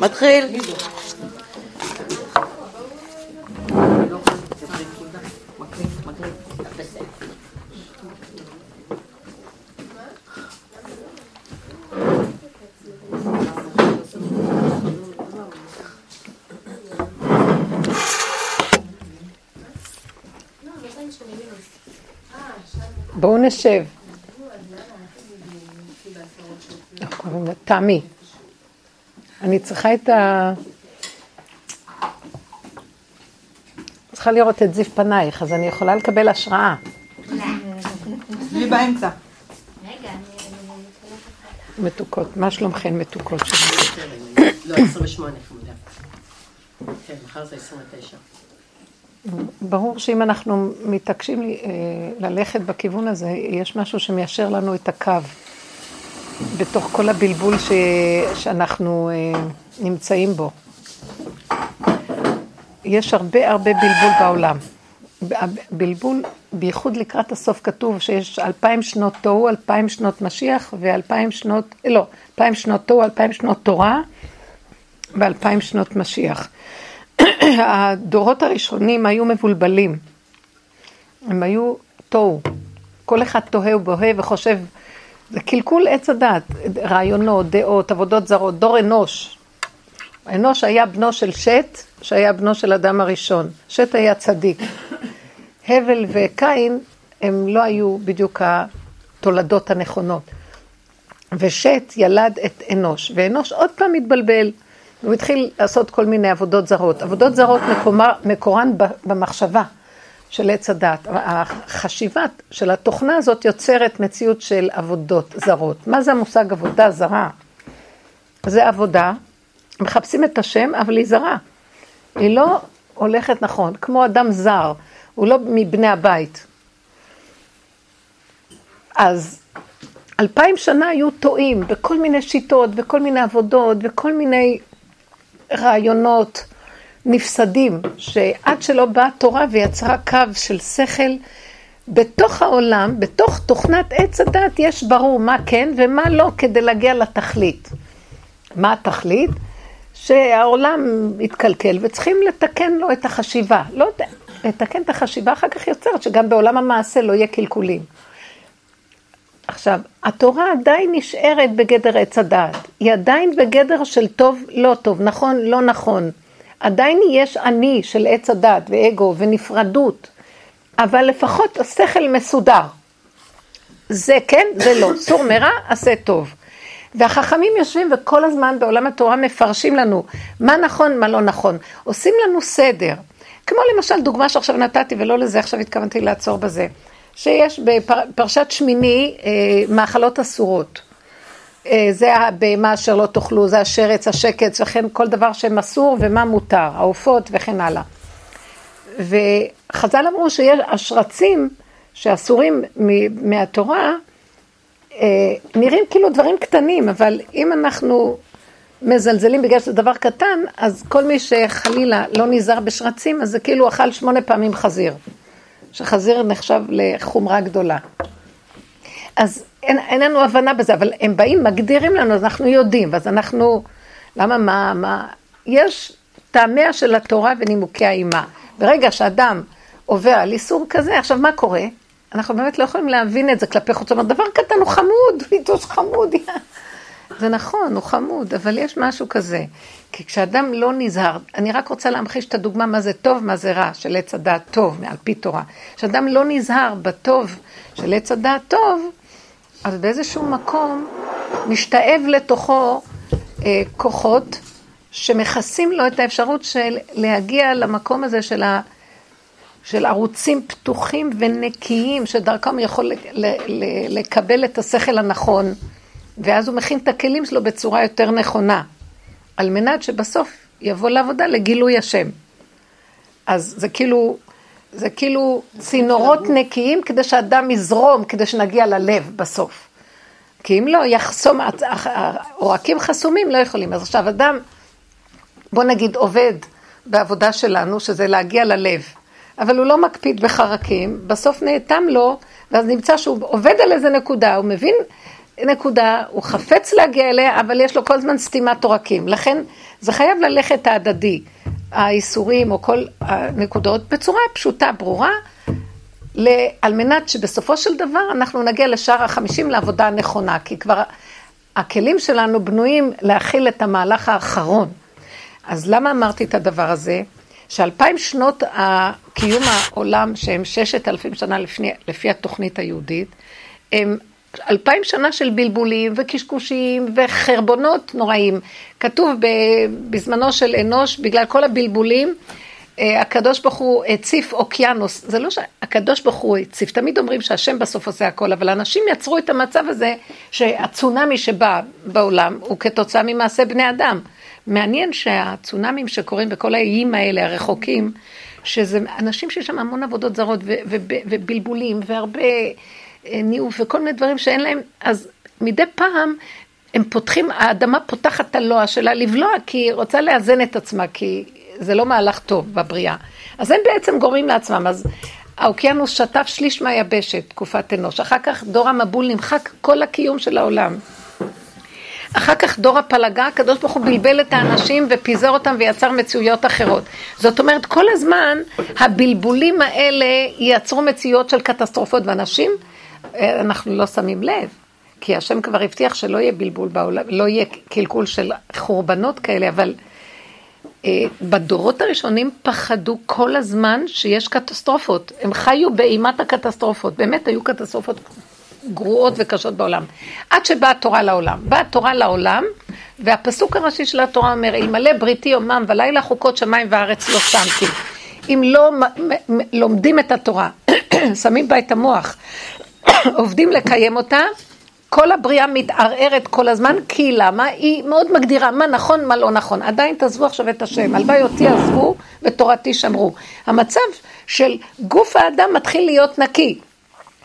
מתחיל. בואו נשב. תמי. אני צריכה את ה... צריכה לראות את זיו פנייך, אז אני יכולה לקבל השראה. זיו באמצע. מתוקות, מה שלומכן מתוקות לא, 28 חמודה. כן, מחר זה 29. ברור שאם אנחנו מתעקשים אה, ללכת בכיוון הזה, יש משהו שמיישר לנו את הקו בתוך כל הבלבול ש... שאנחנו אה, נמצאים בו. יש הרבה הרבה בלבול בעולם. בלבול, בייחוד לקראת הסוף כתוב שיש אלפיים שנות תוהו, אלפיים שנות משיח ואלפיים שנות, לא, אלפיים שנות תוהו, אלפיים שנות תורה ואלפיים שנות משיח. הדורות הראשונים היו מבולבלים. הם היו תוהו. כל אחד תוהה ובוהה וחושב, זה קלקול עץ הדת, רעיונות, דעות, עבודות זרות, דור אנוש. אנוש היה בנו של שת, שהיה בנו של אדם הראשון. שת היה צדיק. הבל וקין הם לא היו בדיוק התולדות הנכונות. ושת ילד את אנוש, ואנוש עוד פעם התבלבל. הוא התחיל לעשות כל מיני עבודות זרות. עבודות זרות מקומה, מקורן במחשבה של עץ הדת. החשיבה של התוכנה הזאת יוצרת מציאות של עבודות זרות. מה זה המושג עבודה זרה? זה עבודה, מחפשים את השם, אבל היא זרה. היא לא הולכת נכון, כמו אדם זר, הוא לא מבני הבית. אז אלפיים שנה היו טועים בכל מיני שיטות, בכל מיני עבודות, בכל מיני רעיונות נפסדים, שעד שלא באה תורה ויצרה קו של שכל, בתוך העולם, בתוך תוכנת עץ הדת, יש ברור מה כן ומה לא כדי להגיע לתכלית. מה התכלית? שהעולם התקלקל וצריכים לתקן לו את החשיבה. לא לתקן את החשיבה אחר כך יוצרת שגם בעולם המעשה לא יהיה קלקולים. עכשיו, התורה עדיין נשארת בגדר עץ הדעת. היא עדיין בגדר של טוב, לא טוב, נכון, לא נכון. עדיין יש אני של עץ הדעת ואגו ונפרדות, אבל לפחות השכל מסודר. זה כן, זה לא. סור מרע, עשה טוב. והחכמים יושבים וכל הזמן בעולם התורה מפרשים לנו מה נכון, מה לא נכון. עושים לנו סדר. כמו למשל דוגמה שעכשיו נתתי, ולא לזה עכשיו התכוונתי לעצור בזה. שיש בפרשת שמיני אה, מאכלות אסורות. אה, זה הבהמה אשר לא תאכלו, זה השרץ, השקץ, וכן כל דבר שהם אסור ומה מותר, העופות וכן הלאה. וחז"ל אמרו שיש השרצים שאסורים מהתורה, אה, נראים כאילו דברים קטנים, אבל אם אנחנו מזלזלים בגלל שזה דבר קטן, אז כל מי שחלילה לא נזהר בשרצים, אז זה כאילו אכל שמונה פעמים חזיר. שחזיר נחשב לחומרה גדולה. אז אין, אין לנו הבנה בזה, אבל הם באים, מגדירים לנו, אז אנחנו יודעים, ואז אנחנו, למה, מה, מה, יש טעמיה של התורה ונימוקי האימה. ברגע שאדם עובר על איסור כזה, עכשיו מה קורה? אנחנו באמת לא יכולים להבין את זה כלפי חוץ, זאת אומרת, דבר קטן הוא חמוד, איתו חמוד, זה נכון, הוא חמוד, אבל יש משהו כזה. כי כשאדם לא נזהר, אני רק רוצה להמחיש את הדוגמה מה זה טוב, מה זה רע, של עץ הדעת טוב, מעל פי תורה. כשאדם לא נזהר בטוב של עץ הדעת טוב, אז באיזשהו מקום משתאב לתוכו אה, כוחות שמכסים לו את האפשרות של להגיע למקום הזה של, ה, של ערוצים פתוחים ונקיים, שדרכם יכול לקבל את השכל הנכון. ואז הוא מכין את הכלים שלו בצורה יותר נכונה, על מנת שבסוף יבוא לעבודה לגילוי השם. אז זה כאילו, זה כאילו צינורות נקיים כדי שאדם יזרום, כדי שנגיע ללב בסוף. כי אם לא, יחסום, עורקים חסומים לא יכולים. אז עכשיו אדם, בוא נגיד עובד בעבודה שלנו, שזה להגיע ללב, אבל הוא לא מקפיד בחרקים, בסוף נאטם לו, ואז נמצא שהוא עובד על איזה נקודה, הוא מבין נקודה, הוא חפץ להגיע אליה, אבל יש לו כל הזמן סתימת עורקים. לכן זה חייב ללכת ההדדי. האיסורים או כל הנקודות בצורה פשוטה, ברורה, על מנת שבסופו של דבר אנחנו נגיע לשער החמישים לעבודה הנכונה, כי כבר הכלים שלנו בנויים להכיל את המהלך האחרון. אז למה אמרתי את הדבר הזה? שאלפיים שנות קיום העולם, שהם ששת אלפים שנה לפני, לפי התוכנית היהודית, הם אלפיים שנה של בלבולים וקשקושים וחרבונות נוראים. כתוב בזמנו של אנוש, בגלל כל הבלבולים, אה, הקדוש ברוך הוא הציף אוקיינוס, זה לא שהקדוש ברוך הוא הציף, תמיד אומרים שהשם בסוף עושה הכל, אבל אנשים יצרו את המצב הזה שהצונאמי שבא בעולם הוא כתוצאה ממעשה בני אדם. מעניין שהצונאמים שקורים בכל האיים האלה הרחוקים, שזה אנשים שיש שם המון עבודות זרות ובלבולים והרבה ניאוף וכל מיני דברים שאין להם, אז מדי פעם הם פותחים, האדמה פותחת את הלוע שלה לבלוע כי היא רוצה לאזן את עצמה, כי זה לא מהלך טוב בבריאה. אז הם בעצם גורמים לעצמם, אז האוקיינוס שטף שליש מהיבשת, תקופת אנוש, אחר כך דור המבול נמחק כל הקיום של העולם. אחר כך דור הפלגה, הקדוש ברוך הוא בלבל את האנשים ופיזר אותם ויצר מציאויות אחרות. זאת אומרת, כל הזמן הבלבולים האלה ייצרו מציאויות של קטסטרופות, ואנשים, אנחנו לא שמים לב. כי השם כבר הבטיח שלא יהיה בלבול בעולם, לא יהיה קלקול של חורבנות כאלה, אבל אה, בדורות הראשונים פחדו כל הזמן שיש קטסטרופות. הם חיו באימת הקטסטרופות, באמת היו קטסטרופות גרועות וקשות בעולם. עד שבאה התורה לעולם. באה התורה לעולם, והפסוק הראשי של התורה אומר, אלמלא בריתי יומם ולילה חוקות שמיים וארץ לא שמתי. אם לא לומדים את התורה, שמים בה את המוח, עובדים לקיים אותה, כל הבריאה מתערערת כל הזמן, כי למה? היא מאוד מגדירה מה נכון, מה לא נכון. עדיין תעזבו עכשיו את השם, הלוואי אותי עזבו ותורתי שמרו. המצב של גוף האדם מתחיל להיות נקי.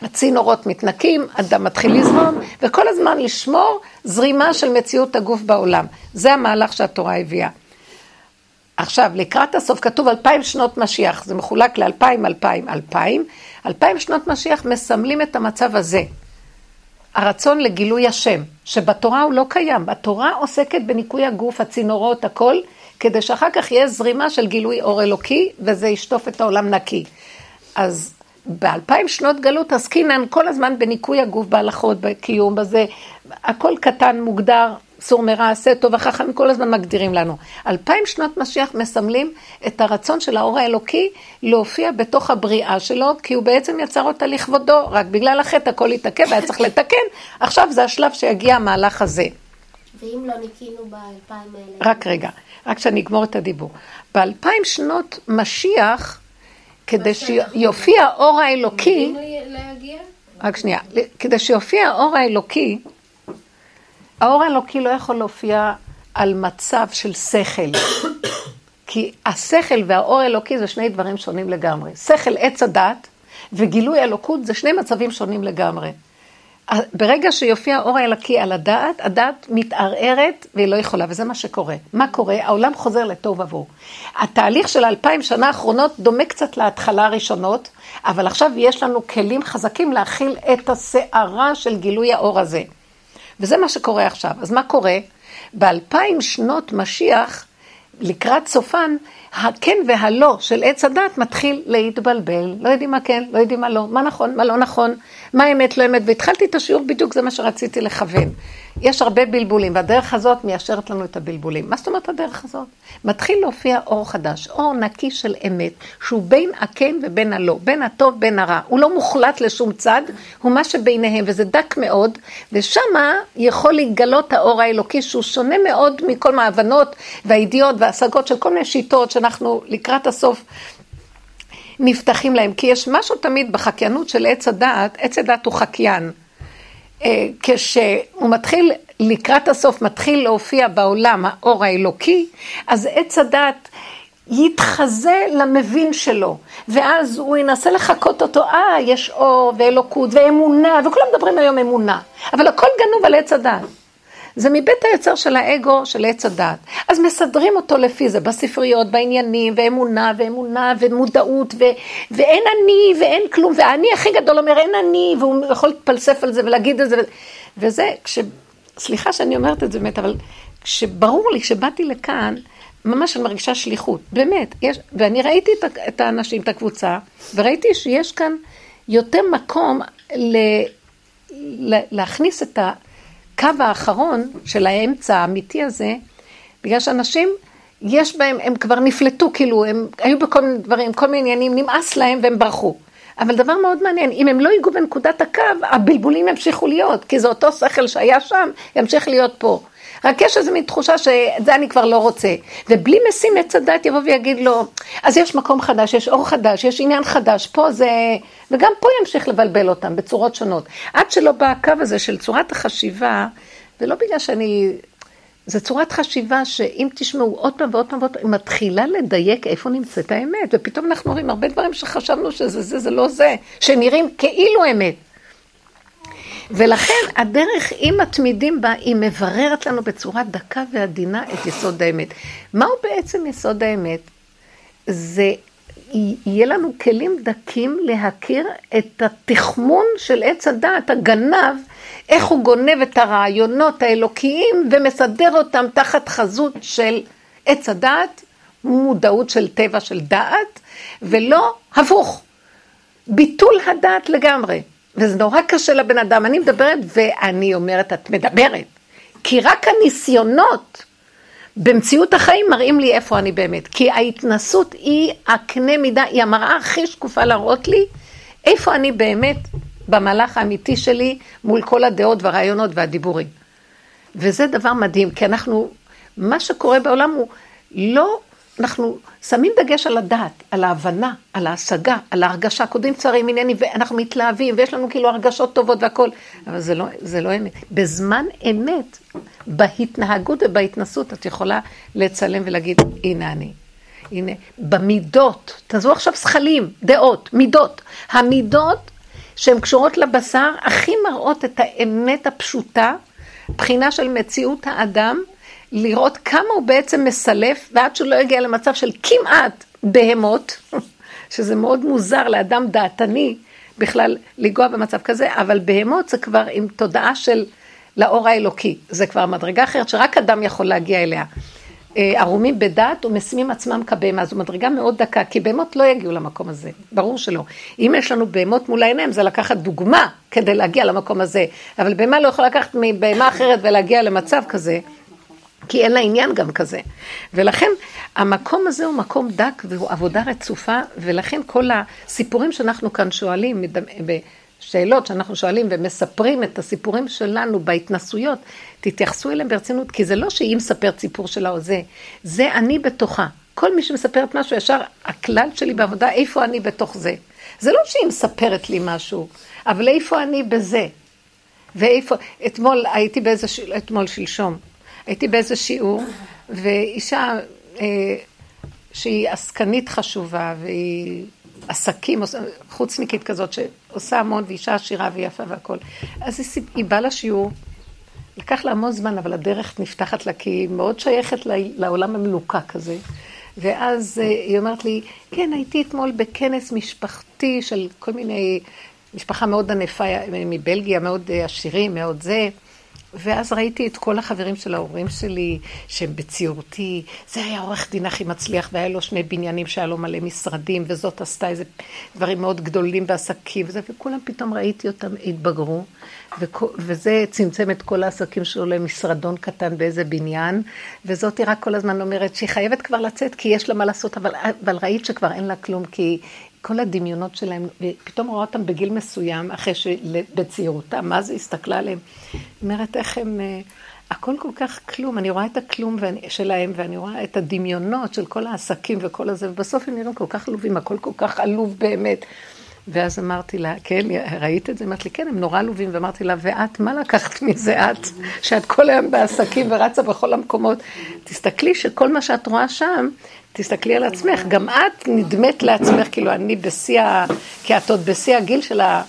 הצינורות מתנקים, אדם מתחיל לזרום, וכל הזמן לשמור זרימה של מציאות הגוף בעולם. זה המהלך שהתורה הביאה. עכשיו, לקראת הסוף כתוב אלפיים שנות משיח, זה מחולק לאלפיים, אלפיים, אלפיים. אלפיים שנות משיח מסמלים את המצב הזה. הרצון לגילוי השם, שבתורה הוא לא קיים. התורה עוסקת בניקוי הגוף, הצינורות, הכל, כדי שאחר כך יהיה זרימה של גילוי אור אלוקי, וזה ישטוף את העולם נקי. אז באלפיים שנות גלות עסקינן כל הזמן בניקוי הגוף, בהלכות, בקיום, בזה, הכל קטן, מוגדר, סור מרע, עשה טוב, החכמים כל הזמן מגדירים לנו. אלפיים שנות משיח מסמלים את הרצון של האור האלוקי להופיע בתוך הבריאה שלו, כי הוא בעצם יצר אותה לכבודו, רק בגלל החטא הכל התעכב, היה צריך לתקן, עכשיו זה השלב שיגיע המהלך הזה. ואם לא ניקינו באלפיים האלה? רק רגע, רק שאני אגמור את הדיבור. באלפיים שנות משיח, כדי שיופיע האור האלוקי, רק שנייה, כדי שיופיע האור האלוקי, האור האלוקי לא יכול להופיע על מצב של שכל. כי השכל והאור האלוקי זה שני דברים שונים לגמרי. שכל עץ הדת וגילוי אלוקות זה שני מצבים שונים לגמרי. ברגע שיופיע האור האלוקי על הדעת, הדעת מתערערת והיא לא יכולה, וזה מה שקורה. מה קורה? העולם חוזר לטוב עבור. התהליך של האלפיים שנה האחרונות דומה קצת להתחלה הראשונות, אבל עכשיו יש לנו כלים חזקים להכיל את הסערה של גילוי האור הזה. וזה מה שקורה עכשיו. אז מה קורה? באלפיים שנות משיח, לקראת סופן, הכן והלא של עץ הדת מתחיל להתבלבל. לא יודעים מה כן, לא יודעים מה לא, מה נכון, מה לא נכון, מה אמת, לא אמת. והתחלתי את השיעור בדיוק, זה מה שרציתי לכוון. יש הרבה בלבולים, והדרך הזאת מיישרת לנו את הבלבולים. מה זאת אומרת הדרך הזאת? מתחיל להופיע אור חדש, אור נקי של אמת, שהוא בין הכן ובין הלא, בין הטוב בין הרע. הוא לא מוחלט לשום צד, הוא מה שביניהם, וזה דק מאוד, ושמה יכול להתגלות האור האלוקי, שהוא שונה מאוד מכל מההבנות והידיעות וההשגות של כל מיני שיטות שאנחנו לקראת הסוף נפתחים להם. כי יש משהו תמיד בחקיינות של עץ הדעת, עץ הדעת הוא חקיין. אה, כשהוא מתחיל, לקראת הסוף, מתחיל להופיע בעולם האור האלוקי, אז עץ הדת יתחזה למבין שלו, ואז הוא ינסה לחקות אותו, אה, יש אור ואלוקות ואמונה, וכולם מדברים היום אמונה, אבל הכל גנוב על עץ הדת. זה מבית היוצר של האגו, של עץ הדת. אז מסדרים אותו לפי זה, בספריות, בעניינים, ואמונה, ואמונה, ומודעות, ו- ואין אני, ואין כלום, והאני הכי גדול אומר אין אני, והוא יכול להתפלסף על זה ולהגיד את זה. וזה, כש... סליחה שאני אומרת את זה באמת, אבל כשברור לי, כשבאתי לכאן, ממש אני מרגישה שליחות, באמת, יש, ואני ראיתי את, ה- את האנשים, את הקבוצה, וראיתי שיש כאן יותר מקום ל, ל, להכניס את הקו האחרון של האמצע האמיתי הזה, בגלל שאנשים, יש בהם, הם כבר נפלטו, כאילו, הם היו בכל מיני דברים, כל מיני עניינים, נמאס להם והם ברחו. אבל דבר מאוד מעניין, אם הם לא ייגעו בנקודת הקו, הבלבולים ימשיכו להיות, כי זה אותו שכל שהיה שם, ימשיך להיות פה. רק יש איזו מין תחושה שאת זה אני כבר לא רוצה. ובלי משים עץ הדת יבוא ויגיד לו, אז יש מקום חדש, יש אור חדש, יש עניין חדש, פה זה... וגם פה ימשיך לבלבל אותם בצורות שונות. עד שלא בא הקו הזה של צורת החשיבה, ולא בגלל שאני... זו צורת חשיבה שאם תשמעו עוד פעם ועוד פעם ועוד פעם, היא מתחילה לדייק איפה נמצאת האמת, ופתאום אנחנו רואים הרבה דברים שחשבנו שזה זה, זה לא זה, שנראים כאילו אמת. ולכן הדרך, אם מתמידים בה, היא מבררת לנו בצורה דקה ועדינה את יסוד האמת. מהו בעצם יסוד האמת? זה יהיה לנו כלים דקים להכיר את התחמון של עץ הדעת, הגנב, איך הוא גונב את הרעיונות האלוקיים ומסדר אותם תחת חזות של עץ הדעת, מודעות של טבע של דעת, ולא הפוך, ביטול הדעת לגמרי. וזה נורא קשה לבן אדם. אני מדברת ואני אומרת, את מדברת. כי רק הניסיונות במציאות החיים מראים לי איפה אני באמת. כי ההתנסות היא הקנה מידה, היא המראה הכי שקופה להראות לי איפה אני באמת במהלך האמיתי שלי מול כל הדעות והרעיונות והדיבורים. וזה דבר מדהים, כי אנחנו, מה שקורה בעולם הוא לא, אנחנו שמים דגש על הדעת, על ההבנה, על ההשגה, על ההרגשה, קודמים צרים עניינים, ואנחנו מתלהבים, ויש לנו כאילו הרגשות טובות והכול, אבל זה לא, זה לא אמת. בזמן אמת, בהתנהגות ובהתנסות, את יכולה לצלם ולהגיד, הנה אני. הנה, במידות, תעזבו עכשיו זכלים, דעות, מידות. המידות שהן קשורות לבשר, הכי מראות את האמת הפשוטה, בחינה של מציאות האדם, לראות כמה הוא בעצם מסלף, ועד שהוא לא יגיע למצב של כמעט בהמות, שזה מאוד מוזר לאדם דעתני בכלל לנגוע במצב כזה, אבל בהמות זה כבר עם תודעה של לאור האלוקי, זה כבר מדרגה אחרת שרק אדם יכול להגיע אליה. אה, ערומים בדעת ומשימים עצמם כבהמה, זו מדרגה מאוד דקה, כי בהמות לא יגיעו למקום הזה, ברור שלא. אם יש לנו בהמות מול העיניים, זה לקחת דוגמה כדי להגיע למקום הזה, אבל בהמה לא יכולה לקחת מבהמה אחרת ולהגיע למצב כזה, כי אין לה עניין גם כזה. ולכן המקום הזה הוא מקום דק והוא עבודה רצופה, ולכן כל הסיפורים שאנחנו כאן שואלים, שאלות שאנחנו שואלים ומספרים את הסיפורים שלנו בהתנסויות, תתייחסו אליהם ברצינות, כי זה לא שהיא מספרת סיפור שלה או זה, זה אני בתוכה. כל מי שמספרת משהו, ישר הכלל שלי בעבודה, איפה אני בתוך זה. זה לא שהיא מספרת לי משהו, אבל איפה אני בזה. ואיפה, אתמול הייתי באיזה, אתמול שלשום, הייתי באיזה שיעור, ואישה אה, שהיא עסקנית חשובה, והיא עסקים, חוצניקית כזאת, שעושה המון, ואישה עשירה ויפה והכול. אז היא, היא באה לשיעור, לקח לה המון זמן, אבל הדרך נפתחת לה, כי היא מאוד שייכת לעולם המלוקה כזה. ואז אה, היא אומרת לי, כן, הייתי אתמול בכנס משפחתי של כל מיני, משפחה מאוד ענפה מבלגיה, מאוד אה, עשירים, מאוד זה. ואז ראיתי את כל החברים של ההורים שלי, שהם בציורתי, זה היה עורך דין הכי מצליח, והיה לו שני בניינים שהיה לו מלא משרדים, וזאת עשתה איזה דברים מאוד גדולים בעסקים, וזה, וכולם פתאום ראיתי אותם התבגרו, וזה צמצם את כל העסקים שלו למשרדון קטן באיזה בניין, וזאת רק כל הזמן אומרת שהיא חייבת כבר לצאת, כי יש לה מה לעשות, אבל, אבל ראית שכבר אין לה כלום, כי כל הדמיונות שלהם, ופתאום רואה אותם בגיל מסוים, אחרי שבצעירותם, מה זה הסתכלה עליהם? אומרת איך הם, אה, הכל כל כך כלום, אני רואה את הכלום שלהם, ואני רואה את הדמיונות של כל העסקים וכל הזה, ובסוף הם נראים כל כך עלובים, הכל כל כך עלוב באמת. ואז אמרתי לה, כן, ראית את זה? אמרתי לי, כן, הם נורא עלובים. ואמרתי לה, ואת, מה לקחת מזה את? שאת כל היום בעסקים ורצה בכל המקומות. תסתכלי שכל מה שאת רואה שם, תסתכלי על עצמך, גם את נדמת לעצמך, כאילו אני בשיא. כי את עוד בשיא הגיל של ה...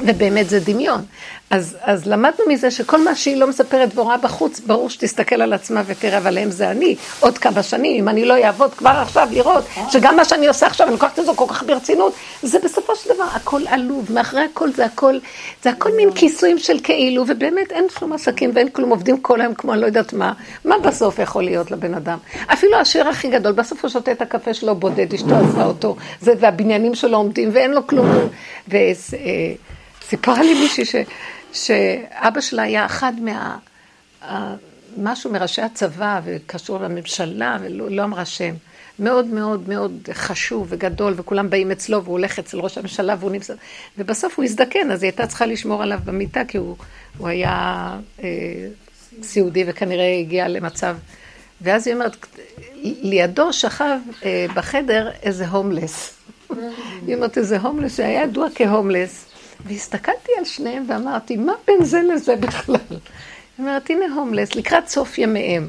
ובאמת זה דמיון. אז, אז למדנו מזה שכל מה שהיא לא מספרת ורואה בחוץ, ברור שתסתכל על עצמה ותראה, אבל הם זה אני, עוד כמה שנים, אם אני לא אעבוד כבר עכשיו לראות, שגם מה שאני עושה עכשיו, אני לוקחת את זה כל כך ברצינות, זה בסופו של דבר הכל עלוב, מאחורי הכל זה הכל, זה הכל מין כיסויים של כאילו, ובאמת אין שום עסקים ואין כלום, עובדים כל היום כמו אני לא יודעת מה, מה בסוף יכול להיות לבן אדם? אפילו השיר הכי גדול, בסוף הוא שותה את הקפה שלו בודד, אשתו עזבה אותו, זה, והבניינים שלו עומדים, ואין לו כלום. וסיפרה לי מישהי ש... שאבא שלה היה אחד מה... משהו מראשי הצבא וקשור לממשלה ולא לא אמרה שם. מאוד מאוד מאוד חשוב וגדול וכולם באים אצלו והוא הולך אצל ראש הממשלה והוא נמצא ובסוף הוא הזדקן אז היא הייתה צריכה לשמור עליו במיטה כי הוא, הוא היה אה, סיעודי וכנראה הגיע למצב. ואז היא אומרת לידו שכב אה, בחדר איזה הומלס. היא אומרת איזה הומלס שהיה ידוע כהומלס והסתכלתי על שניהם ואמרתי, מה בין זה לזה בכלל? היא אומרת, הנה הומלס, לקראת סוף ימיהם.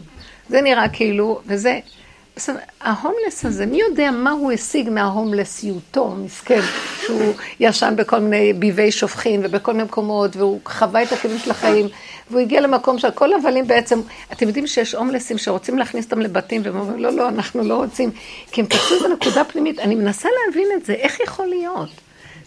זה נראה כאילו, וזה... ההומלס הזה, מי יודע מה הוא השיג מההומלסיותו, מסכן, שהוא ישן בכל מיני ביבי שופכין ובכל מיני מקומות, והוא חווה את הכלים של החיים, והוא הגיע למקום שהכל הבלים בעצם, אתם יודעים שיש הומלסים שרוצים להכניס אותם לבתים, והם אומרים, לא, לא, אנחנו לא רוצים, כי הם תפסו איזו נקודה פנימית, אני מנסה להבין את זה, איך יכול להיות?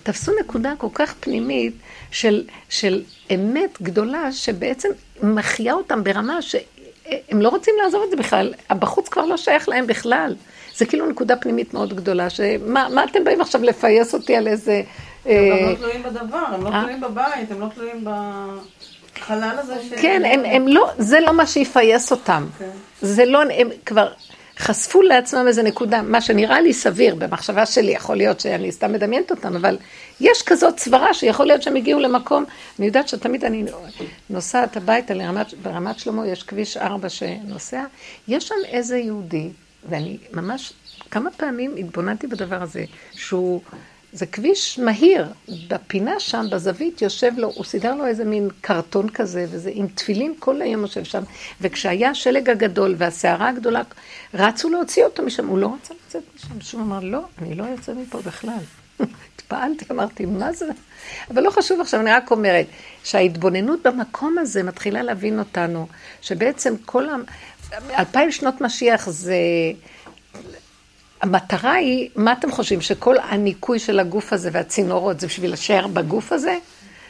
תפסו נקודה כל כך פנימית של, של אמת גדולה, שבעצם מחיה אותם ברמה שהם לא רוצים לעזוב את זה בכלל, הבחוץ כבר לא שייך להם בכלל. זה כאילו נקודה פנימית מאוד גדולה, שמה אתם באים עכשיו לפייס אותי על איזה... הם לא אה, תלויים בדבר, הם לא אה? תלויים בבית, הם לא תלויים בחלל הזה ש... כן, הם, הם לא, זה לא מה שיפייס אותם. כן. זה לא, הם כבר... חשפו לעצמם איזה נקודה, מה שנראה לי סביר במחשבה שלי, יכול להיות שאני סתם מדמיינת אותם, אבל יש כזאת סברה שיכול להיות שהם הגיעו למקום, אני יודעת שתמיד אני נוסעת הביתה לרמת, ברמת שלמה, יש כביש ארבע שנוסע, יש שם איזה יהודי, ואני ממש כמה פעמים התבוננתי בדבר הזה, שהוא זה כביש מהיר, בפינה שם, בזווית, יושב לו, הוא סידר לו איזה מין קרטון כזה, וזה עם תפילין כל היום יושב שם, וכשהיה השלג הגדול והסערה הגדולה, רצו להוציא אותו משם, הוא לא רצה לצאת משם, שהוא אמר, לא, אני לא יוצא מפה בכלל. התפעלתי, אמרתי, מה זה? אבל לא חשוב עכשיו, אני רק אומרת, שההתבוננות במקום הזה מתחילה להבין אותנו, שבעצם כל ה... אלפיים שנות משיח זה... המטרה היא, מה אתם חושבים, שכל הניקוי של הגוף הזה והצינורות זה בשביל להישאר בגוף הזה?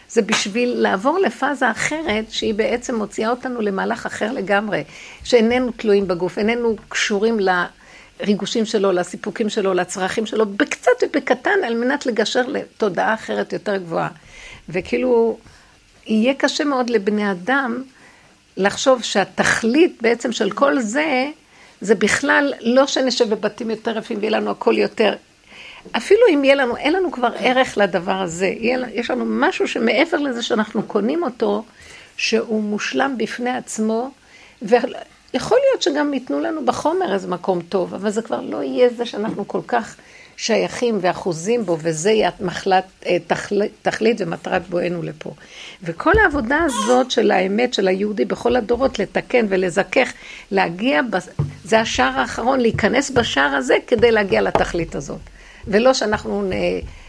זה בשביל לעבור לפאזה אחרת, שהיא בעצם מוציאה אותנו למהלך אחר לגמרי, שאיננו תלויים בגוף, איננו קשורים לריגושים שלו, לסיפוקים שלו, לצרכים שלו, בקצת ובקטן, על מנת לגשר לתודעה אחרת יותר גבוהה. וכאילו, יהיה קשה מאוד לבני אדם לחשוב שהתכלית בעצם של כל זה, זה בכלל לא שנשב בבתים יותר יפים ויהיה לנו הכל יותר. אפילו אם יהיה לנו, אין לנו כבר ערך לדבר הזה. יש לנו משהו שמעבר לזה שאנחנו קונים אותו, שהוא מושלם בפני עצמו, ויכול להיות שגם ייתנו לנו בחומר איזה מקום טוב, אבל זה כבר לא יהיה זה שאנחנו כל כך שייכים ואחוזים בו, וזה מחלת, אה, תכלית, תכלית ומטרת בואנו לפה. וכל העבודה הזאת של האמת של היהודי בכל הדורות, לתקן ולזכך, להגיע, זה השער האחרון, להיכנס בשער הזה כדי להגיע לתכלית הזאת. ולא שאנחנו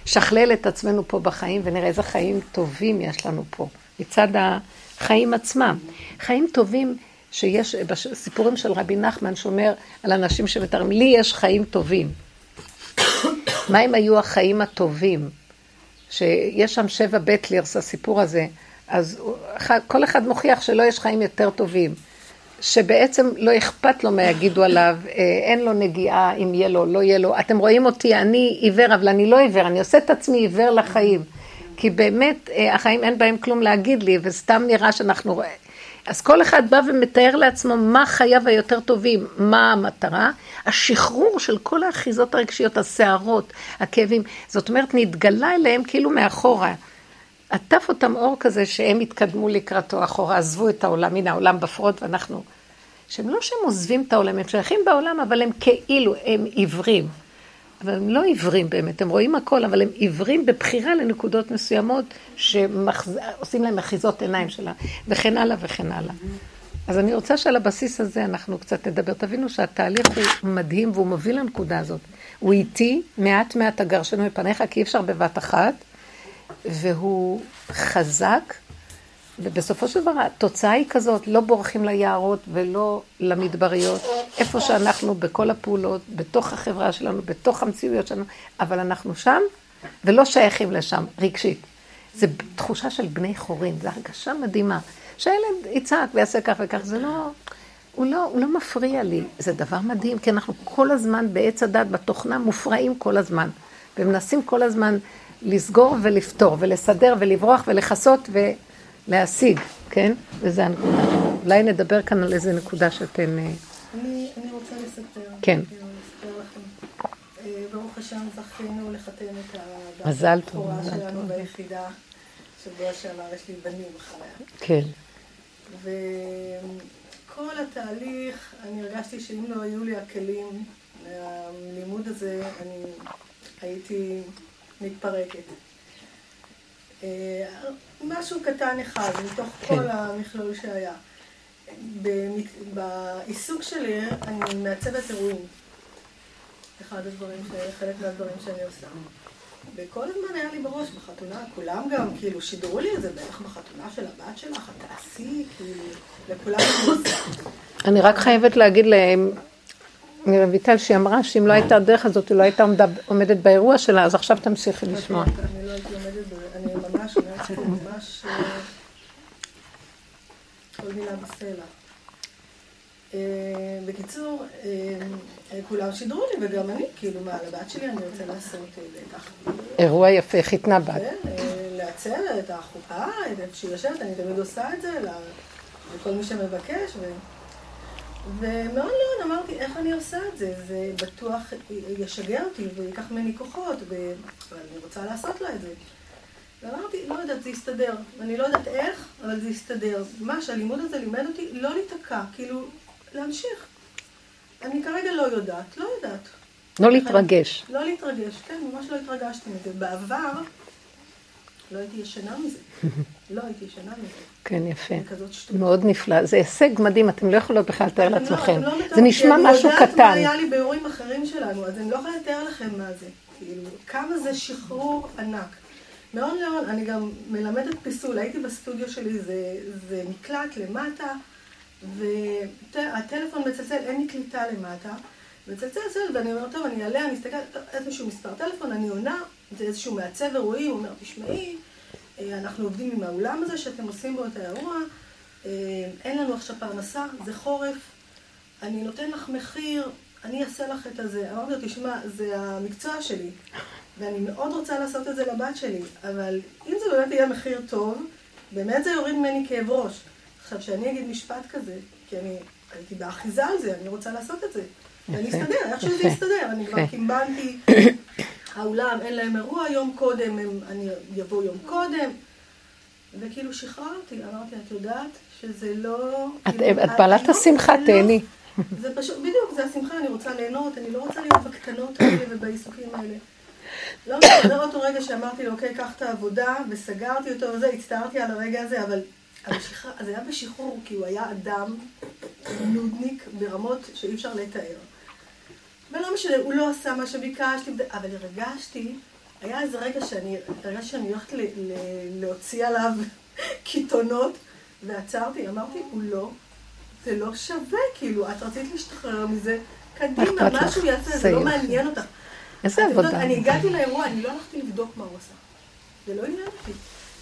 נשכלל את עצמנו פה בחיים ונראה איזה חיים טובים יש לנו פה, מצד החיים עצמם. חיים טובים שיש, בסיפורים של רבי נחמן שאומר על אנשים שמתארים, לי יש חיים טובים. מה אם היו החיים הטובים? שיש שם שבע בטלירס, הסיפור הזה, אז כל אחד מוכיח שלא יש חיים יותר טובים. שבעצם לא אכפת לו מה יגידו עליו, אה, אין לו נגיעה אם יהיה לו, לא יהיה לו. אתם רואים אותי, אני עיוור, אבל אני לא עיוור, אני עושה את עצמי עיוור לחיים. כי באמת, אה, החיים אין בהם כלום להגיד לי, וסתם נראה שאנחנו... אז כל אחד בא ומתאר לעצמו מה חייו היותר טובים, מה המטרה, השחרור של כל האחיזות הרגשיות, הסערות, הכאבים, זאת אומרת, נתגלה אליהם כאילו מאחורה. עטף אותם אור כזה שהם התקדמו לקראתו אחורה, עזבו את העולם, הנה העולם בפרוד ואנחנו... שהם לא שהם עוזבים את העולם, הם שייכים בעולם, אבל הם כאילו, הם עיוורים. אבל הם לא עיוורים באמת, הם רואים הכל, אבל הם עיוורים בבחירה לנקודות מסוימות שעושים להם אחיזות עיניים שלה, וכן הלאה וכן הלאה. אז אני רוצה שעל הבסיס הזה אנחנו קצת נדבר. תבינו שהתהליך הוא מדהים והוא מוביל לנקודה הזאת. הוא איטי, מעט מעט הגרשנו מפניך, כי אי אפשר בבת אחת, והוא חזק, ובסופו של דבר התוצאה היא כזאת, לא בורחים ליערות ולא למדבריות, איפה שאנחנו בכל הפעולות, בתוך החברה שלנו, בתוך המציאויות שלנו, אבל אנחנו שם ולא שייכים לשם, רגשית. זו תחושה של בני חורין, זו הרגשה מדהימה. שהילד יצעק ויעשה כך וכך, זה לא... הוא לא, הוא לא מפריע לי, זה דבר מדהים, כי אנחנו כל הזמן בעץ הדת, בתוכנה, מופרעים כל הזמן. ומנסים כל הזמן לסגור ולפתור, ולסדר ולברוח ולכסות ולהשיג, כן? וזה הנקודה. אולי נדבר כאן על איזה נקודה שאתן... אה, אני, אני רוצה לספר. כן. לספר לכם. אה, ברוך השם זכינו לחתן את הבת מזל טוב, הבכורה שלנו טוב. ביחידה. שבוע שעבר יש לי בנים אחריה. כן. וכל התהליך, אני הרגשתי שאם לא היו לי הכלים מהלימוד הזה, אני הייתי מתפרקת. משהו קטן אחד, מתוך כן. כל המכלול שהיה. במק- בעיסוק שלי אני מעצבת אירועים. אחד הדברים, ש- חלק מהדברים שאני עושה. וכל הזמן היה לי בראש, בחתונה, כולם גם, כאילו, שידרו לי את זה בערך בחתונה של הבת שלך, את תעשי, כאילו, לכולם אני רק חייבת להגיד להם, מרויטל שהיא אמרה שאם לא הייתה הדרך הזאת, היא לא הייתה עומדת באירוע שלה, אז עכשיו תמשיכי לשמוע. אני לא הייתי עומדת בזה, ממש אומרת פה, ממש אה, כל מילה בסלע. אה, בקיצור, אה, כולם שידרו לי, וגם אני, כאילו, מה, לבת שלי אני רוצה לעשות ככה. אירוע יפה, חיתנה בת. כן, לעצל את החופה, את איפה שהיא יושבת, אני תמיד עושה את זה לכל מי שמבקש. ומאוד מאוד אמרתי, איך אני עושה את זה? זה בטוח ישגע אותי וייקח ממני כוחות, ואני רוצה לעשות לה את זה. ואמרתי, לא יודעת, זה יסתדר. אני לא יודעת איך, אבל זה יסתדר. מה שהלימוד הזה לימד אותי, לא להיתקע, כאילו, להמשיך. אני כרגע לא יודעת, לא יודעת. לא להתרגש. לא להתרגש, כן, ממש לא התרגשתי מזה. בעבר לא הייתי ישנה מזה. לא הייתי ישנה מזה. כן, יפה. מאוד נפלא. זה הישג מדהים, אתם לא יכולות בכלל לתאר לא- לעצמכם. לא זה נשמע משהו אני יודעת מה קטן. היה לי באירועים אחרים שלנו, אז אני לא יכולה לתאר לכם מה זה. כאילו, כמה זה שחרור ענק. מאוד מאוד, אני גם מלמדת פיסול, הייתי בסטודיו שלי, זה, זה מקלט למטה, והטלפון מצלצל, אין לי קליטה למטה. מצלצל, צלצל, ואני אומרת, טוב, אני אעלה, אני אסתכל, טוב, איזשהו מספר טלפון, אני עונה, זה איזשהו מעצב אירועים, הוא אומר, תשמעי, אה, אנחנו עובדים עם האולם הזה שאתם עושים בו את האירוע, אה, אין לנו עכשיו פרנסה, זה חורף, אני נותן לך מחיר, אני אעשה לך את הזה. אמרתי לו, תשמע, זה המקצוע שלי, ואני מאוד רוצה לעשות את זה לבת שלי, אבל אם זה באמת יהיה מחיר טוב, באמת זה יוריד ממני כאב ראש. עכשיו, שאני אגיד משפט כזה, כי אני הייתי באחיזה על זה, אני רוצה לעשות את זה. ואני אסתדר, איך שזה יסתדר. אני כבר. קימבנתי, האולם, אין להם אירוע יום קודם, הם, אני אבוא יום קודם. וכאילו שחררתי, אמרתי, את יודעת שזה לא... את- כאילו, את בעלת לא- השמחה, תהני. זה פשוט, בדיוק, זה השמחה, אני רוצה ליהנות, אני לא רוצה להיות בקטנות האלה ובעיסוקים האלה. לא מדבר אותו רגע שאמרתי לו, אוקיי, קח את העבודה, וסגרתי אותו וזה, הצטערתי על הרגע הזה, אבל המשיכה, זה היה בשחרור, כי הוא היה אדם נודניק ברמות שאי אפשר לתאר. ולא משנה, הוא לא עשה מה שביקשתי, אבל הרגשתי, היה איזה רגע שאני, הרגשתי שאני הולכת ל- ל- להוציא עליו קיתונות, ועצרתי, אמרתי, הוא לא, זה לא שווה, כאילו, את רצית להשתחרר מזה, קדימה, שהוא יעשה, זה לא. מעניין אותך. איזה יודעת, עבודה. אני הגעתי לאירוע, אני לא הלכתי לבדוק מה הוא עשה. זה לא עניין אותי.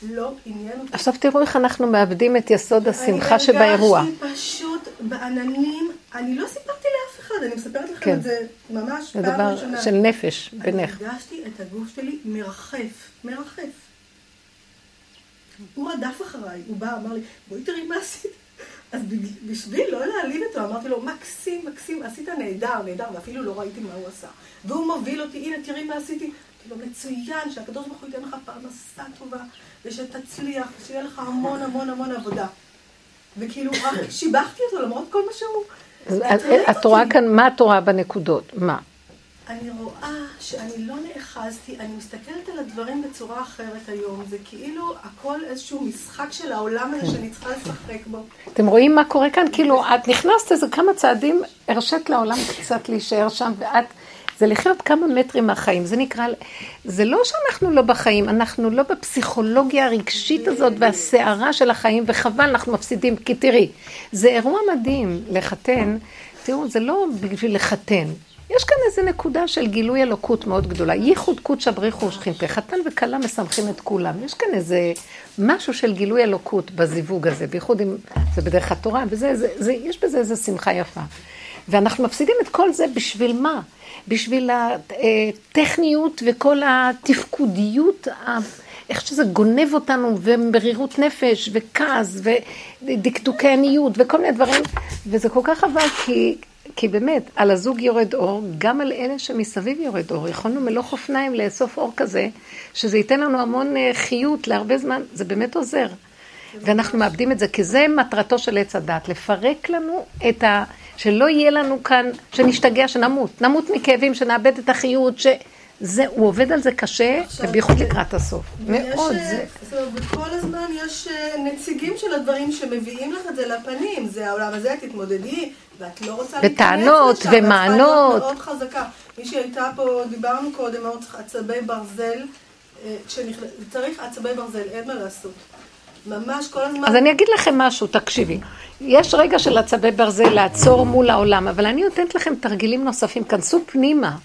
לא עניין אותי. עכשיו תראו איך אנחנו מאבדים את יסוד השמחה אני שבאירוע. הרגשתי פשוט בעננים, אני לא סיפרתי לאף אחד, אני מספרת לכם כן. את זה ממש זה פעם דבר ראשונה. של נפש בינך. אני הרגשתי את הגוף שלי מרחף, מרחף. הוא רדף אחריי, הוא בא, אמר לי, בואי תראי מה עשית. אז בשביל לא להעליב אותו, אמרתי לו, מקסים, מקסים, עשית נהדר, נהדר, ואפילו לא ראיתי מה הוא עשה. והוא מוביל אותי, הנה, תראי מה עשיתי. אמרתי לו, מצוין, שהקדוש ברוך הוא ייתן לך פרנסה טובה, ושתצליח, ושיהיה לך המון המון המון עבודה. וכאילו, רק שיבחתי אותו למרות כל מה שהוא... אז את רואה. כאן, מה את רואה בנקודות? מה? אני רואה שאני לא נאחזתי, אני מסתכלת על הדברים בצורה אחרת היום. זה כאילו הכל איזשהו משחק של העולם הזה שאני צריכה לשחק בו. אתם רואים מה קורה כאן? כאילו, את נכנסת איזה כמה צעדים, הרשית לעולם קצת להישאר שם, ואת, זה לחיות כמה מטרים מהחיים. זה נקרא, זה לא שאנחנו לא בחיים, אנחנו לא בפסיכולוגיה הרגשית הזאת והסערה של החיים, וחבל, אנחנו מפסידים. כי תראי, זה אירוע מדהים לחתן. תראו, זה לא בשביל לחתן. יש כאן איזו נקודה של גילוי אלוקות מאוד גדולה. ייחוד קודשא בריחו ושכינתה. חתן וכלה משמחים את כולם. יש כאן איזה משהו של גילוי אלוקות בזיווג הזה, בייחוד אם זה בדרך התורה, וזה, זה, זה, יש בזה איזו שמחה יפה. ואנחנו מפסידים את כל זה בשביל מה? בשביל הטכניות וכל התפקודיות, איך שזה גונב אותנו, ומרירות נפש, וכעס, ודקדוקי עניות, וכל מיני דברים, וזה כל כך חבל, כי כי באמת, על הזוג יורד אור, גם על אלה שמסביב יורד אור. יכולנו מלוך אופניים לאסוף אור כזה, שזה ייתן לנו המון אה, חיות להרבה זמן, זה באמת עוזר. ואנחנו מאבדים את זה, כי זה מטרתו של עץ הדת, לפרק לנו את ה... שלא יהיה לנו כאן, שנשתגע, שנמות. נמות מכאבים, שנאבד את החיות, ש... זה, הוא עובד על זה קשה, ובייחוד לקראת הסוף. מאוד. זה... זאת אומרת, הזמן יש אה, נציגים של הדברים שמביאים לך את זה לפנים. זה העולם הזה, תתמודדי, ואת לא רוצה. וטענות ומענות. מאוד חזקה. מי שהייתה פה, דיברנו קודם, עצבי ברזל. אה, צריך עצבי ברזל, אין מה לעשות. ממש כל הזמן... אז אני אגיד לכם משהו, תקשיבי. יש רגע של עצבי ברזל לעצור מול העולם, אבל אני נותנת לכם תרגילים נוספים. כנסו פנימה.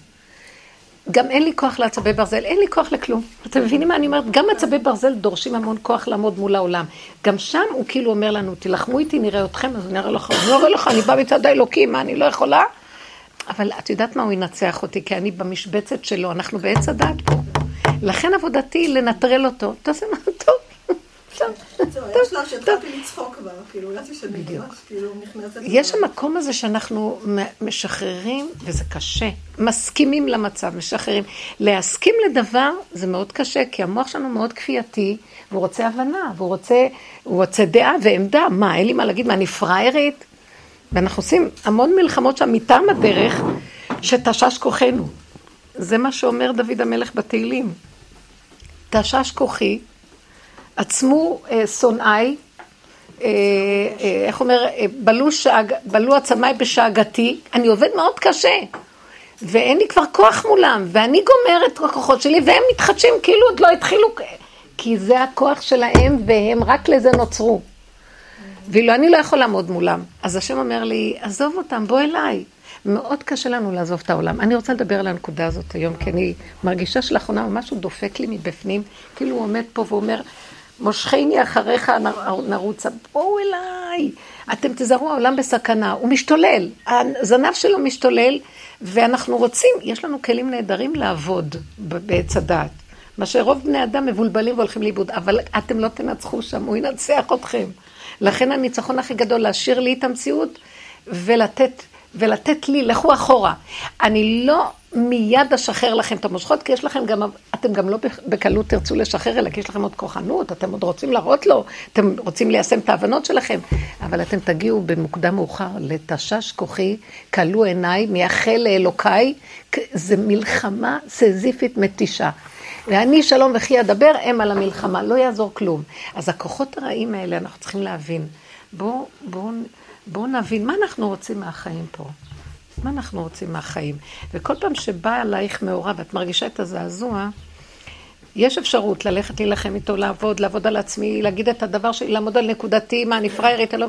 גם אין לי כוח לעצבי ברזל, אין לי כוח לכלום. אתם מבינים מה אני אומרת? גם עצבי ברזל דורשים המון כוח לעמוד מול העולם. גם שם הוא כאילו אומר לנו, תילחמו איתי, נראה אתכם, אז אני אראה לך, אני אראה לך, אני באה מצד האלוקים, מה, אני לא יכולה? אבל את יודעת מה, הוא ינצח אותי, כי אני במשבצת שלו, אנחנו בעץ הדת פה. לכן עבודתי לנטרל אותו, תעשה מה טוב. כאילו, כאילו, יש המקום הזה שאנחנו משחררים, וזה קשה, מסכימים למצב, משחררים. להסכים לדבר זה מאוד קשה, כי המוח שלנו מאוד כפייתי, והוא רוצה הבנה, והוא רוצה, הוא רוצה דעה ועמדה. מה, אין לי מה להגיד, מה, אני פראיירית? ואנחנו עושים המון מלחמות שם מטעם הדרך, שתשש כוחנו. זה מה שאומר דוד המלך בתהילים. תשש כוחי, עצמו אה, שונאי, אה, אה, איך אומר, בלו, שאג, בלו עצמיי בשאגתי, אני עובד מאוד קשה, ואין לי כבר כוח מולם, ואני גומרת את הכוחות שלי, והם מתחדשים כאילו עוד לא התחילו, כי זה הכוח שלהם, והם רק לזה נוצרו. ואילו אני לא יכול לעמוד מולם. אז השם אומר לי, עזוב אותם, בוא אליי. מאוד קשה לנו לעזוב את העולם. אני רוצה לדבר על הנקודה הזאת היום, כי אני מרגישה שלאחרונה משהו דופק לי מבפנים, כאילו הוא עומד פה ואומר, מושכני אחריך נרוצה, בואו אליי. אתם תזהרו, העולם בסכנה, הוא משתולל, הזנב שלו משתולל, ואנחנו רוצים, יש לנו כלים נהדרים לעבוד בעץ הדעת. מה שרוב בני אדם מבולבלים והולכים לאיבוד, אבל אתם לא תנצחו שם, הוא ינצח אתכם. לכן הניצחון הכי גדול, להשאיר לי את המציאות ולתת, ולתת לי, לכו אחורה. אני לא מיד אשחרר לכם את המושכות, כי יש לכם גם, אתם גם לא בקלות תרצו לשחרר, אלא כי יש לכם עוד כוחנות, אתם עוד רוצים להראות לו, אתם רוצים ליישם את ההבנות שלכם, אבל אתם תגיעו במוקדם מאוחר לתשש כוחי, כלו עיניי, מייחל לאלוקיי, זה מלחמה סזיפית מתישה. ואני שלום וכי אדבר, הם על המלחמה, לא יעזור כלום. אז הכוחות הרעים האלה, אנחנו צריכים להבין. בואו בוא, בוא נבין, מה אנחנו רוצים מהחיים פה? מה אנחנו רוצים מהחיים? וכל פעם שבא עלייך מאורע ואת מרגישה את הזעזוע, יש אפשרות ללכת להילחם איתו, לעבוד, לעבוד על עצמי, להגיד את הדבר שלי, לעמוד על נקודתי, מה, אני פריירית, לא...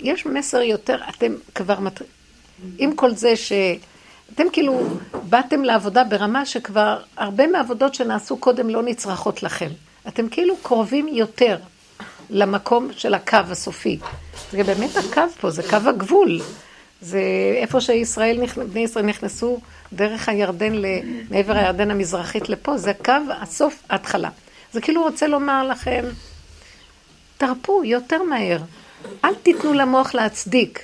יש מסר יותר, אתם כבר, מת... עם כל זה ש... אתם כאילו באתם לעבודה ברמה שכבר הרבה מהעבודות שנעשו קודם לא נצרכות לכם. אתם כאילו קרובים יותר למקום של הקו הסופי. זה באמת הקו פה, זה קו הגבול. זה איפה שישראל, בני ישראל נכנסו דרך הירדן, מעבר הירדן המזרחית לפה, זה קו הסוף, ההתחלה. זה כאילו רוצה לומר לכם, תרפו יותר מהר. אל תיתנו למוח להצדיק,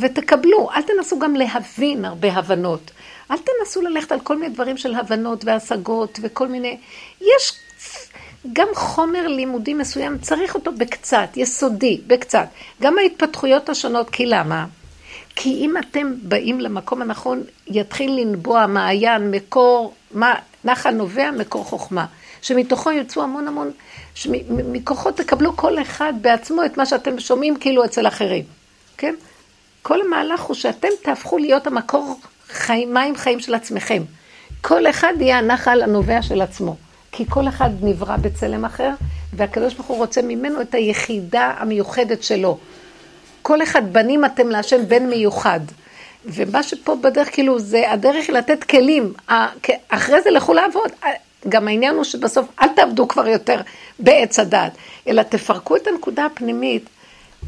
ותקבלו. אל תנסו גם להבין הרבה הבנות. אל תנסו ללכת על כל מיני דברים של הבנות והשגות וכל מיני... יש גם חומר לימודי מסוים, צריך אותו בקצת, יסודי, בקצת. גם ההתפתחויות השונות, כי למה? כי אם אתם באים למקום הנכון, יתחיל לנבוע מעיין, מקור, מה, נחל נובע, מקור חוכמה. שמתוכו יוצאו המון המון, שמכוחו תקבלו כל אחד בעצמו את מה שאתם שומעים כאילו אצל אחרים, כן? כל המהלך הוא שאתם תהפכו להיות המקור חיים, מים חיים של עצמכם. כל אחד יהיה הנחל הנובע של עצמו. כי כל אחד נברא בצלם אחר, והקדוש ברוך הוא רוצה ממנו את היחידה המיוחדת שלו. כל אחד בנים אתם להשם בן מיוחד. ומה שפה בדרך, כאילו, זה הדרך לתת כלים. אחרי זה לכו לעבוד. גם העניין הוא שבסוף אל תעבדו כבר יותר בעץ הדעת, אלא תפרקו את הנקודה הפנימית.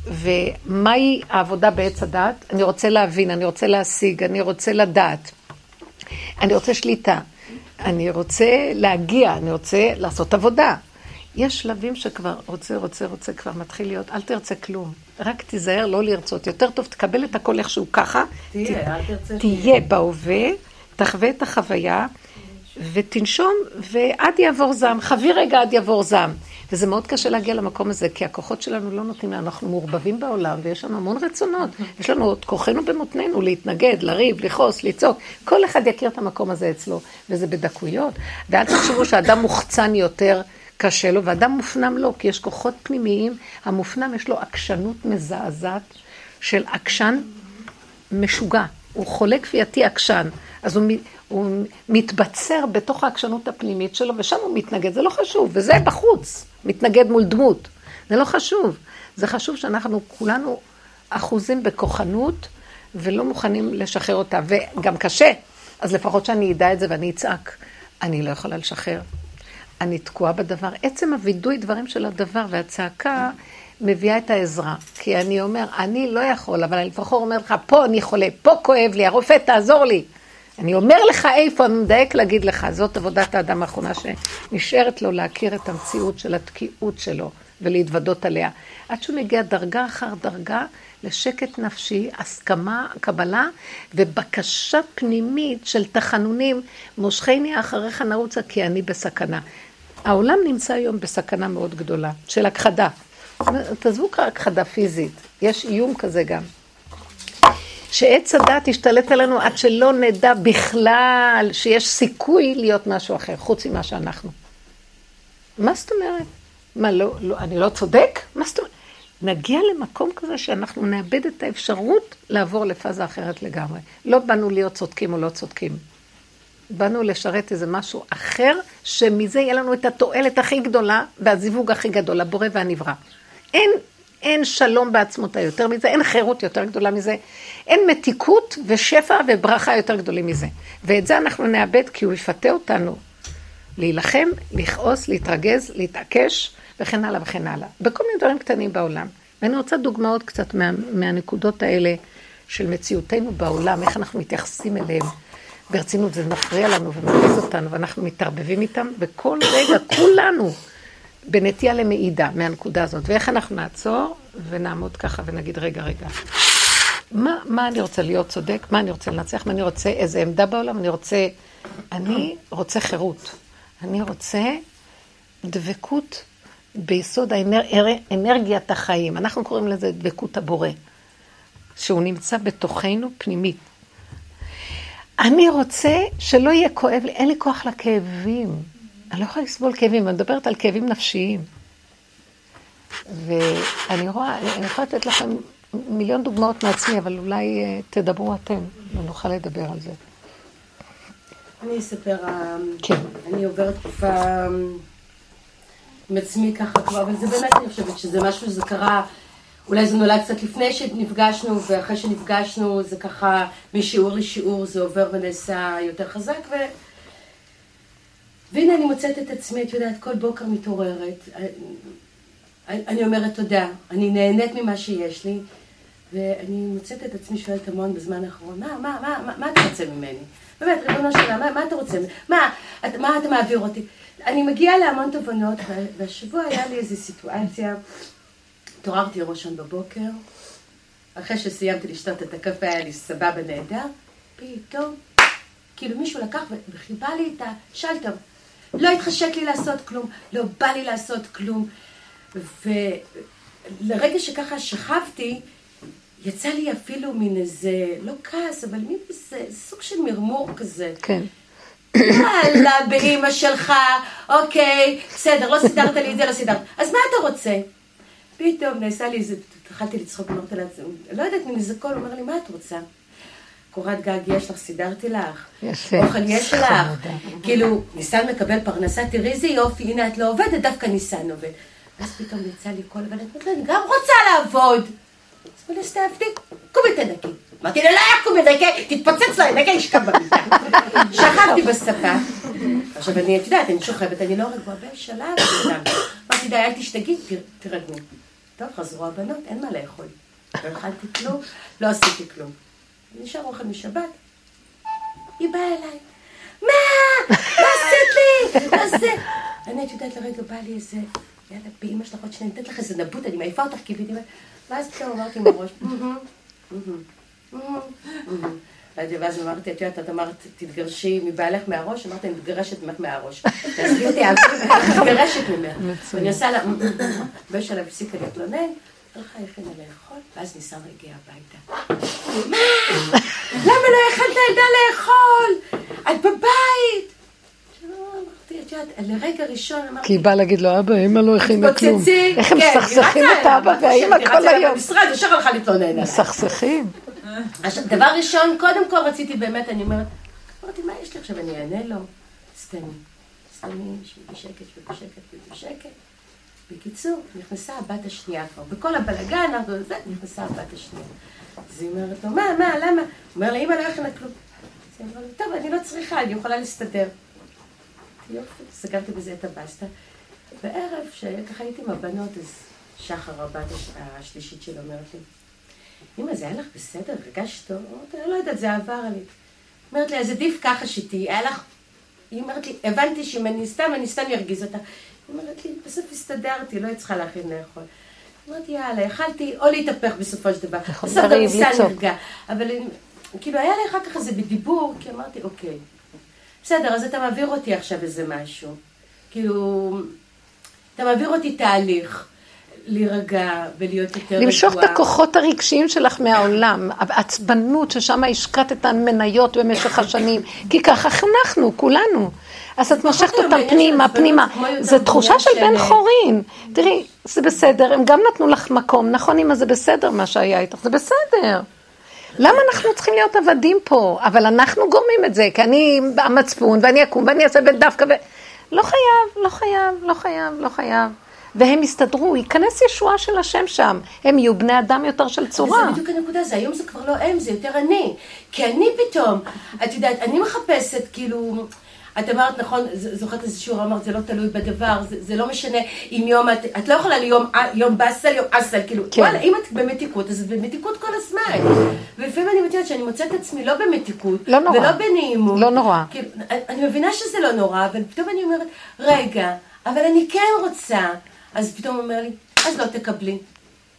ומהי העבודה בעץ הדעת? אני רוצה להבין, אני רוצה להשיג, אני רוצה לדעת. אני רוצה שליטה. אני רוצה להגיע, אני רוצה לעשות עבודה. יש שלבים שכבר רוצה, רוצה, רוצה, כבר מתחיל להיות, אל תרצה כלום. רק תיזהר לא לרצות. יותר טוב, תקבל את הכל איכשהו ככה. תהיה, ת... אל תרצה. תהיה בהווה, תחווה את החוויה, ותנשום, ועד יעבור זעם. חווי רגע עד יעבור זעם. וזה מאוד קשה להגיע למקום הזה, כי הכוחות שלנו לא נותנים לנו, אנחנו מעורבבים בעולם, ויש לנו המון רצונות. יש לנו את כוחנו במותנינו להתנגד, לריב, לכעוס, לצעוק. כל אחד יכיר את המקום הזה אצלו, וזה בדקויות. ואל תחשבו שאדם מוחצן יותר. קשה לו, ואדם מופנם לא, כי יש כוחות פנימיים, המופנם יש לו עקשנות מזעזעת של עקשן משוגע. הוא חולה כפייתי עקשן, אז הוא, הוא מתבצר בתוך העקשנות הפנימית שלו, ושם הוא מתנגד, זה לא חשוב, וזה בחוץ, מתנגד מול דמות. זה לא חשוב. זה חשוב שאנחנו כולנו אחוזים בכוחנות, ולא מוכנים לשחרר אותה, וגם קשה. אז לפחות שאני אדע את זה ואני אצעק. אני לא יכולה לשחרר. אני תקועה בדבר. עצם הווידוי דברים של הדבר והצעקה מביאה את העזרה. כי אני אומר, אני לא יכול, אבל אני לפחות אומר לך, פה אני חולה, פה כואב לי, הרופא תעזור לי. אני אומר לך איפה, אני מדייק להגיד לך, זאת עבודת האדם האחרונה שנשארת לו להכיר את המציאות של התקיעות שלו ולהתוודות עליה. עד שהוא מגיע דרגה אחר דרגה לשקט נפשי, הסכמה, קבלה ובקשה פנימית של תחנונים, מושכני אחריך נרוצה כי אני בסכנה. העולם נמצא היום בסכנה מאוד גדולה, של הכחדה. תעזבו הכחדה פיזית, יש איום כזה גם. שעץ הדת ישתלט עלינו עד שלא נדע בכלל שיש סיכוי להיות משהו אחר, חוץ ממה שאנחנו. מה זאת אומרת? מה, לא, לא, אני לא צודק? מה זאת אומרת? נגיע למקום כזה שאנחנו נאבד את האפשרות לעבור לפאזה אחרת לגמרי. לא באנו להיות צודקים או לא צודקים. באנו לשרת איזה משהו אחר, שמזה יהיה לנו את התועלת הכי גדולה והזיווג הכי גדול, הבורא והנברא. אין, אין שלום בעצמותה יותר מזה, אין חירות יותר גדולה מזה, אין מתיקות ושפע וברכה יותר גדולים מזה. ואת זה אנחנו נאבד כי הוא יפתה אותנו להילחם, לכעוס, להתרגז, להתעקש וכן הלאה וכן הלאה. בכל מיני דברים קטנים בעולם. ואני רוצה דוגמאות קצת מה, מהנקודות האלה של מציאותנו בעולם, איך אנחנו מתייחסים אליהם. ברצינות, זה מפריע לנו ומרגיז אותנו, ואנחנו מתערבבים איתם, וכל רגע, כולנו, בנטייה למעידה מהנקודה הזאת. ואיך אנחנו נעצור ונעמוד ככה ונגיד, רגע, רגע. מה, מה אני רוצה להיות צודק? מה אני רוצה לנצח? מה אני רוצה? איזה עמדה בעולם? אני רוצה... אני רוצה חירות. אני רוצה דבקות ביסוד האנר... אנרגיית החיים. אנחנו קוראים לזה דבקות הבורא, שהוא נמצא בתוכנו פנימית. אני רוצה שלא יהיה כואב לי, אין לי כוח לכאבים. אני לא יכולה לסבול כאבים, אני מדברת על כאבים נפשיים. ואני רואה, אני יכולה לתת לכם מיליון דוגמאות מעצמי, אבל אולי אה, תדברו אתם, ונוכל לדבר על זה. אני אספר, אה, כן. אני עוברת תקופה אה, עם עצמי ככה כבר, אבל זה באמת, אני חושבת שזה משהו שזה קרה אולי זה נולד קצת לפני שנפגשנו, ואחרי שנפגשנו זה ככה משיעור לשיעור זה עובר ונעשה יותר חזק, ו... והנה אני מוצאת את עצמי, את יודעת, כל בוקר מתעוררת. אני אומרת תודה, אני נהנית ממה שיש לי, ואני מוצאת את עצמי שואלת המון בזמן האחרון, מה, מה, מה, מה, מה אתה רוצה ממני? באמת, ריבונו שלה, מה, מה אתה רוצה? מה, את, מה אתה מעביר אותי? אני מגיעה להמון תובנות, והשבוע היה לי איזו סיטואציה. התעוררתי ראשון בבוקר, אחרי שסיימתי לשתות את הקפה, היה לי סבבה נהדר, פתאום, כאילו מישהו לקח וחיבה לי את השלטר. לא התחשק לי לעשות כלום, לא בא לי לעשות כלום. ולרגע שככה שכבתי, יצא לי אפילו מין איזה, לא כעס, אבל מין איזה סוג של מרמור כזה. כן. יאללה, באימא שלך, אוקיי, בסדר, לא סידרת לי את זה, לא סידרת. אז מה אתה רוצה? פתאום נעשה לי איזה, התחלתי לצחוק, אמרתי לעצמי, לא יודעת, איזה קול, אומר לי, מה את רוצה? קורת גג יש לך, סידרתי לך. יפה. אוכל יש לך. כאילו, ניסן מקבל פרנסה, תראי איזה יופי, הנה את לא עובדת, דווקא ניסן עובד. ואז פתאום יצא לי קול, את אומרת לו, אני גם רוצה לעבוד. אז הוא אומר, תעבדי, קומי תנקי. אמרתי לו, לא היה קומי תנקי, תתפוצץ לו, ינקי, ישכב במיטה. שכבתי בספה. עכשיו, אני, את יודעת, אני שוכבת, אני לא רגועה בשלב. אמרתי, די, אל תשתגעי, תירגעו. טוב, חזרו הבנות, אין מה לאכול. לא אכלתי כלום, לא עשיתי כלום. נשאר אוכל משבת, היא באה אליי, מה? מה עשית לי? מה זה? אני, את יודעת, לרגע בא לי איזה, יאללה, באמא שלך עוד שניה, אני אתן לך איזה נבוט, אני מעיפה אותך כי בדיוק, ואז פתאום אמרתי עם הראש, ואז אמרתי, את יודעת, את אמרת, תתגרשי מבעלך מהראש, אמרתי, אני מתגרשת ממך מהראש. תעזבי אותי, אני מתגרשת ממך. ואני עושה לה, באיזשהו שלב הפסיקה להתלונן, הלכה הכינה לאכול, ואז ניסן הגיע הביתה. מה? למה לא יכלת ילדה לאכול? את בבית. לא, לרגע ראשון אמרתי, כי היא באה להגיד לו, אבא, אמא לא הכינה כלום. איך הם כן, מסכסכים את האבא והאמא כל היום. ישר הלכה להתלונן עליי. מסכסכים. עכשיו, דבר ראשון, קודם כל רציתי באמת, אני אומרת, אמרתי, מה יש לי עכשיו, אני אענה לו? סתמי, סתמי, שבי בשקט, שבי בשקט, שבי בשקט. בקיצור, נכנסה הבת השנייה כבר, בכל הבלגן, אנחנו זה, נכנסה הבת השנייה. אז היא אומרת לו, מה, מה, למה? הוא אומר לה, אמא לא יכולה כלום. אז היא לו, טוב, אני לא צריכה, אני יכולה להסתדר. יופי, סגרתי בזה את הבסטה. בערב, שככה הייתי עם הבנות, אז שחר, הבת הש- השלישית שלו, אומרת לי, אמא, זה היה לך בסדר? הרגשת טוב? לה, לא יודעת, זה עבר לי. אומרת לי, אז עדיף ככה שתהיי, היה לך... היא אומרת לי, הבנתי שאם אני סתם, אני סתם ארגיז אותה. היא אומרת לי, בסוף הסתדרתי, לא היית צריכה להכין לאכול. אמרתי, יאללה, יכלתי או להתהפך בסופו של דבר. נכון, בסוף גם לצעוק. נרגע. אבל אני- כאילו, היה לי אחר כך איזה בדיבור, כי אמרתי, אוקיי, בסדר, אז אתה מעביר אותי עכשיו איזה משהו. כאילו, אתה מעביר אותי תהליך. להירגע ולהיות יותר רגועה. למשוך את הכוחות הרגשיים שלך מהעולם, העצבנות ששם השקעת מניות במשך השנים, כי ככה חנכנו, כולנו. אז את היום אותם פנימה, פנימה. זו תחושה של בן חורין. תראי, זה בסדר, הם גם נתנו לך מקום, נכון אמא, זה בסדר מה שהיה איתך, זה בסדר. למה אנחנו צריכים להיות עבדים פה? אבל אנחנו גורמים את זה, כי אני המצפון, ואני אקום, ואני אעשה בית דווקא, ו... לא חייב, לא חייב, לא חייב, לא חייב. והם יסתדרו, ייכנס ישועה של השם שם. הם יהיו בני אדם יותר של צורה. וזה בדיוק הנקודה, זה היום זה כבר לא הם, זה יותר אני. כי אני פתאום, את יודעת, אני מחפשת, כאילו, את אמרת, נכון, זוכרת איזה שיעור, אמרת, זה לא תלוי בדבר, זה, זה לא משנה אם יום, את, את לא יכולה ליום יום באסל, יום אסל, כאילו, כן. וואלה, אם את במתיקות, אז את במתיקות כל הזמן. ולפעמים אני מתארת שאני מוצאת את עצמי לא במתיקות, לא נורא. ולא בנעימות. לא נורא. כאילו, אני- אני מבינה שזה לא נורא, אבל פתאום אני אומרת, רגע, אבל אני כן רוצה. אז פתאום הוא אומר לי, אז לא תקבלי.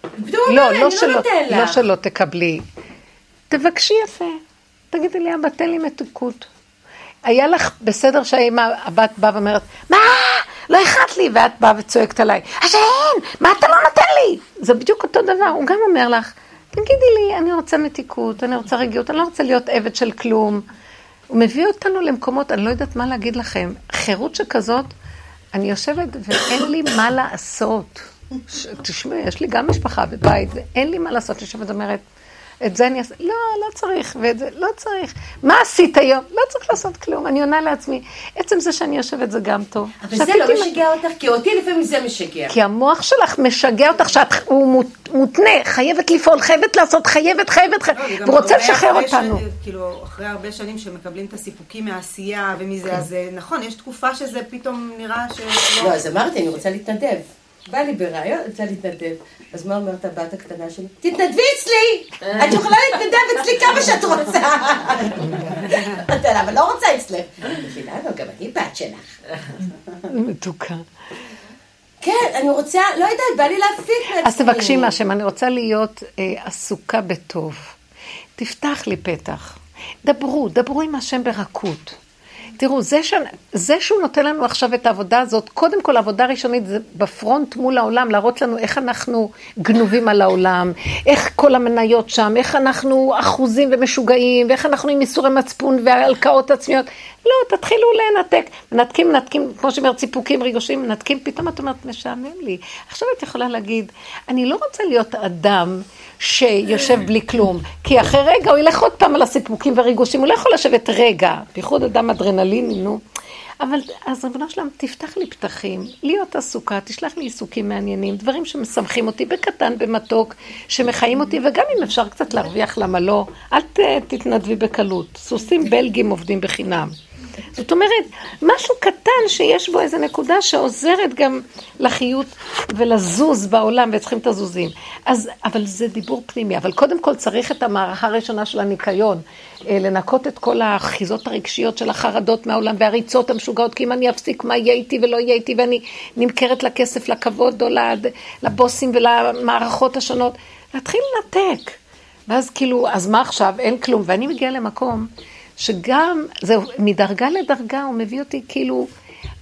פתאום הוא אומר לא, לי, לא אני שלא, לא נותן לא לך. שלא תקבלי. תבקשי יפה. תגידי לי, אבא, תן לי מתוקות. היה לך בסדר שהאמא, הבת באה ואומרת, מה? לא הכנת לי, ואת באה וצועקת עליי, השם, מה אתה לא נותן לי? זה בדיוק אותו דבר, הוא גם אומר לך, תגידי לי, אני רוצה מתיקות, אני רוצה רגיעות, אני לא רוצה להיות עבד של כלום. הוא מביא אותנו למקומות, אני לא יודעת מה להגיד לכם, חירות שכזאת, אני יושבת ואין לי מה לעשות. תשמעי, יש לי גם משפחה בבית, ואין לי מה לעשות, יושבת ואומרת, את זה אני אעשה, לא, לא צריך, ואת זה, לא צריך. מה עשית היום? לא צריך לעשות כלום, אני עונה לעצמי. עצם זה שאני יושבת זה גם טוב. אבל זה לא משגע אותך, כי אותי לפעמים זה משגע. כי המוח שלך משגע אותך שהוא מות- מותנה, חייבת לפעול, חייבת לעשות, חייבת, חייבת, חייבת, לא, והוא רוצה לשחרר אחרי אותנו. כאילו, אחרי הרבה שנים שמקבלים את הסיפוקים מהעשייה ומזה, אז אה, נכון, יש תקופה שזה פתאום נראה ש... לא, אז אמרתי, אני רוצה להתנדב. בא לי ברעיון, אני רוצה להתנדב. אז מה אומרת הבת הקטנה שלי? תתנדבי אצלי! את יכולה להתנדב אצלי כמה שאת רוצה. אמרתי לה, אבל לא רוצה אצלך. מבינה, לא, גם אני בת שלך. מתוקה. כן, אני רוצה, לא יודעת, בא לי להפיק מעצמי. אז תבקשי מהשם, אני רוצה להיות אה, עסוקה בטוב. תפתח לי פתח. דברו, דברו עם השם ברכות. תראו, זה, ש... זה שהוא נותן לנו עכשיו את העבודה הזאת, קודם כל העבודה הראשונית זה בפרונט מול העולם, להראות לנו איך אנחנו גנובים על העולם, איך כל המניות שם, איך אנחנו אחוזים ומשוגעים, ואיך אנחנו עם ייסורי מצפון והלקאות עצמיות. לא, תתחילו לנתק. מנתקים, מנתקים, כמו שאומר ציפוקים, ריגושים, מנתקים, פתאום את אומרת, משעמם לי. עכשיו את יכולה להגיד, אני לא רוצה להיות אדם שיושב בלי כלום, כי אחרי רגע הוא ילך עוד פעם על הסיפוקים והריגושים, הוא לא יכול לשבת רגע, בייחוד אדם אדרנליני, נו. אבל אז ריבונו שלם, תפתח לי פתחים, להיות עסוקה, תשלח לי עיסוקים מעניינים, דברים שמשמחים אותי בקטן, במתוק, שמחיים אותי, וגם אם אפשר קצת להרוויח, למה לא? אל תתנדבי בקלות. סוסים בלגים עובדים בחינם. זאת אומרת, משהו קטן שיש בו איזו נקודה שעוזרת גם לחיות ולזוז בעולם, וצריכים את הזוזים. אז, אבל זה דיבור פנימי. אבל קודם כל צריך את המערכה הראשונה של הניקיון, אה, לנקות את כל האחיזות הרגשיות של החרדות מהעולם והריצות המשוגעות, כי אם אני אפסיק, מה יהיה איתי ולא יהיה איתי, ואני נמכרת לכסף, לכבוד או לבוסים ולמערכות השונות. להתחיל לנתק. ואז כאילו, אז מה עכשיו? אין כלום. ואני מגיעה למקום שגם, זהו, מדרגה לדרגה הוא מביא אותי כאילו,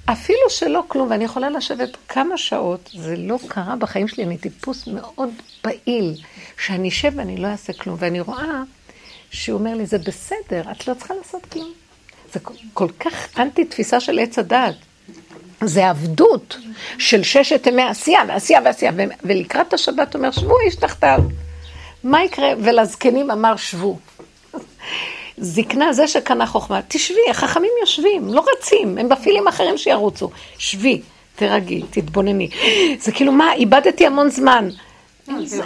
אפילו שלא כלום, ואני יכולה לשבת כמה שעות, זה לא קרה בחיים שלי, אני טיפוס מאוד פעיל, שאני אשב ואני לא אעשה כלום, ואני רואה שהוא אומר לי, זה בסדר, את לא צריכה לעשות כלום. זה כל כך אנטי תפיסה של עץ הדעת. זה עבדות של ששת ימי עשייה ועשייה ועשייה, ולקראת השבת אומר, שבו איש תחתיו. מה יקרה? ולזקנים אמר, שבו. זקנה זה שקנה חוכמה, תשבי, החכמים יושבים, לא רצים, הם מפעילים אחרים שירוצו. שבי, תרגי, תתבונני. זה כאילו, מה, איבדתי המון זמן.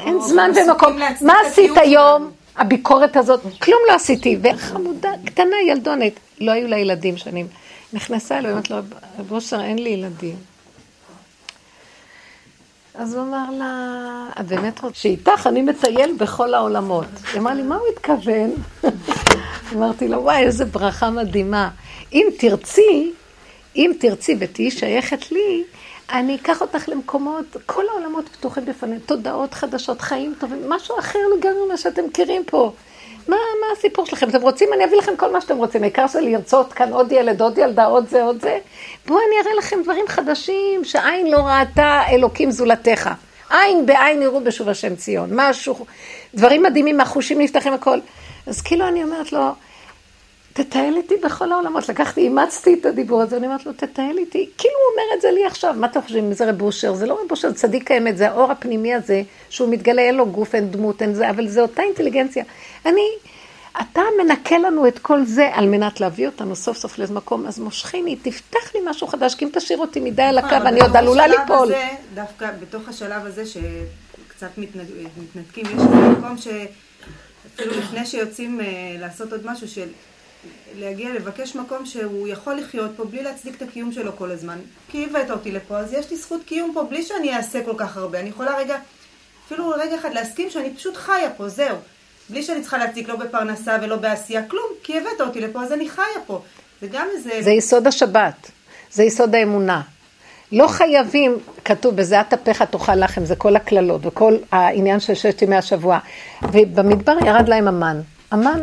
אין זמן ומקום. מה עשית היום? הביקורת הזאת, כלום לא עשיתי. וחמודה, קטנה, ילדונת, לא היו לה ילדים שנים. נכנסה אליי, אמרת לו, בושר, אין לי ילדים. אז הוא אמר לה, את באמת רוצה שאיתך אני מטייל בכל העולמות. היא אמרה לי, מה הוא התכוון? אמרתי לו, וואי, איזה ברכה מדהימה. אם תרצי, אם תרצי ותהיי שייכת לי, אני אקח אותך למקומות, כל העולמות פתוחים בפנינו, תודעות חדשות, חיים טובים, משהו אחר לגמרי ממה שאתם מכירים פה. מה, מה הסיפור שלכם? אתם רוצים, אני אביא לכם כל מה שאתם רוצים. העיקר של לרצות כאן עוד ילד, עוד ילדה, עוד זה, עוד זה. בואו אני אראה לכם דברים חדשים שעין לא ראתה אלוקים זולתך. עין בעין יראו בשוב השם ציון. משהו, דברים מדהימים, החושים נפתחים הכל. אז כאילו אני אומרת לו, תטייל איתי בכל העולמות. לקחתי, אימצתי את הדיבור הזה, אני אומרת לו, תטייל איתי. כאילו הוא אומר את זה לי עכשיו, מה אתם חושבים, זה רב אושר? זה לא רב אושר, צדיק האמת, זה האור הפנימי הזה, שהוא מתגלה, אין לו גוף, אין דמות, אין זה, אבל זה אותה אינטליגנציה. אני, אתה מנקה לנו את כל זה על מנת להביא אותנו סוף סוף לאיזה מקום, אז מושכני, תפתח לי משהו חדש, כי אם תשאיר אותי מדי על הקו, אני עוד עלולה ליפול. דווקא בתוך השלב הזה, שקצת מתנתקים, יש מקום ש... אפילו לפני שיוצאים אה, לעשות עוד משהו, של להגיע, לבקש מקום שהוא יכול לחיות פה בלי להצדיק את הקיום שלו כל הזמן. כי הבאת אותי לפה, אז יש לי זכות קיום פה בלי שאני אעשה כל כך הרבה. אני יכולה רגע, אפילו רגע אחד להסכים שאני פשוט חיה פה, זהו. בלי שאני צריכה להציג לא בפרנסה ולא בעשייה, כלום, כי הבאת אותי לפה, אז אני חיה פה. זה גם איזה... זה יסוד השבת, זה יסוד האמונה. לא חייבים, כתוב, בזיעת אפיך תאכל לחם, זה כל הקללות וכל העניין של ששת ימי השבוע. ובמדבר ירד להם המן. המן,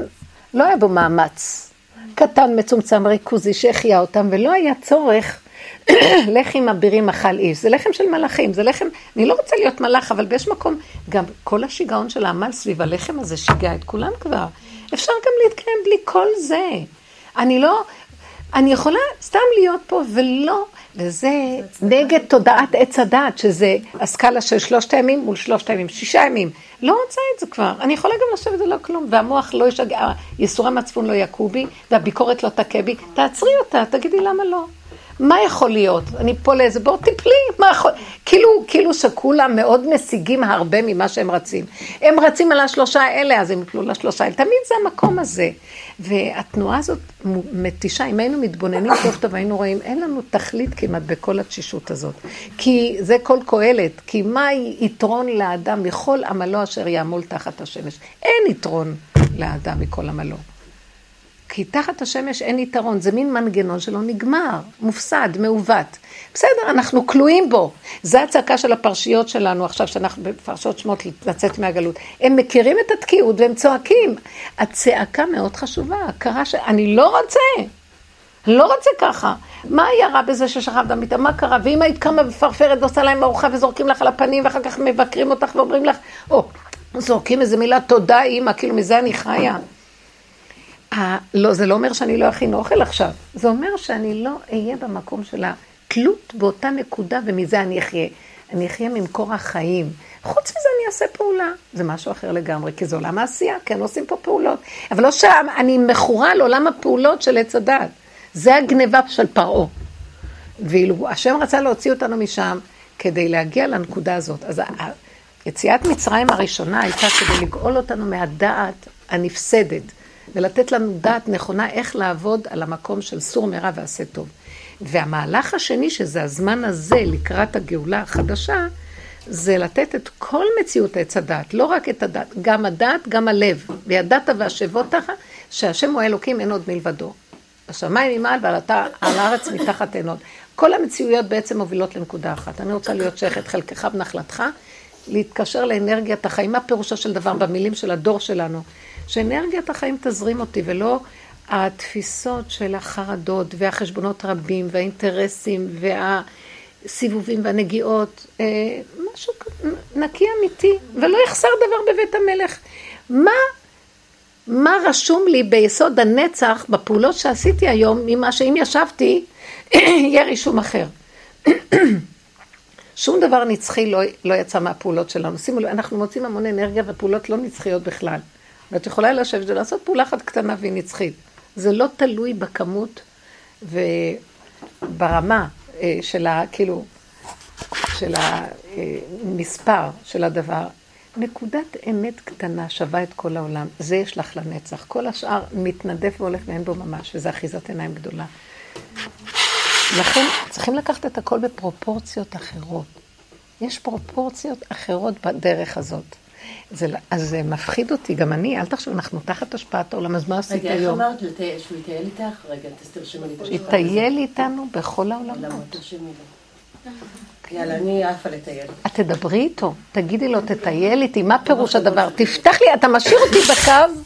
לא היה בו מאמץ. קטן, מצומצם, ריכוזי, שהחייה אותם, ולא היה צורך לחם אבירים אכל איש. זה לחם של מלאכים, זה לחם, אני לא רוצה להיות מלאך, אבל באיש מקום, גם כל השיגעון של העמל סביב הלחם הזה שיגע את כולם כבר. אפשר גם להתקיים בלי כל זה. אני לא, אני יכולה סתם להיות פה ולא, וזה נגד תודעת עץ הדת, שזה הסקאלה של שלושת הימים מול שלושת הימים, שישה ימים. לא רוצה את זה כבר. אני יכולה גם לשבת ולא כלום, והמוח לא ישגע, ייסורי מצפון לא יכו בי, והביקורת לא תכה בי. תעצרי אותה, תגידי למה לא. מה יכול להיות? אני פה לאיזה בור תפלי, מה יכול... כאילו, כאילו שכולם מאוד משיגים הרבה ממה שהם רצים. הם רצים על השלושה האלה, אז הם יפלו לשלושה האלה. תמיד זה המקום הזה. והתנועה הזאת מתישה, אם היינו מתבוננים טוב טוב, היינו רואים, אין לנו תכלית כמעט בכל התשישות הזאת. כי זה כל קהלת, כי מה יתרון לאדם מכל עמלו אשר יעמול תחת השמש? אין יתרון לאדם מכל עמלו. כי תחת השמש אין יתרון, זה מין מנגנון שלא נגמר, מופסד, מעוות. בסדר, אנחנו כלואים בו. זה הצעקה של הפרשיות שלנו עכשיו, שאנחנו בפרשות שמות לצאת מהגלות. הם מכירים את התקיעות והם צועקים. הצעקה מאוד חשובה, הכרה ש... אני לא רוצה, לא רוצה ככה. מה היה רע בזה ששכבת במיטה? מה קרה? ואם היית קמה ופרפרת ועושה להם ארוחה וזורקים לך על הפנים ואחר כך מבקרים אותך ואומרים לך, או, זורקים איזה מילה תודה אימא, כאילו מזה אני חיה. לא, זה לא אומר שאני לא אכין אוכל עכשיו. זה אומר שאני לא אהיה במקום של התלות באותה נקודה, ומזה אני אחיה. אני אחיה ממקור החיים. חוץ מזה אני אעשה פעולה. זה משהו אחר לגמרי, כי זה עולם העשייה, כן עושים פה פעולות. אבל לא שאני מכורה על עולם הפעולות של עץ הדת. זה הגניבה של פרעה. ואילו השם רצה להוציא אותנו משם כדי להגיע לנקודה הזאת. אז יציאת מצרים הראשונה הייתה כדי לגאול אותנו מהדעת הנפסדת, ולתת לנו דעת נכונה איך לעבוד על המקום של סור מרע ועשה טוב. והמהלך השני, שזה הזמן הזה לקראת הגאולה החדשה, זה לתת את כל מציאות עץ הדעת, לא רק את הדעת, גם הדעת, גם הלב. וידעת והשבות תחת, שהשם הוא האלוקים, אין עוד מלבדו. השמיים ממעל ועל הארץ מתחת אין עוד. כל המציאויות בעצם מובילות לנקודה אחת. אני רוצה להיות שייכת חלקך ונחלתך, להתקשר לאנרגיית החיים. מה פירושו של דבר במילים של הדור שלנו? שאנרגיית החיים תזרים אותי, ולא התפיסות של החרדות והחשבונות רבים והאינטרסים והסיבובים והנגיעות. אה, משהו נקי אמיתי, ולא יחסר דבר בבית המלך. מה מה רשום לי ביסוד הנצח בפעולות שעשיתי היום, ממה שאם ישבתי, יהיה רישום אחר. שום דבר נצחי לא, לא יצא מהפעולות שלנו. שימו לב, אנחנו מוצאים המון אנרגיה ופעולות לא נצחיות בכלל. ואת יכולה לשבת ולעשות פעולה אחת קטנה והיא נצחית. זה לא תלוי בכמות וברמה אה, של ה... כאילו, של המספר של הדבר. נקודת אמת קטנה שווה את כל העולם, זה יש לך לנצח. כל השאר מתנדף והולך ואין בו ממש, וזה אחיזת עיניים גדולה. לכן צריכים לקחת את הכל בפרופורציות אחרות. יש פרופורציות אחרות בדרך הזאת. זה, אז זה מפחיד אותי, גם אני, אל תחשוב, אנחנו תחת השפעת העולם, אז מה עשית רגע, איך היום? אמרת? שהוא יטייל איתך? רגע, אז תרשמי לי. שיטייל איתנו בכל העולמות. יאללה, אני עפה לטייל. את תדברי איתו, תגידי לו, תטייל איתי, מה פירוש הדבר? תפתח לי, אתה משאיר אותי בקו,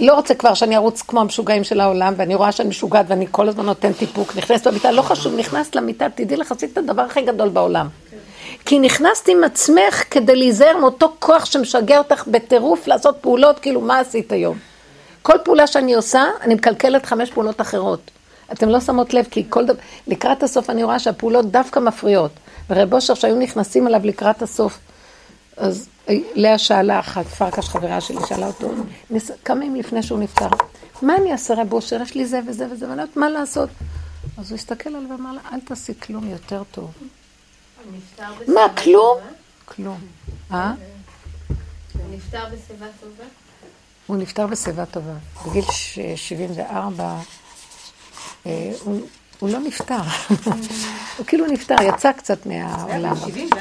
לא רוצה כבר שאני ארוץ כמו המשוגעים של העולם, ואני רואה שאני משוגעת ואני כל הזמן נותן טיפוק, נכנסת למיטה, לא חשוב, נכנסת למיטה, תדעי לך, עשית את הדבר הכי גדול בעולם. כי נכנסת עם עצמך כדי להיזהר מאותו כוח שמשגע אותך בטירוף לעשות פעולות, כאילו, מה עשית היום? כל פעולה שאני עושה, אני מקלקלת חמש פעולות אחרות. אתם לא שמות לב, כי כל דבר, לקראת הסוף אני רואה שהפעולות דווקא מפריעות. ורב אושר שהיו נכנסים אליו לקראת הסוף, אז לאה שאלה אחת, פרקש חברה שלי, שאלה אותו, כמה ימים לפני שהוא נפטר, מה אני אעשה רב אושר, יש לי זה וזה וזה, ואני לא יודעת מה לעשות. אז הוא הסתכל עליו ואמר לה, אל תעשי כלום יותר טוב. מה, כלום? כלום. אה? נפטר בשיבה טובה? הוא נפטר בשיבה טובה. בגיל ש- 74, אה, הוא, הוא לא נפטר. הוא כאילו נפטר, יצא קצת מהעולם. 90 ו-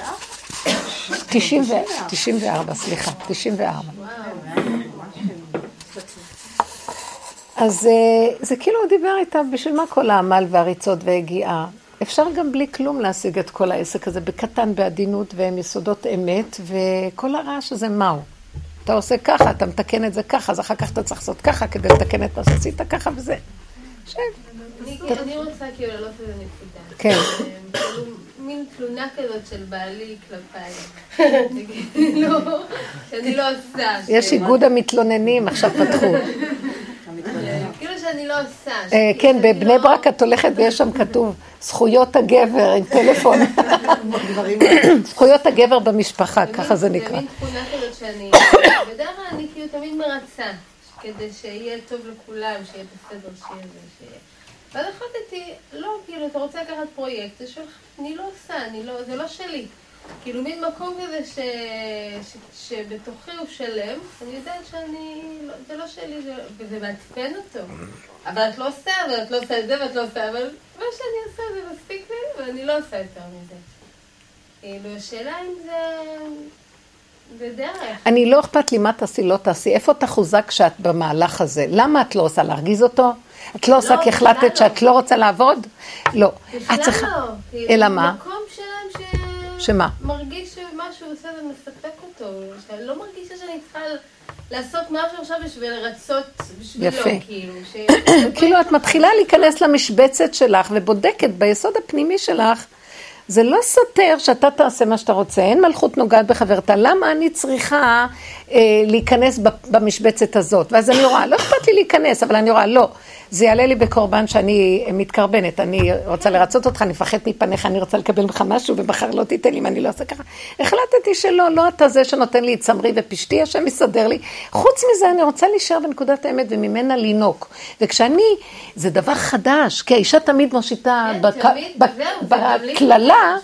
94, סליחה, 94. אז אה, זה כאילו הוא דיבר איתה, בשביל מה כל העמל והריצות והגיעה? אפשר גם בלי כלום להשיג את כל העסק הזה, בקטן, בעדינות והם יסודות אמת, וכל הרעש הזה מהו? אתה עושה ככה, אתה מתקן את זה ככה, אז אחר כך אתה צריך לעשות ככה כדי לתקן את מה שעשית ככה וזה. שב. אני רוצה כאילו להעלות איזה נקודה. כן. כאילו, מין תלונה כזאת של בעלי כלפיי. כאילו, שאני לא עושה. יש ש- איגוד המתלוננים, עכשיו פתחו. כאילו שאני לא עושה. אה, כן, שאני בבני לא- ברק את הולכת ויש שם כתוב, זכויות הגבר עם טלפון. זכויות הגבר במשפחה, ככה זה נקרא. מין תכונה כזאת שאני, בדרך כלל אני כאילו תמיד מרצה, כדי שיהיה טוב לכולם, שיהיה בסדר, שיהיה זה, שיהיה. ואז החלטתי, לא, כאילו, אתה רוצה לקחת פרויקט, זה שלך, אני לא עושה, אני לא, זה לא שלי. כאילו, מין מקום כזה ש, ש, שבתוכי הוא שלם, אני יודעת שאני, לא, זה לא שלי, זה, וזה מעצבן אותו. אבל את לא עושה, ואת לא עושה את זה, ואת לא עושה, אבל מה שאני עושה זה מספיק לי, ואני לא עושה יותר מזה. כאילו, השאלה אם זה... זה דרך. אני לא אכפת לי מה תעשי, לא תעשי. איפה תחוזק כשאת במהלך הזה? למה את לא עושה? להרגיז אותו? את לא עושה לא, כי החלטת שאת לא. לא רוצה לעבוד? לא. את בכלל צריכה... לא. כאילו, אלא מה? מקום שלהם ש... שמה? מרגיש שמה שהוא עושה זה מספק אותו. שאני לא מרגישה שאני צריכה לעשות משהו עכשיו בשביל לרצות בשבילו, יפה. כאילו. ש... כאילו את מתחילה להיכנס למשבצת שלך ובודקת ביסוד הפנימי שלך זה לא סותר שאתה תעשה מה שאתה רוצה, אין מלכות נוגעת בחברתה, למה אני צריכה אה, להיכנס במשבצת הזאת? ואז אני רואה, לא אכפת לי להיכנס, אבל אני רואה, לא, זה יעלה לי בקורבן שאני מתקרבנת, אני רוצה לרצות אותך, אני מפחד מפניך, אני רוצה לקבל ממך משהו, ומחר לא תיתן לי אם אני לא אעשה ככה. החלטתי שלא, לא אתה זה שנותן לי את צמרי ופשתי, השם יסדר לי. חוץ מזה, אני רוצה להישאר בנקודת האמת וממנה לינוק. וכשאני, זה דבר חדש, כי האישה תמיד מושיטה בקללה,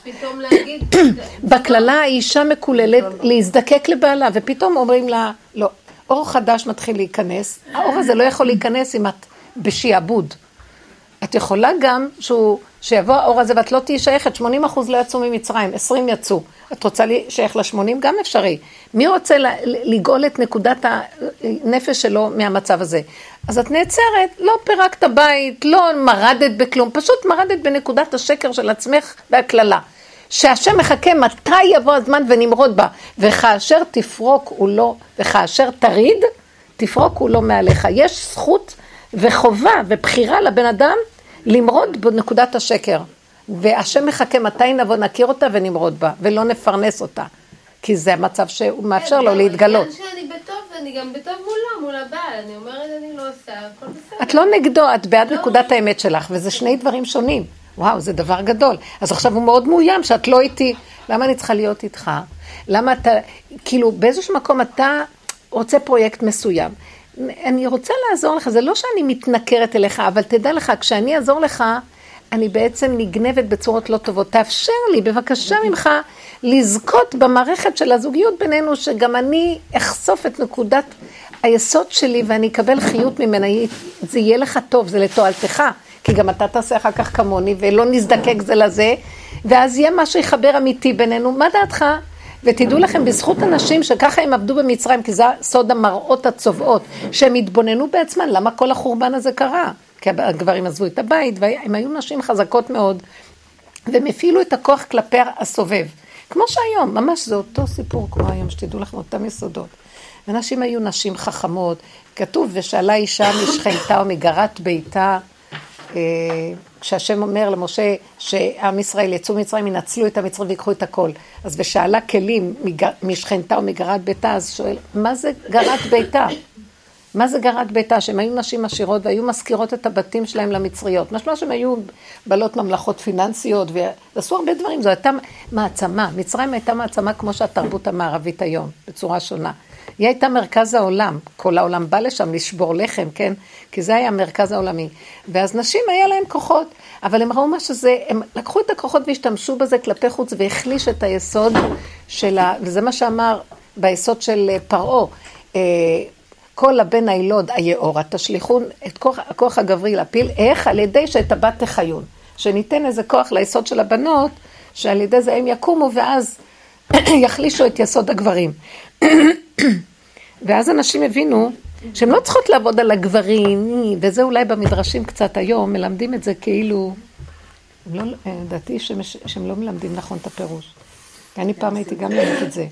בקללה האישה מקוללת להזדקק לבעלה, ופתאום אומרים לה, לא, אור חדש מתחיל להיכנס, האור הזה לא יכול להיכנס אם את בשעבוד. את יכולה גם שהוא, שיבוא האור הזה ואת לא תהיי שייכת, 80 אחוז לא יצאו ממצרים, 20 יצאו. את רוצה להישייך ל-80? גם אפשרי. מי רוצה לגאול את נקודת הנפש שלו מהמצב הזה? אז את נעצרת, לא פירקת בית, לא מרדת בכלום, פשוט מרדת בנקודת השקר של עצמך והקללה. שהשם מחכה מתי יבוא הזמן ונמרוד בה, וכאשר תפרוק הוא לא, וכאשר תריד, תפרוק הוא לא מעליך. יש זכות וחובה ובחירה לבן אדם למרוד בנקודת השקר. והשם מחכה מתי נבוא נכיר אותה ונמרוד בה, ולא נפרנס אותה. כי זה המצב שהוא מאפשר לו להתגלות. כן, שאני בטוב, ואני גם בטוב מולו, מול הבעל. אני אומרת, אני לא עושה, הכל בסדר. את לא נגדו, את בעד לא. נקודת האמת שלך, וזה שני דברים שונים. וואו, זה דבר גדול. אז עכשיו הוא מאוד מאוים שאת לא איתי. למה אני צריכה להיות איתך? למה אתה, כאילו, באיזשהו מקום אתה רוצה פרויקט מסוים. אני רוצה לעזור לך, זה לא שאני מתנכרת אליך, אבל תדע לך, כשאני אעזור לך, אני בעצם נגנבת בצורות לא טובות. תאפשר לי, בבקשה ממך, לזכות במערכת של הזוגיות בינינו, שגם אני אחשוף את נקודת היסוד שלי ואני אקבל חיות ממנה. זה יהיה לך טוב, זה לתועלתך, כי גם אתה תעשה אחר כך כמוני, ולא נזדקק זה לזה, ואז יהיה משהו יחבר אמיתי בינינו. מה דעתך? ותדעו לכם, בזכות הנשים שככה הם עבדו במצרים, כי זה סוד המראות הצובעות, שהם התבוננו בעצמן, למה כל החורבן הזה קרה? כי הגברים עזבו את הבית, והם היו נשים חזקות מאוד, והם הפעילו את הכוח כלפי הסובב. כמו שהיום, ממש זה אותו סיפור כמו היום, שתדעו לכם, אותם יסודות. ונשים היו נשים חכמות, כתוב, ושאלה אישה משכנתה או מגרת ביתה, כשהשם אומר למשה שעם ישראל יצאו ממצרים, ינצלו את המצרים ויקחו את הכל. אז ושאלה כלים משכנתה או מגרת ביתה, אז שואל, מה זה גרת ביתה? מה זה גרת ביתה? שהן היו נשים עשירות והיו מזכירות את הבתים שלהם למצריות. משמע שהן היו בעלות ממלכות פיננסיות ועשו הרבה דברים. זו הייתה מעצמה. מצרים הייתה מעצמה כמו שהתרבות המערבית היום, בצורה שונה. היא הייתה מרכז העולם, כל העולם בא לשם לשבור לחם, כן? כי זה היה המרכז העולמי. ואז נשים היה להם כוחות, אבל הם ראו מה שזה, הם לקחו את הכוחות והשתמשו בזה כלפי חוץ והחליש את היסוד של ה... וזה מה שאמר ביסוד של פרעה. אה, כל הבן הילוד היאורה, תשליכון את כוח, הכוח הגברי להפיל, איך? על ידי שאת הבת תחיון. שניתן איזה כוח ליסוד של הבנות, שעל ידי זה הם יקומו ואז יחלישו את יסוד הגברים. ואז אנשים הבינו שהן לא צריכות לעבוד על הגברים, וזה אולי במדרשים קצת היום, מלמדים את זה כאילו, לא, לדעתי שהם לא מלמדים נכון את הפירוש. אני פעם הייתי גם לומדת את זה.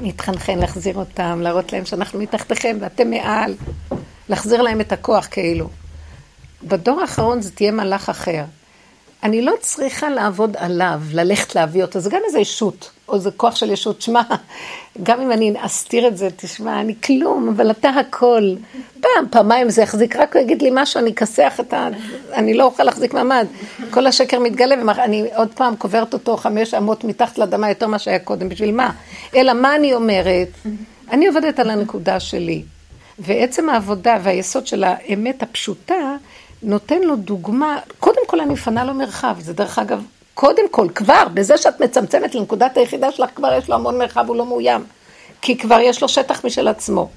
להתחנחן, להחזיר אותם, להראות להם שאנחנו מתחתיכם ואתם מעל, להחזיר להם את הכוח כאילו. בדור האחרון זה תהיה מלאך אחר. אני לא צריכה לעבוד עליו, ללכת להביא אותו, זה גם איזה ישות, או איזה כוח של ישות. שמע, גם אם אני אסתיר את זה, תשמע, אני כלום, אבל אתה הכל. פעם, פעמיים זה יחזיק, רק הוא יגיד לי משהו, אני אכסח את ה... אני לא אוכל להחזיק מעמד. כל השקר מתגלה, ואני עוד פעם קוברת אותו חמש אמות מתחת לאדמה יותר ממה שהיה קודם, בשביל מה? אלא מה אני אומרת? אני עובדת על הנקודה שלי. ועצם העבודה והיסוד של האמת הפשוטה, נותן לו דוגמה, קודם כל אני מפנה לו מרחב, זה דרך אגב, קודם כל, כבר, בזה שאת מצמצמת לנקודת היחידה שלך, כבר יש לו המון מרחב, הוא לא מאוים. כי כבר יש לו שטח משל עצמו.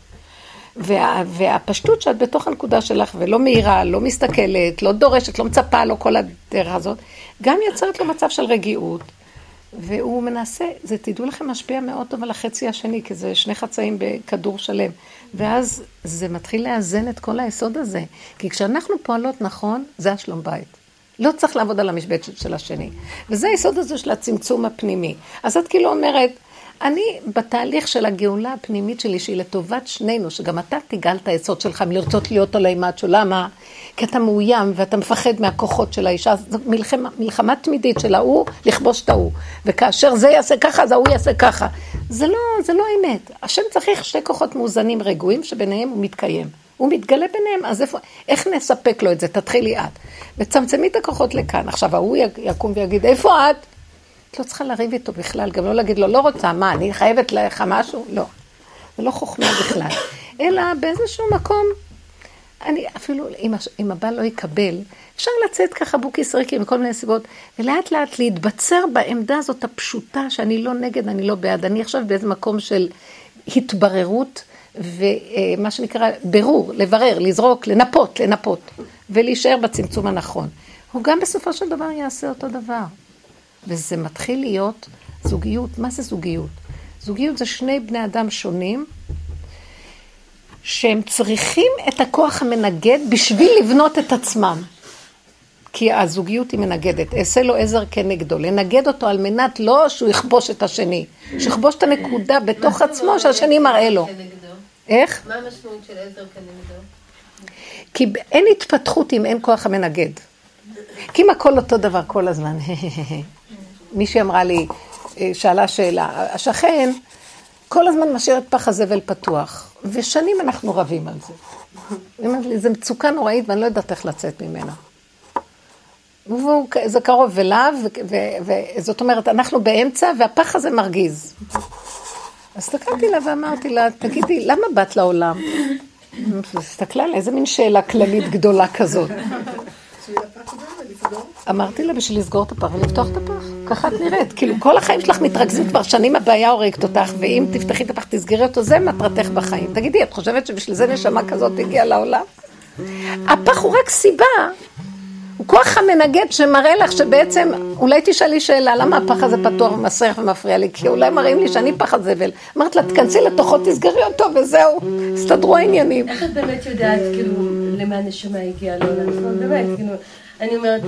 וה, והפשטות שאת בתוך הנקודה שלך, ולא מהירה, לא מסתכלת, לא דורשת, לא מצפה, לא כל הדרך הזאת, גם יוצרת לו מצב של רגיעות. והוא מנסה, זה תדעו לכם, משפיע מאוד טוב על החצי השני, כי זה שני חצאים בכדור שלם. ואז זה מתחיל לאזן את כל היסוד הזה. כי כשאנחנו פועלות נכון, זה השלום בית. לא צריך לעבוד על המשבצת של השני. וזה היסוד הזה של הצמצום הפנימי. אז את כאילו אומרת, אני בתהליך של הגאולה הפנימית שלי, שהיא לטובת שנינו, שגם אתה תיגל את היסוד שלך מלרצות להיות עליי מאצ'ו. למה? כי אתה מאוים ואתה מפחד מהכוחות של האישה. זו מלחמה, מלחמה תמידית של ההוא לכבוש את ההוא. וכאשר זה יעשה ככה, אז ההוא יעשה ככה. זה לא, זה לא אמת. השם צריך שתי כוחות מאוזנים רגועים, שביניהם הוא מתקיים. הוא מתגלה ביניהם, אז איפה, איך נספק לו את זה? תתחילי את. וצמצמי את הכוחות לכאן. עכשיו, ההוא יקום ויגיד, איפה את? את לא צריכה לריב איתו בכלל, גם לא להגיד לו, לא רוצה, מה, אני חייבת לך משהו? לא. זה לא חוכמה בכלל. אלא באיזשהו מקום, אני אפילו, אם, אם הבעל לא יקבל, אפשר לצאת ככה בוקיס ריקים מכל מיני סיבות, ולאט לאט להתבצר בעמדה הזאת הפשוטה, שאני לא נגד, אני לא בעד. אני עכשיו באיזה מקום של התבררות, ומה שנקרא ברור, לברר, לזרוק, לנפות, לנפות, ולהישאר בצמצום הנכון. הוא גם בסופו של דבר יעשה אותו דבר. וזה מתחיל להיות זוגיות. מה זה זוגיות? זוגיות זה שני בני אדם שונים, שהם צריכים את הכוח המנגד בשביל לבנות את עצמם. כי הזוגיות היא מנגדת, אעשה לו עזר כנגדו, לנגד אותו על מנת לא שהוא יכבוש את השני, שיכבוש את הנקודה בתוך עצמו שהשני מראה לו. איך? מה המשמעות של עזר כנגדו? כי אין התפתחות אם אין כוח המנגד. כי אם הכל אותו דבר כל הזמן. מישהי אמרה לי, אה, שאלה שאלה, השכן כל הזמן משאיר את פח הזבל פתוח, ושנים אנחנו רבים על זה. היא אומרת לי, זו מצוקה נוראית ואני לא יודעת איך לצאת ממנה. וזה קרוב אליו, וזאת אומרת, אנחנו באמצע והפח הזה מרגיז. הסתכלתי לה ואמרתי לה, תגידי, למה באת לעולם? הסתכלה על איזה מין שאלה כללית גדולה כזאת. אמרתי לה בשביל לסגור את הפח ולפתוח את הפח, ככה את נראית. כאילו כל החיים שלך מתרכזים כבר שנים הבעיה הורגת אותך, ואם תפתחי את הפח תסגרי אותו, זה מטרתך בחיים. תגידי, את חושבת שבשביל זה נשמה כזאת הגיעה לעולם? הפח הוא רק סיבה, הוא כוח המנגד שמראה לך שבעצם, אולי תשאלי שאלה, למה הפח הזה פתוח ומסריח ומפריע לי? כי אולי מראים לי שאני פח הזבל. אמרת לה, תכנסי לתוכו, תסגרי אותו וזהו, הסתדרו העניינים. איך את באמת יודעת, כאילו, למה הנשמה הגיעה לעולם? באמת, כאילו, אני אומרת,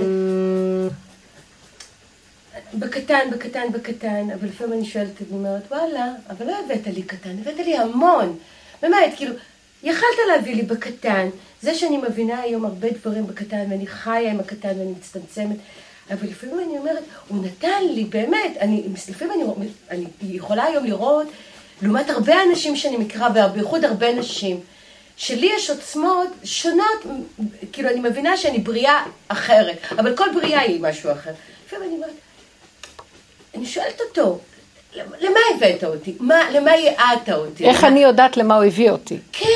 בקטן, בקטן, בקטן, אבל לפעמים אני שואלת, אני אומרת, וואלה, אבל לא הבאת לי קטן, הבאת לי המון. באמת, כאילו, יכלת להביא לי בקטן. זה שאני מבינה היום הרבה דברים בקטן, ואני חיה עם הקטן ואני מצטמצמת, אבל לפעמים אני אומרת, הוא נתן לי, באמת, אני, לפעמים אני, אני יכולה היום לראות, לעומת הרבה אנשים שאני מכירה, ובייחוד הרבה נשים, שלי יש עוצמות שונות, כאילו אני מבינה שאני בריאה אחרת, אבל כל בריאה היא משהו אחר. לפעמים אני אומרת, אני שואלת אותו, למה הבאת אותי? מה, למה ייעדת אותי? איך אני יודעת למה הוא הביא אותי? כן,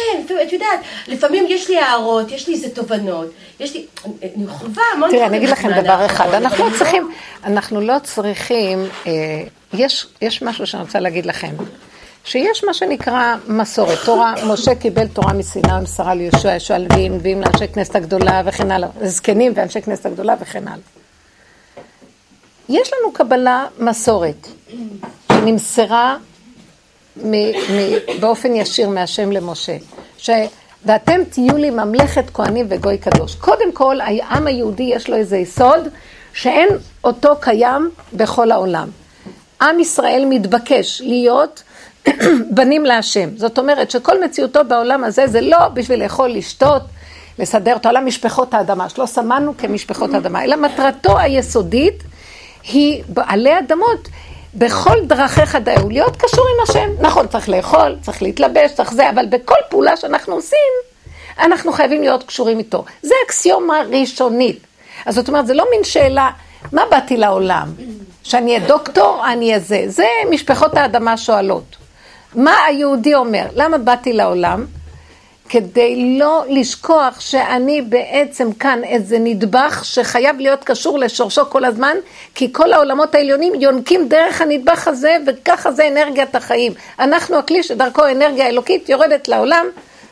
את יודעת, לפעמים יש לי הערות, יש לי איזה תובנות, יש לי, אני חווה המון תראה, אני אגיד לכם דבר אחד, אנחנו לא צריכים, אנחנו לא צריכים, אה, יש משהו שאני רוצה להגיד לכם. שיש מה שנקרא מסורת. תורה, משה קיבל תורה מסיני ומסרה ליהושע, ישוע לווים, נביאים לאנשי כנסת הגדולה וכן הלאה, זקנים ואנשי כנסת הגדולה וכן הלאה. יש לנו קבלה מסורת שנמסרה מ, מ, באופן ישיר מהשם למשה, ש... ואתם תהיו לי ממלכת כהנים וגוי קדוש. קודם כל, העם היהודי יש לו איזה יסוד שאין אותו קיים בכל העולם. עם ישראל מתבקש להיות בנים להשם. זאת אומרת שכל מציאותו בעולם הזה זה לא בשביל לאכול, לשתות, לסדר את העולם משפחות האדמה, שלא שמענו כמשפחות האדמה, אלא מטרתו היסודית היא בעלי אדמות. בכל דרכיך דאו, להיות קשור עם השם. נכון, צריך לאכול, צריך להתלבש, צריך זה, אבל בכל פעולה שאנחנו עושים, אנחנו חייבים להיות קשורים איתו. זה אקסיומה ראשונית. אז זאת אומרת, זה לא מין שאלה, מה באתי לעולם? שאני אהיה דוקטור, אני אהיה זה. זה משפחות האדמה שואלות. מה היהודי אומר? למה באתי לעולם? כדי לא לשכוח שאני בעצם כאן איזה נדבך שחייב להיות קשור לשורשו כל הזמן, כי כל העולמות העליונים יונקים דרך הנדבך הזה, וככה זה אנרגיית החיים. אנחנו הכלי שדרכו אנרגיה אלוקית יורדת לעולם,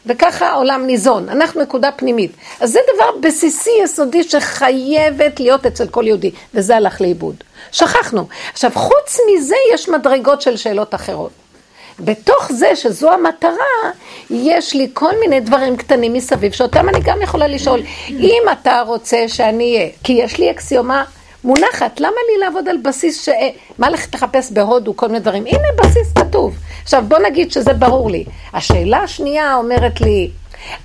וככה העולם ניזון. אנחנו נקודה פנימית. אז זה דבר בסיסי יסודי שחייבת להיות אצל כל יהודי, וזה הלך לאיבוד. שכחנו. עכשיו, חוץ מזה יש מדרגות של שאלות אחרות. בתוך זה שזו המטרה, יש לי כל מיני דברים קטנים מסביב, שאותם אני גם יכולה לשאול, אם אתה רוצה שאני אהיה, כי יש לי אקסיומה מונחת. למה לי לעבוד על בסיס ש... מה לך לחפש בהודו, כל מיני דברים? הנה בסיס כתוב. עכשיו, בוא נגיד שזה ברור לי. השאלה השנייה אומרת לי,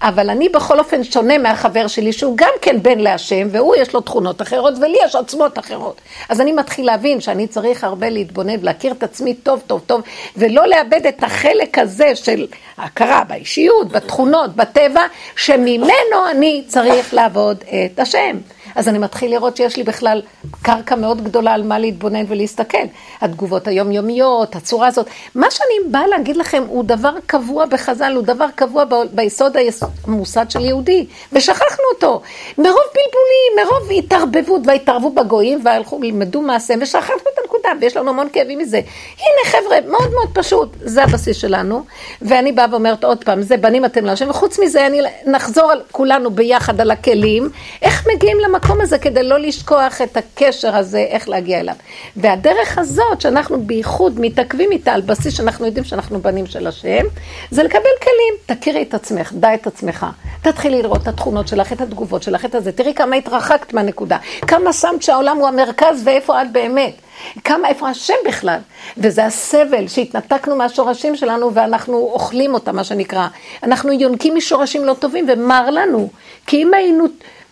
אבל אני בכל אופן שונה מהחבר שלי, שהוא גם כן בן להשם, והוא יש לו תכונות אחרות, ולי יש עצמות אחרות. אז אני מתחיל להבין שאני צריך הרבה להתבונן ולהכיר את עצמי טוב, טוב, טוב, ולא לאבד את החלק הזה של ההכרה באישיות, בתכונות, בטבע, שממנו אני צריך לעבוד את השם. אז אני מתחיל לראות שיש לי בכלל קרקע מאוד גדולה על מה להתבונן ולהסתכל. התגובות היומיומיות, הצורה הזאת. מה שאני באה להגיד לכם הוא דבר קבוע בחז"ל, הוא דבר קבוע ביסוד המוסד של יהודי, ושכחנו אותו. מרוב בלבולים, מרוב התערבבות, והתערבו בגויים, והלכו ללמדו מעשה, ושכחנו את הנקודה, ויש לנו המון כאבים מזה. הנה חבר'ה, מאוד מאוד פשוט, זה הבסיס שלנו, ואני באה ואומרת עוד פעם, זה בנים אתם להשם, וחוץ מזה אני נחזור על כולנו ביחד על הכלים, איך מגיעים למקום הזה כדי לא לשכוח את הקשר הזה, איך להגיע אליו. והדרך הזאת, שאנחנו בייחוד מתעכבים איתה על בסיס שאנחנו יודעים שאנחנו בנים של השם, זה לקבל כלים. תכירי את עצמך, דע את עצמך. תתחילי לראות את התכונות שלך, את התגובות שלך, את הזה. תראי כמה התרחקת מהנקודה. כמה שמת שהעולם הוא המרכז ואיפה את באמת. כמה, איפה השם בכלל? וזה הסבל שהתנתקנו מהשורשים שלנו ואנחנו אוכלים אותם, מה שנקרא. אנחנו יונקים משורשים לא טובים ומר לנו. כי אם היינו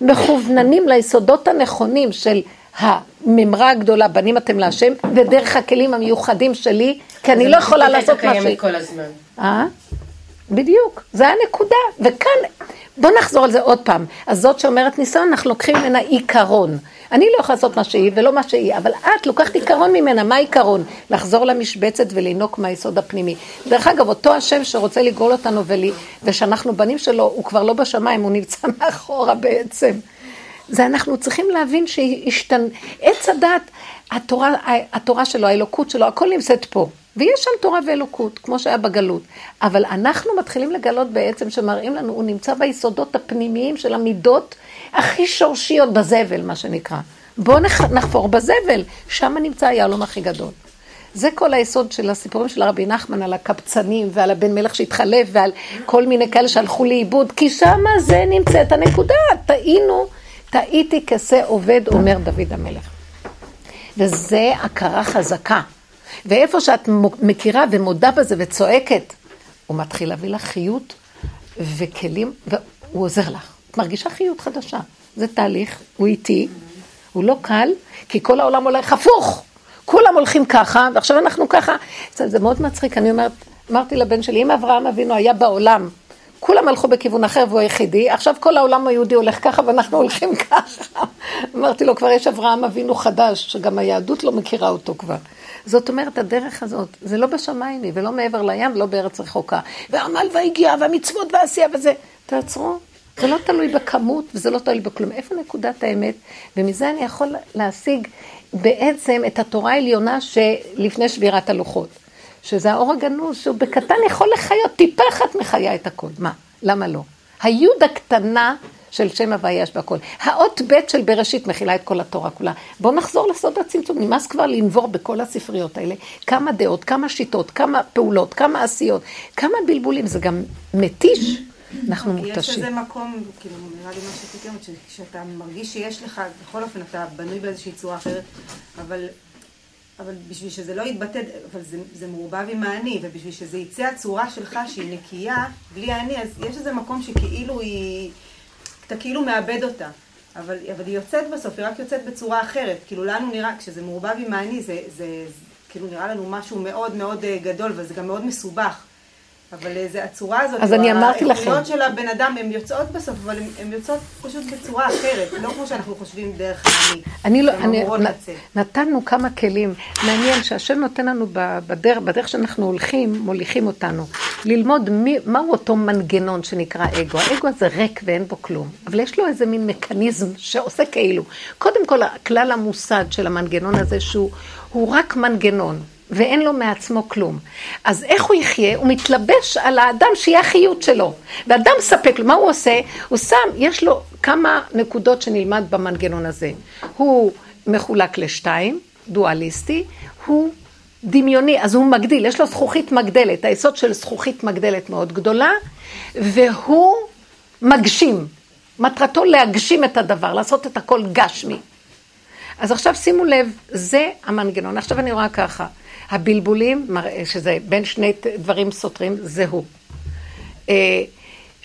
מכווננים ליסודות הנכונים של הממרה הגדולה, בנים אתם להשם, ודרך הכלים המיוחדים שלי, כי אני לא יכולה לעשות מה ש... כל הזמן. אה? בדיוק, זה הנקודה. וכאן, בוא נחזור על זה עוד פעם. אז זאת שאומרת ניסיון, אנחנו לוקחים ממנה עיקרון. אני לא יכולה לעשות מה שהיא ולא מה שהיא, אבל את לוקחת עיקרון ממנה, מה העיקרון? לחזור למשבצת ולינוק מהיסוד הפנימי. דרך אגב, אותו השם שרוצה לגאול אותנו ולי, ושאנחנו בנים שלו, הוא כבר לא בשמיים, הוא נמצא מאחורה בעצם. זה אנחנו צריכים להבין שהשתן... עץ הדת, התורה, התורה שלו, האלוקות שלו, הכל נמצאת פה. ויש שם תורה ואלוקות, כמו שהיה בגלות. אבל אנחנו מתחילים לגלות בעצם שמראים לנו, הוא נמצא ביסודות הפנימיים של המידות הכי שורשיות בזבל, מה שנקרא. בואו נחפור בזבל, שם נמצא היהלום הכי גדול. זה כל היסוד של הסיפורים של הרבי נחמן על הקבצנים ועל הבן מלך שהתחלף ועל כל מיני כאלה שהלכו לאיבוד, כי שמה זה נמצאת הנקודה. טעינו, טעיתי כשה עובד, אומר דוד המלך. וזה הכרה חזקה. ואיפה שאת מכירה ומודה בזה וצועקת, הוא מתחיל להביא לך חיות וכלים, והוא עוזר לך. את מרגישה חיות חדשה. זה תהליך, הוא איטי, הוא לא קל, כי כל העולם הולך הפוך. כולם הולכים ככה, ועכשיו אנחנו ככה. זה מאוד מצחיק, אני אומרת, אמרתי לבן שלי, אם אברהם אבינו היה בעולם, כולם הלכו בכיוון אחר והוא היחידי, עכשיו כל העולם היהודי הולך ככה ואנחנו הולכים ככה. אמרתי לו, כבר יש אברהם אבינו חדש, שגם היהדות לא מכירה אותו כבר. זאת אומרת, הדרך הזאת, זה לא בשמיים היא, ולא מעבר לים, ולא בארץ רחוקה. ועמל והגיע, והמצוות והעשייה וזה. תעצרו, זה לא תלוי בכמות, וזה לא תלוי בכלום. איפה נקודת האמת? ומזה אני יכול להשיג בעצם את התורה העליונה שלפני שבירת הלוחות. שזה האור הגנוז, שהוא בקטן יכול לחיות, טיפה אחת מחיה את הכל. מה? למה לא? היוד הקטנה של שם הוויה יש בהכל. האות ב' של בראשית מכילה את כל התורה כולה. בואו נחזור לסוד הצמצום, נמאס כבר לנבור בכל הספריות האלה. כמה דעות, כמה שיטות, כמה פעולות, כמה עשיות, כמה בלבולים, זה גם מתיש. אנחנו מותשים. יש איזה מקום, כאילו, נראה לי מה שאת אומרת, שאתה מרגיש שיש לך, בכל אופן אתה בנוי באיזושהי צורה אחרת, אבל אבל בשביל שזה לא יתבטא, אבל זה, זה מעורבב עם האני, ובשביל שזה יצא הצורה שלך שהיא נקייה, בלי האני, אז יש איזה מקום שכאילו היא, אתה כאילו מאבד אותה. אבל, אבל היא יוצאת בסוף, היא רק יוצאת בצורה אחרת. כאילו לנו נראה, כשזה מעורבב עם האני, זה, זה, זה כאילו נראה לנו משהו מאוד מאוד אה, גדול, וזה גם מאוד מסובך. אבל זה הצורה הזאת, אז אני אמרתי לכם. האיכויות של הבן אדם, הן יוצאות בסוף, אבל הן יוצאות פשוט בצורה אחרת, לא כמו שאנחנו חושבים דרך האני. אני לא, אני, נ, נתנו כמה כלים. מעניין שהשם נותן לנו בדרך, בדרך שאנחנו הולכים, מוליכים אותנו, ללמוד מי, מהו אותו מנגנון שנקרא אגו. האגו הזה ריק ואין בו כלום, אבל יש לו איזה מין מכניזם שעושה כאילו. קודם כל, הכלל המוסד של המנגנון הזה, שהוא רק מנגנון. ואין לו מעצמו כלום. אז איך הוא יחיה? הוא מתלבש על האדם שיהיה החיות שלו. ואדם מספק לו, מה הוא עושה? הוא שם, יש לו כמה נקודות שנלמד במנגנון הזה. הוא מחולק לשתיים, דואליסטי, הוא דמיוני, אז הוא מגדיל, יש לו זכוכית מגדלת, היסוד של זכוכית מגדלת מאוד גדולה, והוא מגשים. מטרתו להגשים את הדבר, לעשות את הכל גשמי. אז עכשיו שימו לב, זה המנגנון. עכשיו אני רואה ככה, הבלבולים, שזה בין שני דברים סותרים, זה הוא.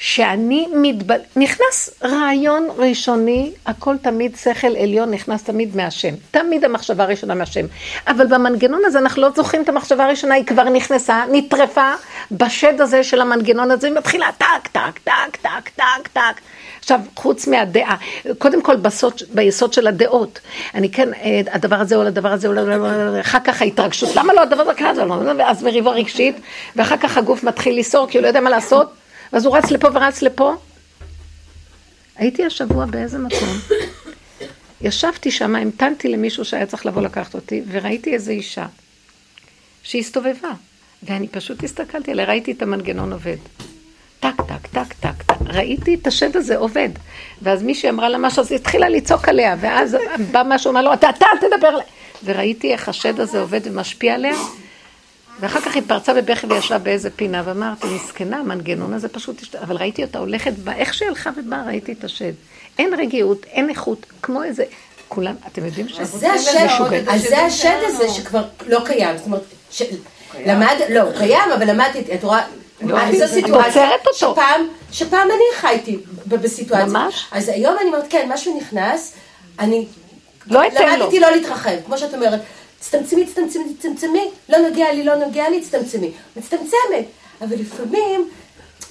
שאני מתבל... נכנס רעיון ראשוני, הכל תמיד שכל עליון נכנס תמיד מהשם. תמיד המחשבה הראשונה מהשם. אבל במנגנון הזה אנחנו לא זוכרים את המחשבה הראשונה, היא כבר נכנסה, נטרפה בשד הזה של המנגנון הזה, היא מתחילה טק, טק, טק, טק, טק, טק. עכשיו, חוץ מהדעה, קודם כל בסוד, ביסוד של הדעות, אני כן, אה, הדבר הזה או לדבר הזה, או אחר כך ההתרגשות, למה לא הדבר הזה ואז מריבה רגשית, ואחר כך הגוף מתחיל לסעור כי הוא לא יודע מה לעשות, ואז הוא רץ לפה ורץ לפה. הייתי השבוע באיזה מקום, ישבתי שם, המתנתי למישהו שהיה צריך לבוא לקחת אותי, וראיתי איזו אישה שהסתובבה, ואני פשוט הסתכלתי עליה, ראיתי את המנגנון עובד. טק, טק, טק, טק, טק. ראיתי את השד הזה עובד. ואז מישהי אמרה לה משהו, אז היא התחילה לצעוק עליה, ואז בא משהו, אמר לו, אתה, אתה, תדבר עליה. וראיתי איך השד הזה עובד ומשפיע עליה, ואחר כך היא פרצה בבכי וישבה באיזה פינה, ואמרתי, מסכנה, המנגנון הזה פשוט השת... אבל ראיתי אותה הולכת, בה, איך שהיא הלכה ובאה, ראיתי את השד. אין רגיעות, אין איכות, כמו איזה... כולם, אתם יודעים ש... אז זה השד, הזה שכבר לא קיים, זאת אומרת. למד, לא, הוא קיים, אבל למדתי, את רואה, לא, זו את סיטואציה. שפעם, שפעם אני חייתי בסיטואציה. ממש? אז היום אני אומרת, כן, משהו נכנס, אני לא אתן לו. למדתי לא להתרחב, כמו שאת אומרת, תצטמצמי, תצטמצמי, תצטמצמי, לא נוגע לי, לא נוגע לי, תצטמצמי. מצטמצמת, אבל לפעמים,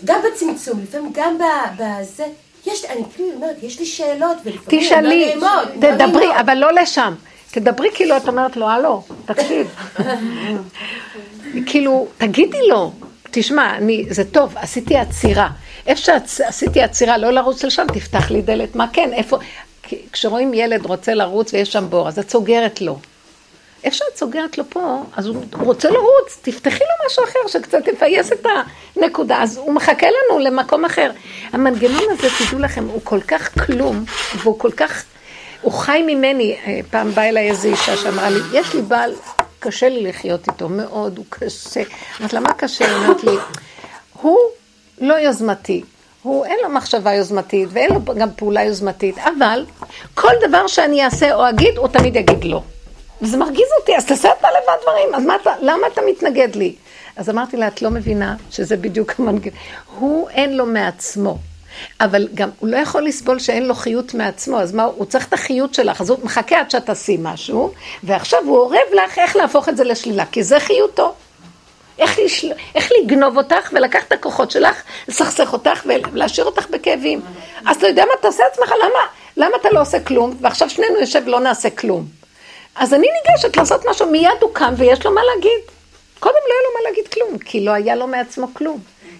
גם בצמצום, לפעמים גם בזה, יש, אני כאילו אומרת, יש לי שאלות, ולפעמים לא תשאלי. לא תדברי, נעימות. אבל לא לשם. תדברי כאילו את אומרת לו, הלו, תקשיב. כאילו, תגידי לו, תשמע, אני, זה טוב, עשיתי עצירה. איפה שעשיתי עצירה, לא לרוץ לשם, תפתח לי דלת, מה כן, איפה... כשרואים ילד רוצה לרוץ ויש שם בור, אז את סוגרת לו. איפה שאת סוגרת לו פה, אז הוא, רוצה לרוץ, תפתחי לו משהו אחר שקצת יפייס את הנקודה, אז הוא מחכה לנו למקום אחר. המנגנון הזה, תדעו לכם, הוא כל כך כלום, והוא כל כך, הוא חי ממני. אה, פעם באה אליי איזו אישה שאמרה לי, יש לי בעל, קשה לי לחיות איתו, מאוד, הוא קשה. אמרתי לה, מה קשה? היא אומרת לי, הוא לא יוזמתי. הוא, אין לו מחשבה יוזמתית, ואין לו גם פעולה יוזמתית, אבל כל דבר שאני אעשה או אגיד, הוא תמיד יגיד לא. וזה מרגיז אותי, אז תעשה אתה לבד דברים, אז מה אתה, למה אתה מתנגד לי? אז אמרתי לה, את לא מבינה שזה בדיוק המנגנון. הוא אין לו מעצמו, אבל גם הוא לא יכול לסבול שאין לו חיות מעצמו, אז מה, הוא צריך את החיות שלך, אז הוא מחכה עד שאת תעשי משהו, ועכשיו הוא אורב לך איך להפוך את זה לשלילה, כי זה חיותו. איך, לשל... איך לגנוב אותך ולקח את הכוחות שלך, לסכסך אותך ולהשאיר אותך בכאבים. אז אתה יודע מה, תעשה עצמך, למה, למה אתה לא עושה כלום? ועכשיו שנינו יושב ולא נעשה כלום. אז אני ניגשת לעשות משהו, מיד הוא קם ויש לו מה להגיד. קודם לא היה לו מה להגיד כלום, כי לא היה לו מעצמו כלום.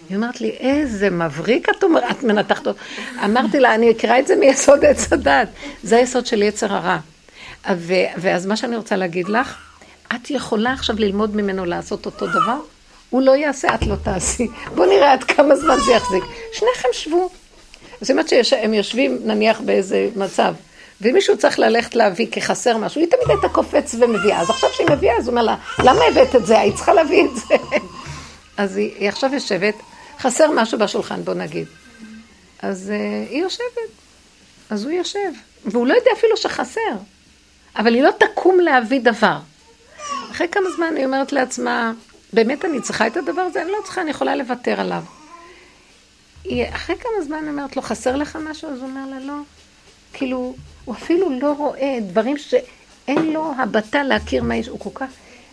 היא אומרת לי, איזה מבריק את אומרת, את מנתחת אותו. אמרתי לה, אני אקרא את זה מיסוד עץ הדת. זה היסוד של יצר הרע. ו- ואז מה שאני רוצה להגיד לך, את יכולה עכשיו ללמוד ממנו לעשות אותו דבר? הוא לא יעשה, את לא תעשי. בואו נראה עד כמה זמן זה יחזיק. שניכם שבו. זאת אומרת שהם יושבים נניח באיזה מצב, ומישהו צריך ללכת להביא כי חסר משהו, היא תמיד הייתה קופץ ומביאה. אז עכשיו שהיא מביאה, אז הוא אומר לה, למה הבאת את זה? היית צריכה להביא את זה. אז היא, היא עכשיו יושבת, חסר משהו בשולחן, בוא נגיד. אז uh, היא יושבת. אז הוא יושב, והוא לא יודע אפילו שחסר. אבל היא לא תקום להביא דבר. אחרי כמה זמן היא אומרת לעצמה, באמת אני צריכה את הדבר הזה? אני לא צריכה, אני יכולה לוותר עליו. היא, אחרי כמה זמן היא אומרת לו, חסר לך משהו? אז הוא אומר לה, לא. כאילו, הוא אפילו לא רואה דברים שאין לו הבטה להכיר מה יש, הוא כל כך...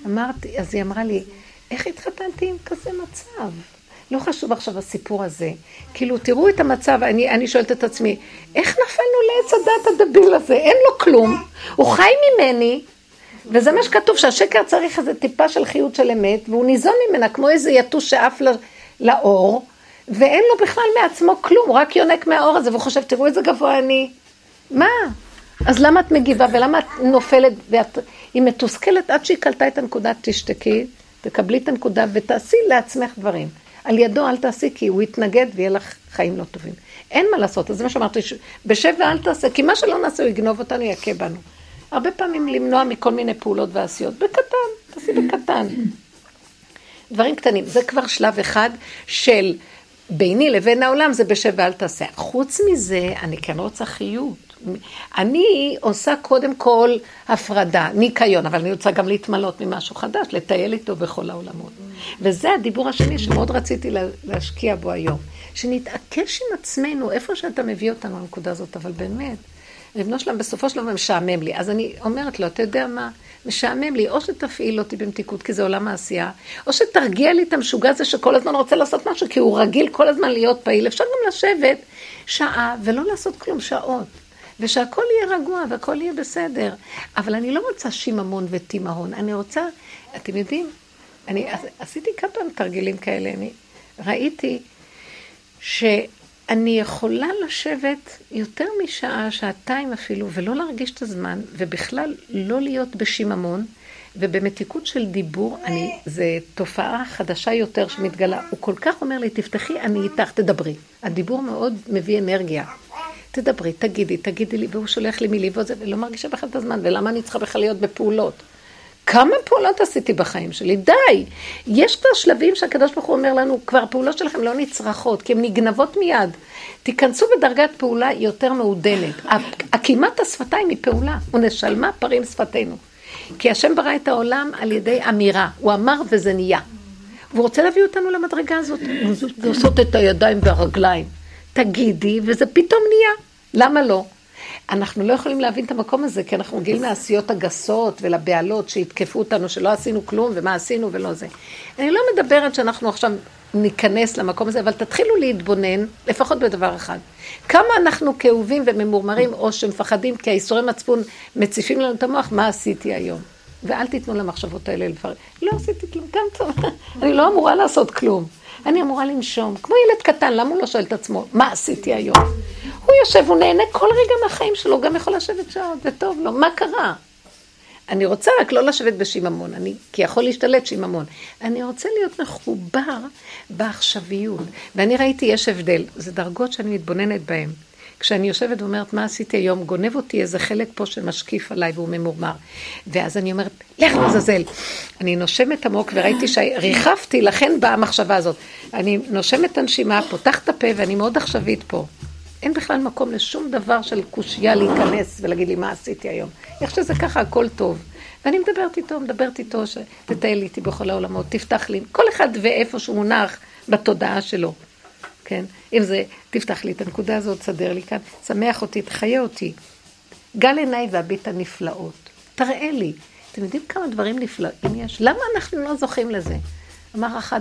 אמרתי, אז היא אמרה לי, איך התחתנתי עם כזה מצב? לא חשוב עכשיו הסיפור הזה. כאילו, תראו את המצב, אני, אני שואלת את עצמי, איך נפלנו לעץ הדת הדביל הזה? אין לו כלום, הוא חי ממני, וזה מה שכתוב, שהשקר צריך איזה טיפה של חיות של אמת, והוא ניזון ממנה כמו איזה יתוש שעף ל- לאור, ואין לו בכלל מעצמו כלום, הוא רק יונק מהאור הזה, והוא חושב, תראו איזה גבוה אני. מה? אז למה את מגיבה ולמה את נופלת ואת... היא מתוסכלת עד שהיא קלטה את הנקודה, תשתקי, תקבלי את הנקודה ותעשי לעצמך דברים. על ידו אל תעשי כי הוא יתנגד ויהיה לך חיים לא טובים. אין מה לעשות, אז זה מה שאמרתי, ש- בשב ואל תעשה, כי מה שלא נעשה הוא יגנוב אותנו, יכה בנו. הרבה פעמים למנוע מכל מיני פעולות ועשיות, בקטן, תעשי בקטן. דברים קטנים, זה כבר שלב אחד של ביני לבין העולם זה בשב ואל תעשה. חוץ מזה, אני כן רוצה חיות. אני עושה קודם כל הפרדה, ניקיון, אבל אני רוצה גם להתמלות ממשהו חדש, לטייל איתו בכל העולמות. וזה הדיבור השני שמאוד רציתי להשקיע בו היום. שנתעקש עם עצמנו, איפה שאתה מביא אותנו לנקודה הזאת, אבל באמת, ריבונו שלם בסופו של דבר משעמם לי. אז אני אומרת לו, אתה יודע מה? משעמם לי, או שתפעיל אותי במתיקות, כי זה עולם העשייה, או שתרגיע לי את המשוגע הזה שכל הזמן רוצה לעשות משהו, כי הוא רגיל כל הזמן להיות פעיל. אפשר גם לשבת שעה ולא לעשות כלום שעות. ושהכול יהיה רגוע והכל יהיה בסדר. אבל אני לא רוצה שיממון ותימהון, אני רוצה, אתם יודעים, אני עשיתי כמה פעמים תרגילים כאלה, אני ראיתי שאני יכולה לשבת יותר משעה, שעתיים אפילו, ולא להרגיש את הזמן, ובכלל לא להיות בשיממון. ובמתיקות של דיבור, אני, זו תופעה חדשה יותר שמתגלה. הוא כל כך אומר לי, תפתחי, אני איתך, תדברי. הדיבור מאוד מביא אנרגיה. תדברי, תגידי, תגידי לי, והוא שולח לי מילים, ולא מרגישה בכלל את הזמן, ולמה אני צריכה בכלל להיות בפעולות? כמה פעולות עשיתי בחיים שלי? די! יש כבר שלבים שהקדוש ברוך הוא אומר לנו, כבר הפעולות שלכם לא נצרכות, כי הן נגנבות מיד. תיכנסו בדרגת פעולה יותר מעודנת. עקימת השפתיים היא פעולה, ונשלמה פרים שפתנו. כי השם ברא את העולם על ידי אמירה, הוא אמר וזה נהיה. והוא רוצה להביא אותנו למדרגה הזאת, לעשות את הידיים והרגליים. תגידי, וזה פתאום נהיה. למה לא? אנחנו לא יכולים להבין את המקום הזה, כי אנחנו רגילים לעשיות הגסות ולבהלות שיתקפו אותנו, שלא עשינו כלום ומה עשינו ולא זה. אני לא מדברת שאנחנו עכשיו ניכנס למקום הזה, אבל תתחילו להתבונן, לפחות בדבר אחד. כמה אנחנו כאובים וממורמרים, או שמפחדים, כי האיסורי מצפון מציפים לנו את המוח, מה עשיתי היום? ואל תיתנו למחשבות האלה לפרט. לא עשיתי כלום, גם טוב, אני לא אמורה לעשות כלום. אני אמורה לנשום. כמו ילד קטן, למה הוא לא שואל את עצמו, מה עשיתי היום? הוא יושב, הוא נהנה כל רגע מהחיים שלו, הוא גם יכול לשבת שעות, זה טוב לו, מה קרה? אני רוצה רק לא לשבת בשיממון, אני, כי יכול להשתלט שיממון. אני רוצה להיות מחובר בעכשוויות. ואני ראיתי, יש הבדל, זה דרגות שאני מתבוננת בהן. כשאני יושבת ואומרת, מה עשיתי היום? גונב אותי איזה חלק פה שמשקיף עליי והוא ממורמר. ואז אני אומרת, לך לעזאזל. אני נושמת עמוק וראיתי שריחפתי, לכן באה המחשבה הזאת. אני נושמת את הנשימה, פותחת את הפה ואני מאוד עכשווית פה. אין בכלל מקום לשום דבר של קושייה להיכנס ולהגיד לי מה עשיתי היום. איך שזה ככה, הכל טוב. ואני מדברת איתו, מדברת איתו, שתטייל איתי בכל העולמות, תפתח לי, כל אחד ואיפה שהוא מונח בתודעה שלו. כן? אם זה, תפתח לי את הנקודה הזאת, תסדר לי כאן, שמח אותי, תחיה אותי. גל עיניי והביט הנפלאות. תראה לי. אתם יודעים כמה דברים נפלאים יש? למה אנחנו לא זוכים לזה? אמר אחד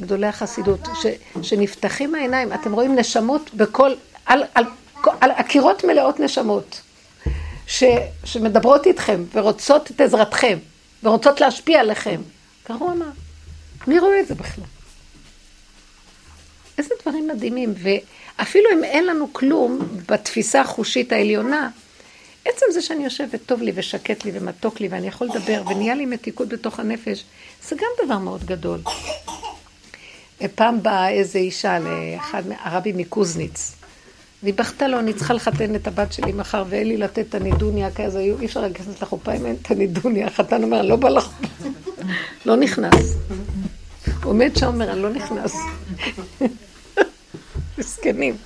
גדולי החסידות, ש, שנפתחים העיניים, אתם רואים נשמות בכל, על, על, על, על הקירות מלאות נשמות, ש, שמדברות איתכם ורוצות את עזרתכם, ורוצות להשפיע עליכם. אמר. מי רואה את זה בכלל? איזה דברים מדהימים, ואפילו אם אין לנו כלום בתפיסה החושית העליונה, עצם זה שאני יושבת טוב לי ושקט לי ומתוק לי ואני יכול לדבר ונהיה לי מתיקות בתוך הנפש, זה גם דבר מאוד גדול. פעם באה איזו אישה לאחד, הרבי מקוזניץ, והיא בכתה לו, אני צריכה לחתן את הבת שלי מחר, ואין לי לתת את הנידוניה, כזה, אי אפשר להיכנס לחופה אם אין את הנידוניה. החתן אומר, לא בא לחופה, לא נכנס. עומד שם, אומר, אני לא נכנס. מסכנים.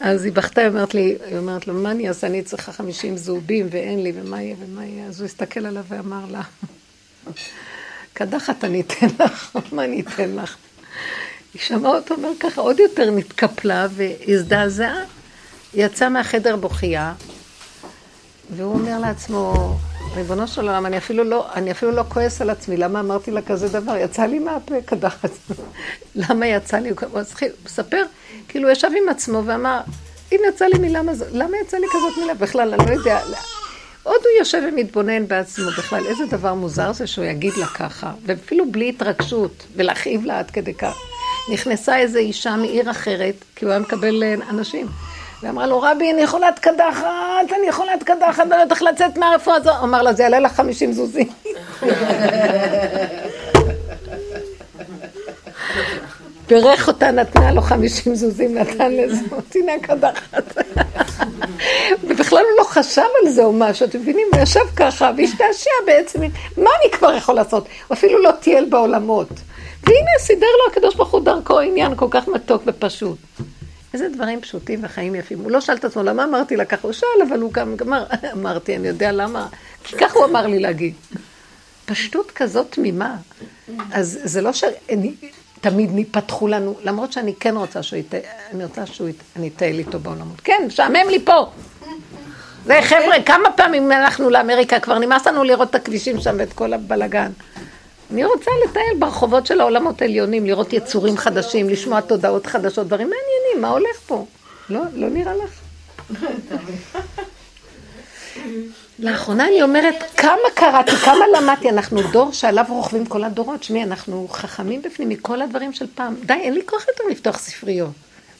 אז היא בכתה, היא אומרת לי, היא אומרת לו, מה אני אעשה? אני צריכה חמישים זהובים ואין לי, ומה יהיה ומה יהיה? אז הוא הסתכל עליו ואמר לה, קדחת אני אתן לך, מה אני אתן לך? היא שמעה אותו אומר ככה, עוד יותר נתקפלה והזדעזעה. יצאה מהחדר בוכייה, והוא אומר לעצמו, ריבונו של עולם, אני אפילו לא, אני אפילו לא כועס על עצמי, למה אמרתי לה כזה דבר? יצא לי מהפה קדחת. למה יצא לי? הוא מספר, כאילו ישב עם עצמו ואמר, אם יצא לי מילה, למה יצא לי כזאת מילה? בכלל, אני לא יודע. עוד הוא יושב ומתבונן בעצמו בכלל, איזה דבר מוזר זה שהוא יגיד לה ככה, ואפילו בלי התרגשות, ולהכאיב לה עד כדי כך. נכנסה איזו אישה מעיר אחרת, כי הוא היה מקבל אה, אנשים. ואמרה לו, רבי, אני יכולת קדחת, אני יכולת קדחת, ואני הולך לצאת מהרפואה הזו. אמר לה, זה יעלה לך חמישים זוזים. בירך אותה, נתנה לו חמישים זוזים, נתן לזה, הנה קדחת. ובכלל הוא לא חשב על זה או משהו, אתם מבינים? הוא ישב ככה והשתעשע בעצם, מה אני כבר יכול לעשות? הוא אפילו לא טייל בעולמות. והנה, סידר לו הקדוש ברוך הוא דרכו עניין כל כך מתוק ופשוט. איזה דברים פשוטים וחיים יפים. הוא לא שאל את עצמו, למה אמרתי לה ככה? הוא שאל, אבל הוא גם אמר, אמרתי, אני יודע למה. כי ככה הוא אמר לי להגיד. פשטות כזאת תמימה. אז זה לא שאני... תמיד ניפתחו לנו, למרות שאני כן רוצה שהוא יטייל, אני רוצה שהוא יטייל, אני אטייל איתו בעולמות. כן, משעמם לי פה. זה חבר'ה, כמה פעמים הלכנו לאמריקה, כבר נמאס לנו לראות את הכבישים שם ואת כל הבלגן. אני רוצה לטייל ברחובות של העולמות העליונים, לראות יצורים חדשים, לשמוע תודעות חדשות, דברים מעניינים, מה הולך פה? לא, לא נראה לך? לאחרונה אני אומרת, כמה קראתי, כמה למדתי, אנחנו דור שעליו רוכבים כל הדורות. שמי, אנחנו חכמים בפנים מכל הדברים של פעם. די, אין לי כוח יותר לפתוח ספריות.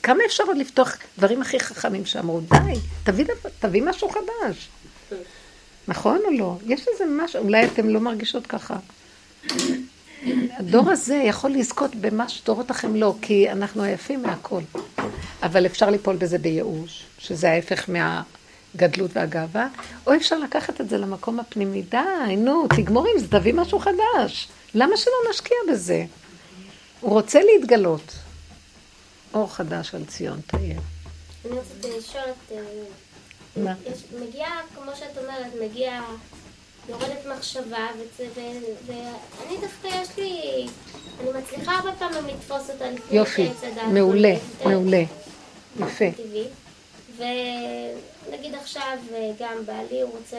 כמה אפשר עוד לפתוח דברים הכי חכמים שאמרו? די, תביא, תביא משהו חדש. נכון או לא? יש איזה משהו, אולי אתם לא מרגישות ככה. הדור הזה יכול לזכות במה שדורות אחרים לא, כי אנחנו עייפים מהכל. אבל אפשר ליפול בזה בייאוש, שזה ההפך מהגדלות והגאווה, או אפשר לקחת את זה למקום הפנימי. די, נו, תגמור עם זה, תביא משהו חדש. למה שלא נשקיע בזה? הוא רוצה להתגלות. אור חדש על ציון תהיה. אני רציתי לשאול את... אה, מה? מגיעה, כמו שאת אומרת, מגיעה, יורדת מחשבה, ואני דווקא יש לי, אני מצליחה הרבה פעמים לתפוס אותה לפני יופי, מעולה, קולט, מעולה. יפה. ונגיד עכשיו אה, גם בעלי הוא רוצה,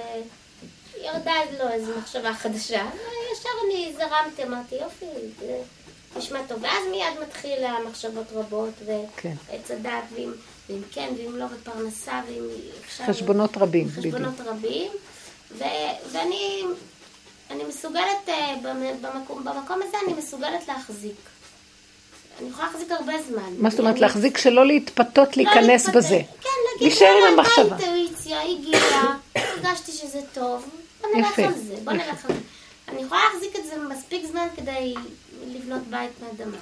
ירדה לו איזו מחשבה חדשה, וישר אני זרמתי, אמרתי יופי, זה נשמע טוב, ואז מיד מתחיל המחשבות רבות, כן. ועץ הדעת, ואם, ואם כן, ואם לא, ופרנסה, ואם אפשר... חשבונות רבים, חשבונות רבים, ו, ואני אני מסוגלת, אה, במ- במקום, במקום הזה אני מסוגלת להחזיק. אני יכולה להחזיק הרבה זמן. מה זאת אומרת, להחזיק שלא להתפתות לא להיכנס. בזה? כן, להגיד, להישאר עם "יאללה, המחשבה. די, אינטואיציה, הגיעה, הרגשתי שזה טוב, בוא נלך על זה, בוא. נלך על זה. אני יכולה להחזיק את זה מספיק זמן כדי לבנות בית מאדמה.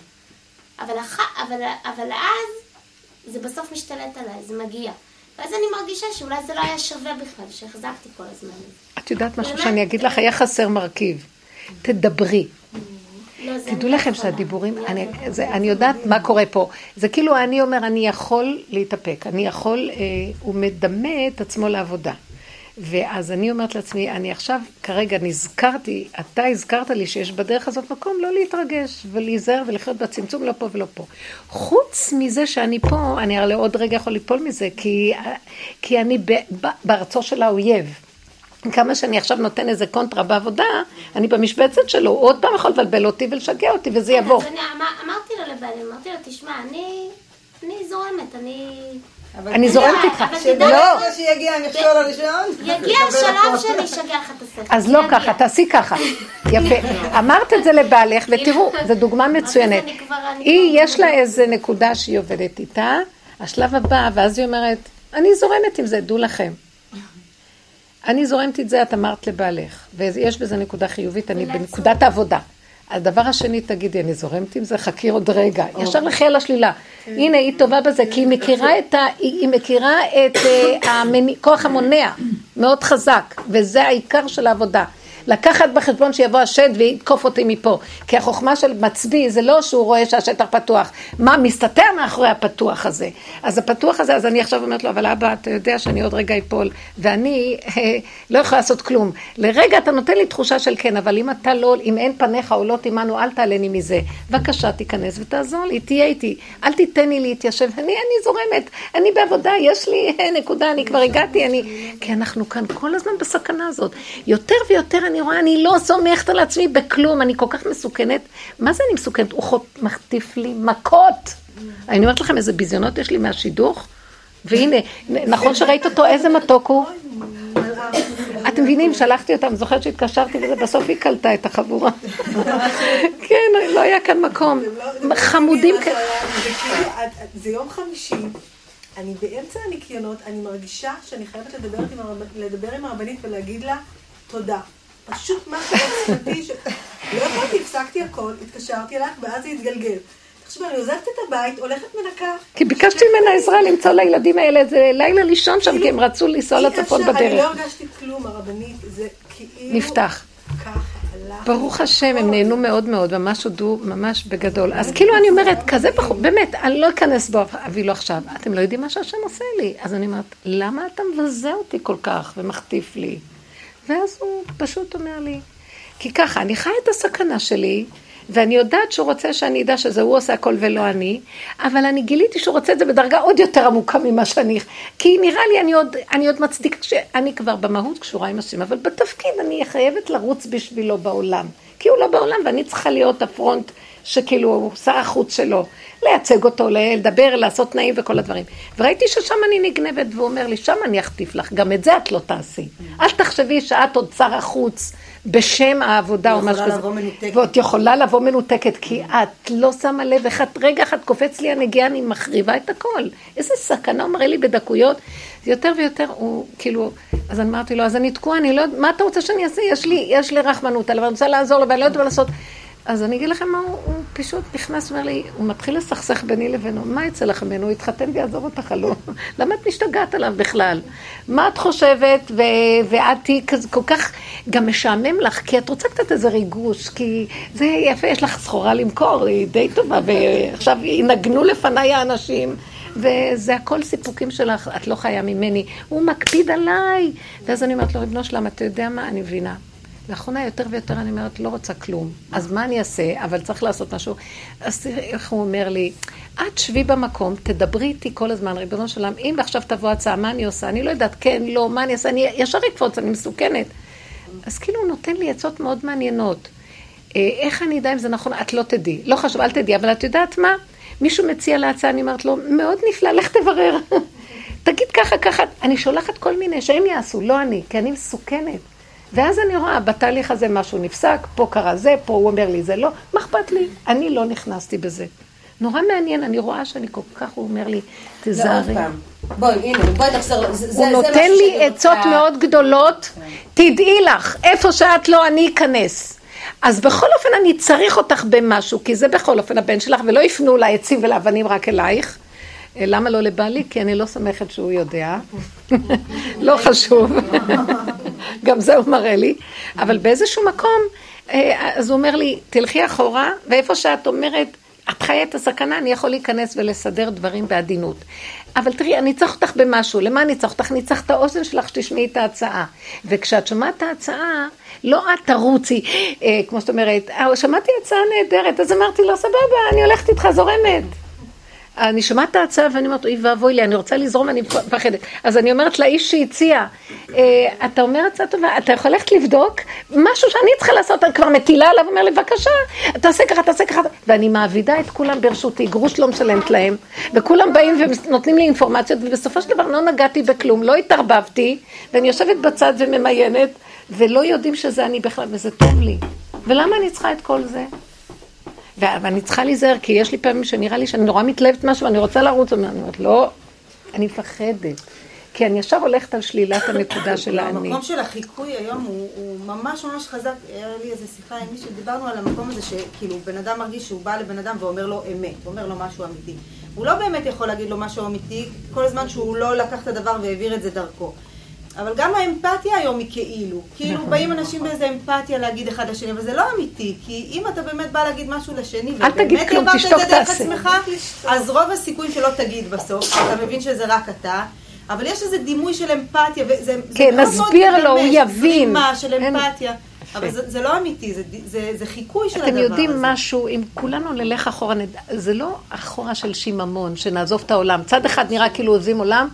אבל, אח... אבל, אבל אז זה בסוף משתלט עליי, זה מגיע. ואז אני מרגישה שאולי זה לא היה שווה בכלל, שהחזקתי כל הזמן. את יודעת משהו? שאני אגיד לך, היה חסר מרכיב. תדברי. לא, תדעו לכם. שהדיבורים. זה, אני יודעת מה קורה פה. זה כאילו אני אומר, אני יכול להתאפק, אני יכול, אה, הוא מדמה את עצמו לעבודה. ואז אני אומרת לעצמי, אני עכשיו, כרגע נזכרתי, אתה הזכרת לי שיש בדרך הזאת מקום לא להתרגש ולהיזהר ולחיות בצמצום לא פה ולא פה. חוץ מזה שאני פה, אני הרי עוד רגע יכול ליפול מזה, כי, כי אני ב, ב, בארצו של האויב. כמה שאני עכשיו נותן איזה קונטרה בעבודה, אני במשבצת שלו, הוא עוד פעם יכול לבלבל אותי ולשגע אותי וזה יבוא. אז אני אמר- אמרתי לו לבעלי, אמרתי לו, תשמע, אני אני זורמת, אני... אני זורמת איתך. לא, לך, שיגיע המכשול הראשון, יגיע השלב. שאני אשגע לך את השכל. אז לא. ככה, תעשי ככה. יפה. אמרת את זה לבעלך, ותראו, זו דוגמה מצוינת. היא, יש לה איזה נקודה שהיא עובדת איתה, השלב הבא, ואז היא אומרת, אני זורמת עם זה, דעו לכם. אני זורמת את זה, את אמרת לבעלך, ויש בזה נקודה חיובית, אני. בנקודת העבודה. הדבר השני, תגידי, אני זורמת עם זה, חכי עוד רגע. ישר לכי על השלילה. הנה, היא טובה בזה, כי היא מכירה את, ה, היא מכירה את uh, המני, כוח המונע, מאוד חזק, וזה העיקר של העבודה. לקחת בחשבון שיבוא השד ויתקוף אותי מפה. כי החוכמה של מצביא זה לא שהוא רואה שהשטח פתוח. מה מסתתר מאחורי הפתוח הזה? אז הפתוח הזה, אז אני עכשיו אומרת לו, אבל אבא, אתה יודע שאני עוד רגע אפול, ואני אה, לא יכולה לעשות כלום. לרגע אתה נותן לי תחושה של כן, אבל אם אתה לא, אם אין פניך עולות עמנו, אל תעלני מזה. בבקשה, תיכנס ותעזור לי, תהיה איתי. אל תיתן לי להתיישב. אני, אני זורמת, אני בעבודה, יש לי נקודה, אני כבר הגעתי, אני... כי אנחנו כאן כל הזמן בסכנה הזאת. יותר ויותר אני רואה, אני לא סומכת על עצמי בכלום, אני כל כך מסוכנת. מה זה אני מסוכנת? הוא מחטיף לי מכות. אני אומרת לכם, איזה ביזיונות יש לי מהשידוך. והנה, נכון שראית אותו, איזה מתוק הוא? אתם מבינים, שלחתי אותם, זוכרת שהתקשרתי וזה, בסוף היא קלטה את החבורה. כן, לא היה כאן מקום. חמודים כאלה. זה יום חמישי, אני באמצע הניקיונות, אני מרגישה שאני חייבת לדבר עם הרבנית ולהגיד לה תודה. פשוט משהו עוצמתי, ש- לא יכולתי, הפסקתי הכל, התקשרתי אלייך ואז זה התגלגל. תחשבי, אני עוזבת את הבית, הולכת מנקה. כי ביקשתי ממנה עזרה למצוא לילדים האלה איזה לילה לישון שם, כי הם רצו לנסוע לצפון אפשר, אני לא בדרך. הרגשתי כלום, הרבנית, זה כאילו... נפתח. ככה ברוך השם, הם נהנו מאוד מאוד, ממש הודו, ממש בגדול. אז כאילו אני אומרת, כזה בחור, באמת, אני לא אכנס בו אפילו עכשיו. אתם לא יודעים מה שהשם עושה לי. אז אני אומרת, למה אתה מבזה אותי כל כך ומחטיף לי? ואז הוא פשוט אומר לי, כי ככה, אני חיה את הסכנה שלי, ואני יודעת שהוא רוצה שאני אדע שזה הוא עושה הכל ולא אני, אבל אני גיליתי שהוא רוצה את זה בדרגה עוד יותר עמוקה ממה שאני... כי נראה לי, אני עוד, אני עוד מצדיק שאני כבר במהות קשורה עם השם, אבל בתפקיד אני חייבת לרוץ בשבילו בעולם. כי הוא לא בעולם ואני צריכה להיות הפרונט שכאילו הוא שר החוץ שלו, לייצג אותו, לדבר, לעשות תנאים וכל הדברים. וראיתי ששם אני נגנבת, והוא אומר לי, שם אני אחטיף לך, גם את זה את לא תעשי. אל תחשבי שאת עוד שר החוץ. בשם העבודה או משהו כזה. ועוד יכולה לבוא מנותקת, כי את לא שמה לב, אחד, רגע אחד קופץ לי הנגיעה, אני מחריבה את הכל. איזה סכנה, הוא מראה לי בדקויות. יותר ויותר הוא כאילו, אז אמרתי לו, אז אני תקועה, אני לא יודעת, מה אתה רוצה שאני אעשה? יש לי, יש לי רחמנות עליו, אני רוצה לעזור לו, ואני לא יודעת מה לעשות. אז אני אגיד לכם מה, הוא, הוא פשוט נכנס, אומר לי, הוא מתחיל לסכסך ביני לבינו, מה יצא לך ממנו? הוא התחתן ויעזוב אותך, לא? למה את משתגעת עליו בכלל? מה את חושבת, ו- ואת תהיי כזה כל כך, גם משעמם לך, כי את רוצה קצת איזה ריגוש, כי זה יפה, יש לך סחורה למכור, היא די טובה, ועכשיו ינגנו לפניי האנשים. וזה הכל סיפוקים שלך, את לא חיה ממני. הוא מקפיד עליי. ואז אני אומרת לו, ריבונו שלם, אתה יודע מה? אני מבינה. לאחרונה יותר ויותר אני אומרת, לא רוצה כלום. אז מה אני אעשה? אבל צריך לעשות משהו. אז תראי איך הוא אומר לי, את שבי במקום, תדברי איתי כל הזמן, ריבונו של עולם, אם עכשיו תבוא הצעה, מה אני עושה? אני לא יודעת, כן, לא, מה אני אעשה? אני ישר אקפוץ, אני מסוכנת. אז כאילו הוא נותן לי עצות מאוד מעניינות. אה, איך אני אדע אם זה נכון? את לא תדעי. לא חשוב, אל תדעי, אבל את יודעת מה? מישהו מציע להצעה, אני אומרת לו, מאוד נפלא, לך תברר. תגיד ככה, ככה. אני שולחת כל מיני, שהם יעשו, לא אני, כי אני מסוכנת. ואז אני רואה, בתהליך הזה משהו נפסק, פה קרה זה, פה הוא אומר לי זה לא, מה אכפת לי? אני לא נכנסתי בזה. נורא מעניין, אני רואה שאני כל כך, הוא אומר לי, תזהרי. בואי, הנה, בואי נחזור. הוא נותן לי עצות מאוד גדולות, תדעי לך, איפה שאת לא, אני אכנס. אז בכל אופן אני צריך אותך במשהו, כי זה בכל אופן הבן שלך, ולא יפנו לעצים ולאבנים רק אלייך. אה, למה לא לבעלי? כי אני לא סומכת שהוא יודע. לא חשוב. גם זה הוא מראה לי. אבל באיזשהו מקום, אה, אז הוא אומר לי, תלכי אחורה, ואיפה שאת אומרת, את חיה את הסכנה, אני יכול להיכנס ולסדר דברים בעדינות. אבל תראי, אני צריך אותך במשהו. למה אני צריך אותך? אני צריך את האוזן שלך שתשמעי את ההצעה. וכשאת שומעת את ההצעה, לא את תרוצי, אה, כמו שאת אומרת, אה, שמעתי הצעה נהדרת, אז אמרתי לו, סבבה, אני הולכת איתך, זורמת. אני שומעת את ההצעה ואני אומרת, אוי ואבוי לי, אני רוצה לזרום, אני מפחדת. אז אני אומרת לאיש שהציע, אה, אתה אומר הצעה טובה, אתה יכול ללכת לבדוק משהו שאני צריכה לעשות, אני כבר מטילה עליו, אומר לי, בבקשה, תעשה ככה, תעשה ככה, ואני מעבידה את כולם ברשותי, גרוש לא משלמת להם, וכולם באים ונותנים לי אינפורמציות, ובסופו של דבר לא נגעתי בכלום, לא התערבבתי, ואני יושבת בצד וממיינת, ולא יודעים שזה אני בכלל, וזה טוב לי. ולמה אני צריכה את כל זה? ואני צריכה להיזהר, כי יש לי פעמים שנראה לי שאני נורא מתלהבת משהו, ואני רוצה לרוץ, ואני אומרת, לא, אני מפחדת. כי אני ישר הולכת על שלילת הנקודה של האני. המקום של החיקוי היום הוא, הוא ממש ממש חזק. היה לי איזה שיחה עם מישהו, דיברנו על המקום הזה שכאילו בן אדם מרגיש שהוא בא לבן אדם ואומר לו אמת, אומר לו משהו אמיתי. הוא לא באמת יכול להגיד לו משהו אמיתי, כל הזמן שהוא לא לקח את הדבר והעביר את זה דרכו. אבל גם האמפתיה היום היא כאילו. כאילו נכון. באים אנשים באיזה אמפתיה להגיד אחד לשני, אבל זה לא אמיתי. כי אם אתה באמת בא להגיד משהו לשני, ובאמת העברת את זה דרך. עצמך, אז רוב הסיכויים שלא תגיד בסוף, אתה מבין שזה רק אתה. אבל יש איזה דימוי של אמפתיה, וזה זה כן, נסביר לו, הוא יבין. זרימה של אין- אמפתיה. אבל זה, זה לא אמיתי, זה, זה, זה חיקוי של אתם הדבר יודעים הזה. משהו, אם כולנו נלך אחורה, זה לא אחורה של שיממון, שנעזוב את העולם. צד אחד נראה כאילו עוזבים עולם,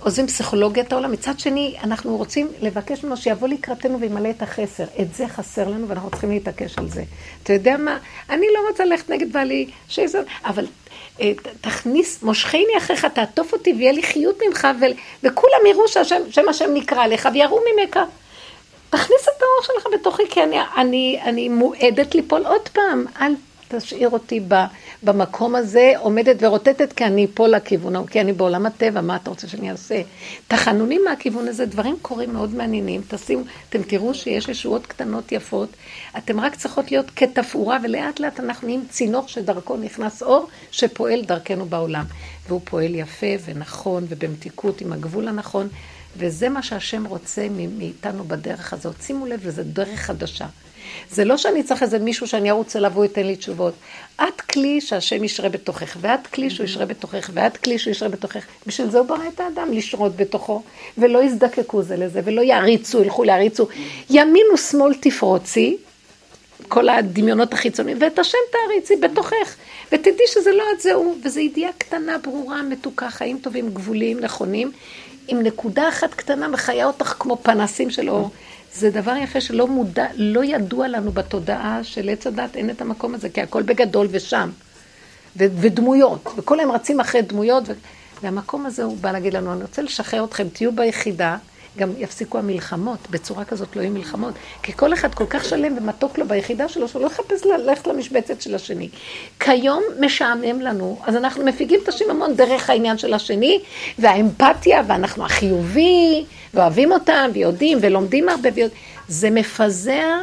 עוזבים פסיכולוגיית העולם, מצד שני, אנחנו רוצים לבקש ממנו שיבוא לקראתנו וימלא את החסר. את זה חסר לנו ואנחנו צריכים להתעקש על זה. אתה יודע מה? אני לא רוצה ללכת נגד בעלי, שזה... אבל אה, תכניס, מושכני אחריך, תעטוף אותי ויהיה לי חיות ממך, ו... וכולם יראו שהשם, שם השם נקרא לך ויראו ממך. תכניס את האור שלך בתוכי, כי אני, אני, אני מועדת ליפול עוד פעם. אל תשאיר אותי במקום הזה, עומדת ורוטטת, כי אני אפול לכיוון כי אני בעולם הטבע, מה אתה רוצה שאני אעשה? תחנונים מהכיוון הזה, דברים קורים מאוד מעניינים. תשימו, אתם תראו שיש ישועות קטנות יפות, אתם רק צריכות להיות כתפאורה, ולאט לאט אנחנו נהיים צינור שדרכו נכנס אור, שפועל דרכנו בעולם. והוא פועל יפה ונכון ובמתיקות עם הגבול הנכון. וזה מה שהשם רוצה מאיתנו בדרך הזאת. שימו לב, וזו דרך חדשה. זה לא שאני צריך איזה מישהו שאני ארוץ אליו והוא ייתן לי תשובות. את כלי שהשם ישרה בתוכך, ואת כלי שהוא ישרה בתוכך, ואת כלי שהוא ישרה בתוכך. בשביל זה הוא ברא את האדם לשרות בתוכו, ולא יזדקקו זה לזה, ולא יעריצו, ילכו להריצו. ימין ושמאל תפרוצי, כל הדמיונות החיצוניים, ואת השם תעריצי בתוכך, ותדעי שזה לא את זה הוא, וזו ידיעה קטנה, ברורה, מתוקה, חיים טובים, גבוליים, נכונים, עם נקודה אחת קטנה מחיה אותך כמו פנסים של אור. זה דבר יפה שלא מודע, לא ידוע לנו בתודעה של עץ הדת, אין את המקום הזה, כי הכל בגדול ושם. ו- ודמויות, וכל הם רצים אחרי דמויות, ו- והמקום הזה הוא בא להגיד לנו, אני רוצה לשחרר אתכם, תהיו ביחידה, גם יפסיקו המלחמות, בצורה כזאת לא יהיו מלחמות. כי כל אחד כל כך שלם ומתוק לו ביחידה שלו, שהוא לא יחפש ללכת למשבצת של השני. כיום משעמם לנו, אז אנחנו מפיגים את השיממון דרך העניין של השני, והאמפתיה, ואנחנו החיובי, ואוהבים אותם, ויודעים, ולומדים הרבה, ויוד... זה מפזר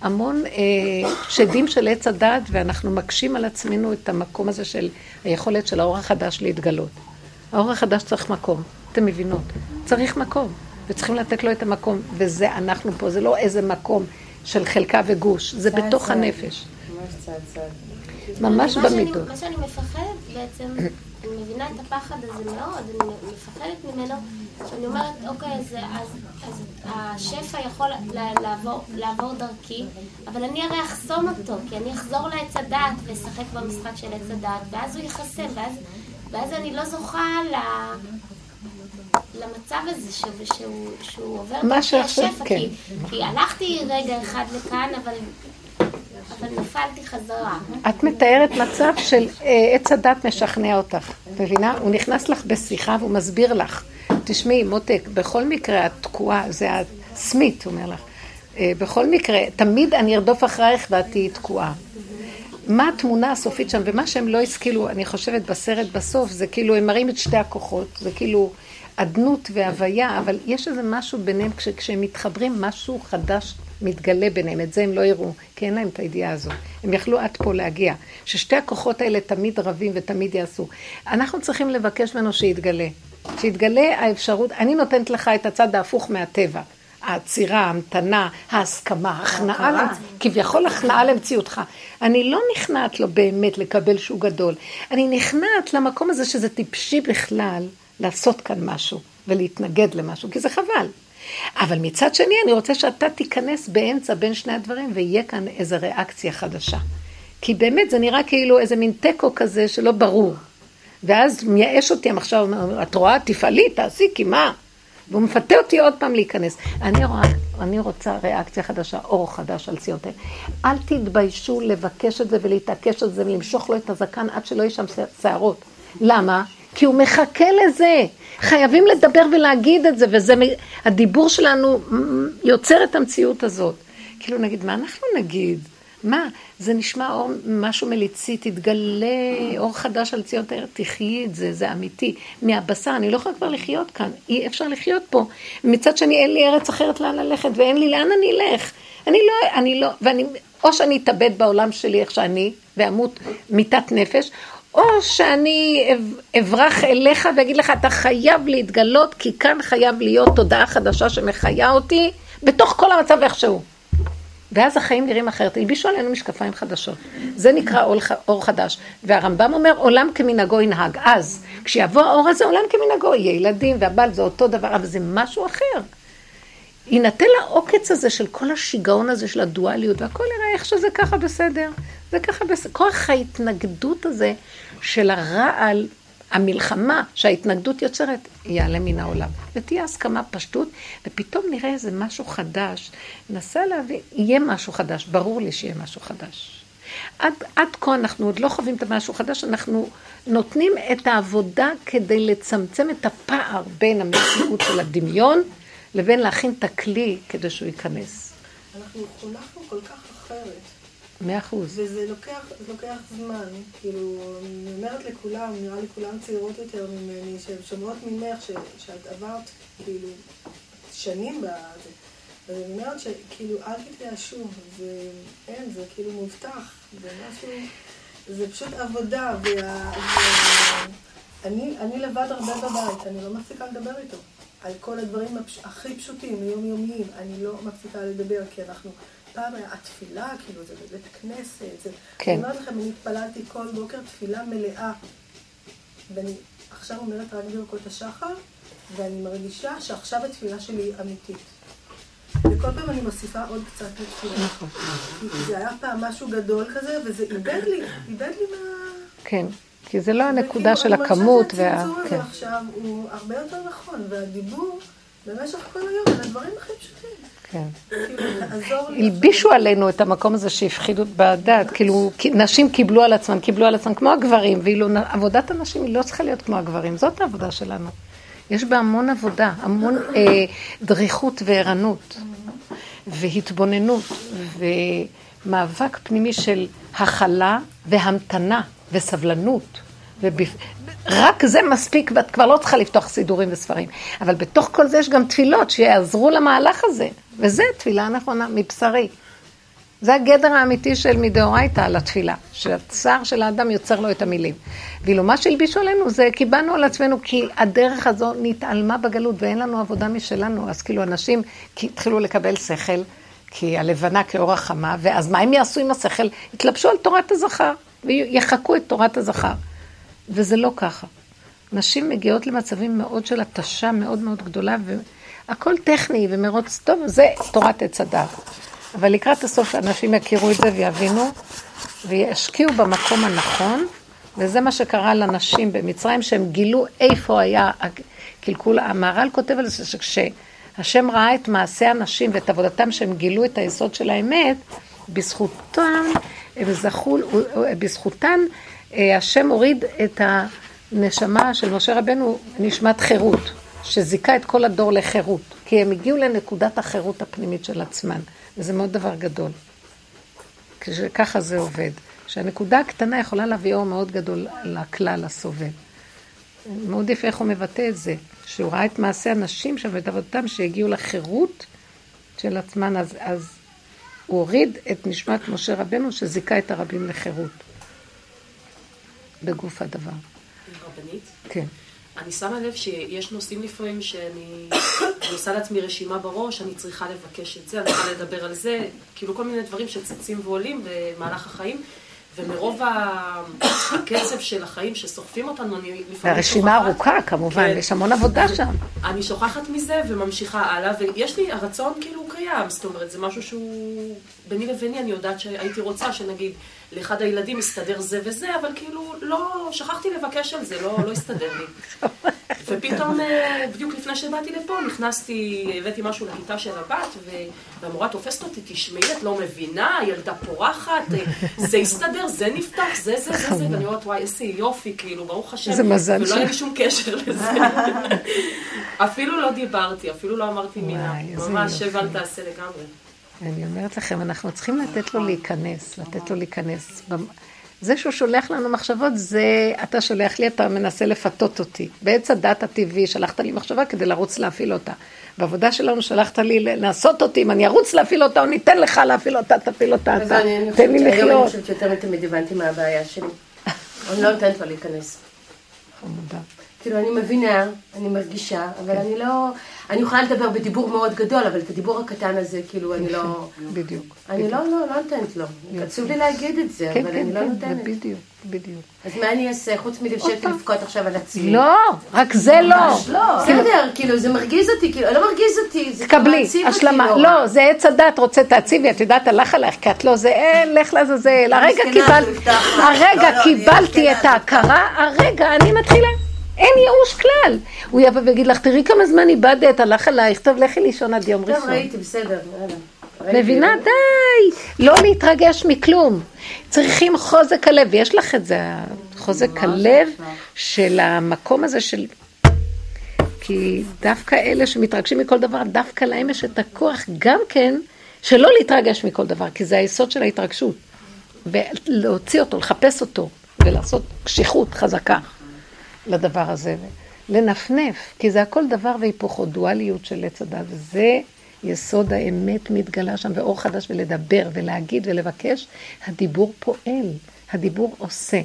המון אה, שדים של עץ הדת, ואנחנו מקשים על עצמנו את המקום הזה של היכולת של האור החדש להתגלות. האור החדש צריך מקום, אתם מבינות? צריך מקום. וצריכים לתת לו את המקום, וזה אנחנו פה, זה לא איזה מקום של חלקה וגוש, זה בתוך הנפש. ממש שאני- במידות. מה שאני מפחדת בעצם, אני מבינה את הפחד הזה מאוד, אני מפחדת ממנו, שאני אומרת, אוקיי, אז, אז, אז השפע יכול לעבור דרכי, אבל אני הרי אחסום אותו, כי אני אחזור לעץ הדעת ואשחק במשחק של עץ הדעת, ואז הוא ייחסם, ואז, ואז אני לא זוכה ל... למצב הזה שהוא, שהוא, שהוא עובר דרכי השפע, כן. כי, כי הלכתי רגע אחד לכאן, אבל, אבל נפלתי חזרה. את מתארת מצב של אה, עץ הדת משכנע אותך, מבינה? הוא נכנס לך בשיחה והוא מסביר לך. תשמעי, מותק, בכל מקרה את תקועה, זה הסמית, הוא אומר לך. אה, בכל מקרה, תמיד אני ארדוף אחרייך ואת תהיי תקועה. מה התמונה הסופית שם, ומה שהם לא השכילו, אני חושבת בסרט בסוף, זה כאילו, הם מראים את שתי הכוחות, זה כאילו אדנות והוויה, אבל יש איזה משהו ביניהם, כש, כשהם מתחברים, משהו חדש מתגלה ביניהם, את זה הם לא יראו, כי אין להם את הידיעה הזו. הם יכלו עד פה להגיע, ששתי הכוחות האלה תמיד רבים ותמיד יעשו. אנחנו צריכים לבקש ממנו שיתגלה, שיתגלה האפשרות, אני נותנת לך את הצד ההפוך מהטבע. העצירה, ההמתנה, ההסכמה, הכנעה, למציאות, כביכול הכנעה למציאותך. אני לא נכנעת לו באמת לקבל שהוא גדול, אני נכנעת למקום הזה שזה טיפשי בכלל לעשות כאן משהו ולהתנגד למשהו, כי זה חבל. אבל מצד שני, אני רוצה שאתה תיכנס באמצע בין שני הדברים ויהיה כאן איזו ריאקציה חדשה. כי באמת זה נראה כאילו איזה מין תיקו כזה שלא ברור. ואז מייאש אותי המחשב, את רואה? תפעלי, תעשי, כי מה? והוא מפתה אותי עוד פעם להיכנס. אני, רואה, אני רוצה ריאקציה חדשה, אור חדש על ציון אל תתביישו לבקש את זה ולהתעקש על זה ולמשוך לו את הזקן עד שלא יהיה שם שערות. למה? כי הוא מחכה לזה. חייבים לדבר ולהגיד את זה, וזה, הדיבור שלנו יוצר את המציאות הזאת. כאילו נגיד, מה אנחנו נגיד? מה? זה נשמע אור, משהו מליצי, תתגלה אור חדש על ציון תאר, תחיי את זה, זה אמיתי. מהבשר, אני לא יכולה כבר לחיות כאן, אי אפשר לחיות פה. מצד שני, אין לי ארץ אחרת לאן ללכת, ואין לי לאן אני אלך. אני לא, אני לא, ואני, או שאני אתאבד בעולם שלי איך שאני, ואמות מיתת נפש, או שאני אברח אליך ואגיד לך, אתה חייב להתגלות, כי כאן חייב להיות תודעה חדשה שמחיה אותי, בתוך כל המצב איכשהו. ואז החיים נראים אחרת. הלבישו עלינו משקפיים חדשות. זה נקרא אור, אור חדש. והרמב"ם אומר, עולם כמנהגו ינהג. אז, כשיבוא האור הזה, עולם כמנהגו, יהיה ילדים והבעל זה אותו דבר, אבל זה משהו אחר. יינתן לעוקץ הזה של כל השיגעון הזה של הדואליות, והכל יראה איך שזה ככה בסדר. זה ככה בסדר. כוח ההתנגדות הזה של הרעל, המלחמה שההתנגדות יוצרת, יעלה מן העולם. ותהיה הסכמה פשטות, ופתאום נראה איזה משהו חדש. נסה להבין, יהיה משהו חדש, ברור לי שיהיה משהו חדש. עד, עד כה אנחנו עוד לא חווים את המשהו חדש, אנחנו נותנים את העבודה כדי לצמצם את הפער בין המציאות של הדמיון לבין להכין את הכלי כדי שהוא ייכנס. אנחנו חונכנו כל כך אחרת. מאה אחוז. וזה לוקח, לוקח זמן, כאילו, אני אומרת לכולם, נראה לי כולם צעירות יותר ממני, שהן שומעות ממך, ש, שאת עברת, כאילו, שנים בזה. אז אני אומרת שכאילו, אל תתייאשו, זה אין, זה כאילו מובטח, זה משהו, זה פשוט עבודה, וה... אני, אני לבד הרבה בבית, אני לא מפסיקה לדבר איתו. על כל הדברים הפש... הכי פשוטים, יומיומיים, אני לא מפסיקה לדבר, כי אנחנו פעם היה התפילה, כאילו, זה בבית כנסת, זה... כן. אני אומרת לכם, אני התפללתי כל בוקר תפילה מלאה. ואני עכשיו אומרת רק ברכות השחר, ואני מרגישה שעכשיו התפילה שלי היא אמיתית. וכל פעם אני מוסיפה עוד קצת לתפילה. נכון. זה היה פעם משהו גדול כזה, וזה איבד לי, איבד לי מה... כן, כי זה לא הנקודה של הכמות וה... שהצמצום הזה כן. עכשיו הוא הרבה יותר נכון, והדיבור במשך כל היום על הדברים הכי פשוטים. כן. הלבישו עלינו את המקום הזה שהפחידו בדת, כאילו נשים קיבלו על עצמן, קיבלו על עצמן כמו הגברים, ואילו עבודת הנשים היא לא צריכה להיות כמו הגברים, זאת העבודה שלנו. יש בה המון עבודה, המון אה, דריכות וערנות, והתבוננות, ומאבק פנימי של הכלה והמתנה וסבלנות. ובפ... רק זה מספיק, ואת כבר לא צריכה לפתוח סידורים וספרים. אבל בתוך כל זה יש גם תפילות שיעזרו למהלך הזה. וזה תפילה נכונה, מבשרי. זה הגדר האמיתי של מדאורייתא על התפילה, שהצער של האדם יוצר לו את המילים. ואילו מה שהלבישו עלינו זה קיבלנו על עצמנו, כי הדרך הזו נתעלמה בגלות ואין לנו עבודה משלנו. אז כאילו אנשים התחילו לקבל שכל, כי הלבנה כאור החמה, ואז מה הם יעשו עם השכל? יתלבשו על תורת הזכר, ויחקו את תורת הזכר. וזה לא ככה. נשים מגיעות למצבים מאוד של התשה מאוד מאוד גדולה, והכל טכני ומרוץ טוב, זה תורת עץ הדת. אבל לקראת הסוף אנשים יכירו את זה ויבינו, וישקיעו במקום הנכון, וזה מה שקרה לנשים במצרים, שהם גילו איפה היה הקלקול. המהר"ל כותב על זה שכשהשם ראה את מעשה הנשים ואת עבודתם, שהם גילו את היסוד של האמת, בזכותם, הם זכו, בזכותן, אה, השם הוריד את הנשמה של משה רבנו, נשמת חירות, שזיכה את כל הדור לחירות, כי הם הגיעו לנקודת החירות הפנימית של עצמן, וזה מאוד דבר גדול. ככה זה עובד, שהנקודה הקטנה יכולה להביא אור מאוד גדול לכלל הסובב. מאוד יפה איך הוא מבטא את זה, שהוא ראה את מעשה הנשים שם ואת עבודתם שהגיעו לחירות של עצמן, אז, אז הוא הוריד את נשמת משה רבנו שזיכה את הרבים לחירות. בגוף הדבר. רבנית? כן. אני שמה לב שיש נושאים לפעמים שאני אני עושה לעצמי רשימה בראש, אני צריכה לבקש את זה, אני צריכה לדבר על זה, כאילו כל מיני דברים שצצים ועולים במהלך החיים, ומרוב הקצב של החיים שסוחפים אותנו, אני לפעמים והרשימה שוכחת- ארוכה כמובן, כן. יש המון עבודה שם. אני שוכחת מזה וממשיכה הלאה, ויש לי, הרצון כאילו קיים, זאת אומרת, זה משהו שהוא ביני לביני, אני יודעת שהייתי רוצה שנגיד לאחד הילדים יסתדר זה וזה, אבל כאילו לא, שכחתי לבקש על זה, לא, לא הסתדר לי. ופתאום, אה, בדיוק לפני שבאתי לפה, נכנסתי, הבאתי משהו לכיתה של הבת, והמורה תופסת אותי, תשמעי, את לא מבינה, ילדה פורחת, אה, זה הסתדר, זה נפתח, זה, זה, זה, זה, ואני אומרת, וואי, איזה יופי, כאילו, ברוך השם. איזה מזל ולא היה לי שום קשר לזה. אפילו לא דיברתי, אפילו לא אמרתי מילה. ממש יופי. שב אל תעשה לגמרי. אני אומרת לכם, אנחנו צריכים לתת לו להיכנס, לתת לו להיכנס. זה שהוא שולח לנו מחשבות, זה אתה שולח לי, אתה מנסה לפתות אותי. בעץ הדת הטבעי, שלחת לי מחשבה כדי לרוץ להפעיל אותה. בעבודה שלנו שלחת לי לעשות אותי, אם אני ארוץ להפעיל אותה, או ניתן לך להפעיל אותה, תפעיל אותה אתה. תן לי שהיום אני לחיות. חושבת שיותר מתמיד הבנתי מה הבעיה שלי. אני לא נותנת לו להיכנס. חמודה. כאילו, אני מבינה, אני מרגישה, אבל אני לא... אני יכולה לדבר בדיבור מאוד גדול, אבל את הדיבור הקטן הזה, כאילו, אני לא... בדיוק. אני לא, לא, לא נותנת לו. עצוב לי להגיד את זה, כן, אבל כן, אני לא כן, נותנת. בדיוק, בדיוק. אז מה אני אעשה, חוץ מלפשט. לבכות עכשיו על עצמי? לא, רק זה לא. לא, בסדר, כאילו, זה מרגיז אותי, כאילו, לא מרגיז אותי, זה כאילו מעציב אותי השלמה. לא, זה עץ הדת, רוצה תעציבי, את יודעת, הלך עלייך, כי את לא זה, אין, לך לעזאזל. הרגע לא, לא, קיבלתי את ההכרה, הרגע אני מתחילה. אין ייאוש כלל. הוא יבוא ויגיד לך, תראי כמה זמן איבדת, הלך עלייך, טוב, לכי לישון עד יום טוב, ראשון. ראיתי, בסדר, יאללה. מבינה? די. לא להתרגש מכלום. צריכים חוזק הלב, ויש לך את זה, חוזק הלב של המקום הזה של... כי דווקא אלה שמתרגשים מכל דבר, דווקא להם יש את הכוח גם כן, שלא להתרגש מכל דבר, כי זה היסוד של ההתרגשות. ולהוציא אותו, לחפש אותו, ולעשות קשיחות חזקה לדבר הזה. לנפנף, כי זה הכל דבר והיפוכו, דואליות של עץ הדת, וזה יסוד האמת מתגלה שם, ואור חדש, ולדבר, ולהגיד, ולבקש, הדיבור פועל, הדיבור עושה.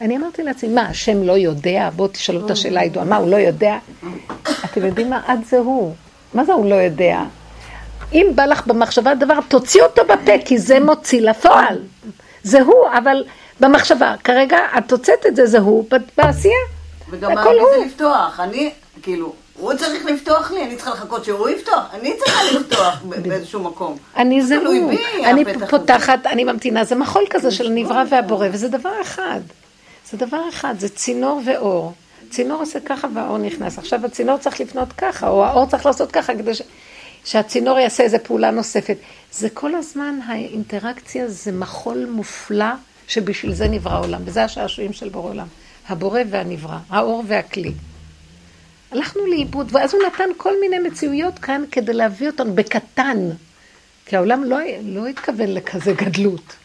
אני אמרתי לעצמי, מה, השם לא יודע? בואו תשאלו את השאלה הידועה, מה, הוא לא יודע? אתם יודעים מה? עד זה הוא. מה זה הוא לא יודע? אם בא לך במחשבה דבר, תוציא אותו בפה, כי זה מוציא לפועל. זה הוא, אבל במחשבה, כרגע את הוצאת את זה, זה הוא, בעשייה. וגם מה. זה לפתוח? אני, כאילו, הוא צריך לפתוח לי, אני צריכה לחכות שהוא יפתוח, אני צריכה לפתוח באיזשהו מקום. אני זה הוא. בי, אני. פותחת, אני ממתינה, זה מחול כזה של הנברא והבורא, וזה דבר אחד. זה דבר אחד, זה צינור ואור. צינור עושה ככה והאור נכנס. עכשיו הצינור צריך לפנות ככה, או האור צריך לעשות ככה, כדי ש... שהצינור יעשה איזו פעולה נוספת. זה כל הזמן, האינטראקציה זה מחול מופלא, שבשביל זה נברא העולם, וזה השעשועים של בורא עולם. הבורא והנברא, האור והכלי. הלכנו לאיבוד, ואז הוא נתן כל מיני מציאויות כאן כדי להביא אותנו בקטן. כי העולם לא, לא התכוון לכזה גדלות.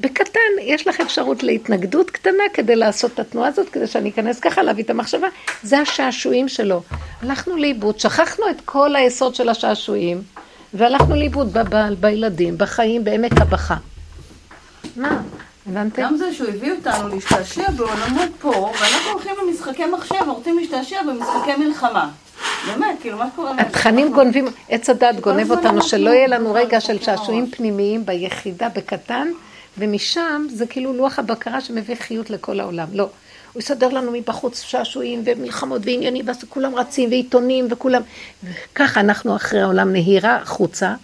בקטן, יש לך אפשרות להתנגדות קטנה כדי לעשות את התנועה הזאת, כדי שאני אכנס ככה, להביא את המחשבה. זה השעשועים שלו. הלכנו לאיבוד, שכחנו את כל היסוד של השעשועים, והלכנו לאיבוד בבעל, בילדים, בחיים, בעמק הבכה. מה? הבנתם? גם זה שהוא הביא אותנו להשתעשע בעולמות פה, ואנחנו הולכים למשחקי מחשב, רוצים להשתעשע במשחקי מלחמה. באמת, כאילו, מה שקורה... התכנים גונבים, עץ הדת גונב אותנו, שלא יהיה לנו רגע של. שעשועים פנימיים ביחידה, בקטן, ומשם זה כאילו לוח הבקרה שמביא חיות לכל העולם. לא. הוא יסדר לנו מבחוץ שעשועים ומלחמות ועניינים, ואז כולם רצים ועיתונים וכולם... וככה אנחנו אחרי העולם נהירה החוצה.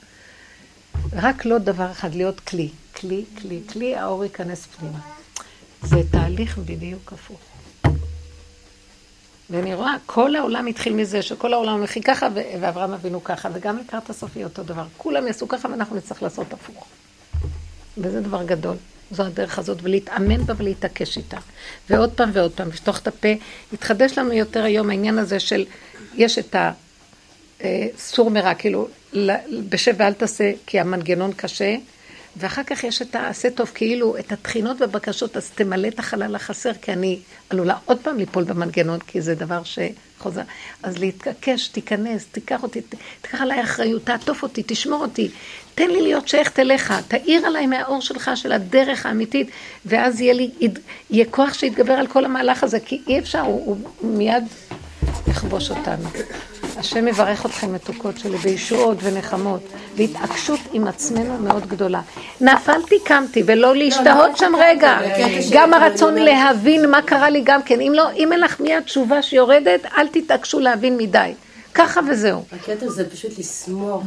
רק לא דבר אחד, להיות כלי. כלי, כלי, כלי, האור ייכנס פנימה. זה תהליך בדיוק הפוך. ואני רואה, כל העולם התחיל מזה שכל העולם הולכים ככה, ואברהם אבינו ככה, וגם לקראת הסוף יהיה אותו דבר. כולם יעשו ככה ואנחנו נצטרך לעשות הפוך. וזה דבר גדול. זו הדרך הזאת, ולהתאמן בה ולהתעקש איתה. ועוד פעם ועוד פעם, לפתוח את הפה. התחדש לנו יותר היום העניין הזה של, יש את הסור מרע, כאילו, בשב ואל תעשה, כי המנגנון קשה. ואחר כך יש את העשה טוב, כאילו את התחינות והבקשות, אז תמלא את החלל החסר, כי אני עלולה עוד פעם ליפול במנגנון, כי זה דבר שחוזר. אז להתעקש, תיכנס, תיקח אותי, תיקח עליי אחריות, תעטוף אותי, תשמור אותי, תן לי להיות שייכת אליך, תאיר עליי מהאור שלך, של הדרך האמיתית, ואז יהיה לי, יהיה כוח שיתגבר על כל המהלך הזה, כי אי אפשר, הוא, הוא מיד יכבוש אותנו. השם יברך אתכם מתוקות שלי בישועות ונחמות, והתעקשות עם עצמנו מאוד גדולה. נפלתי, קמתי, ולא להשתהות שם רגע. גם הרצון להבין מה קרה לי גם כן. אם לא, אם אין לך מיד תשובה שיורדת, אל תתעקשו להבין מדי. ככה וזהו. הקטע זה פשוט לסמוך,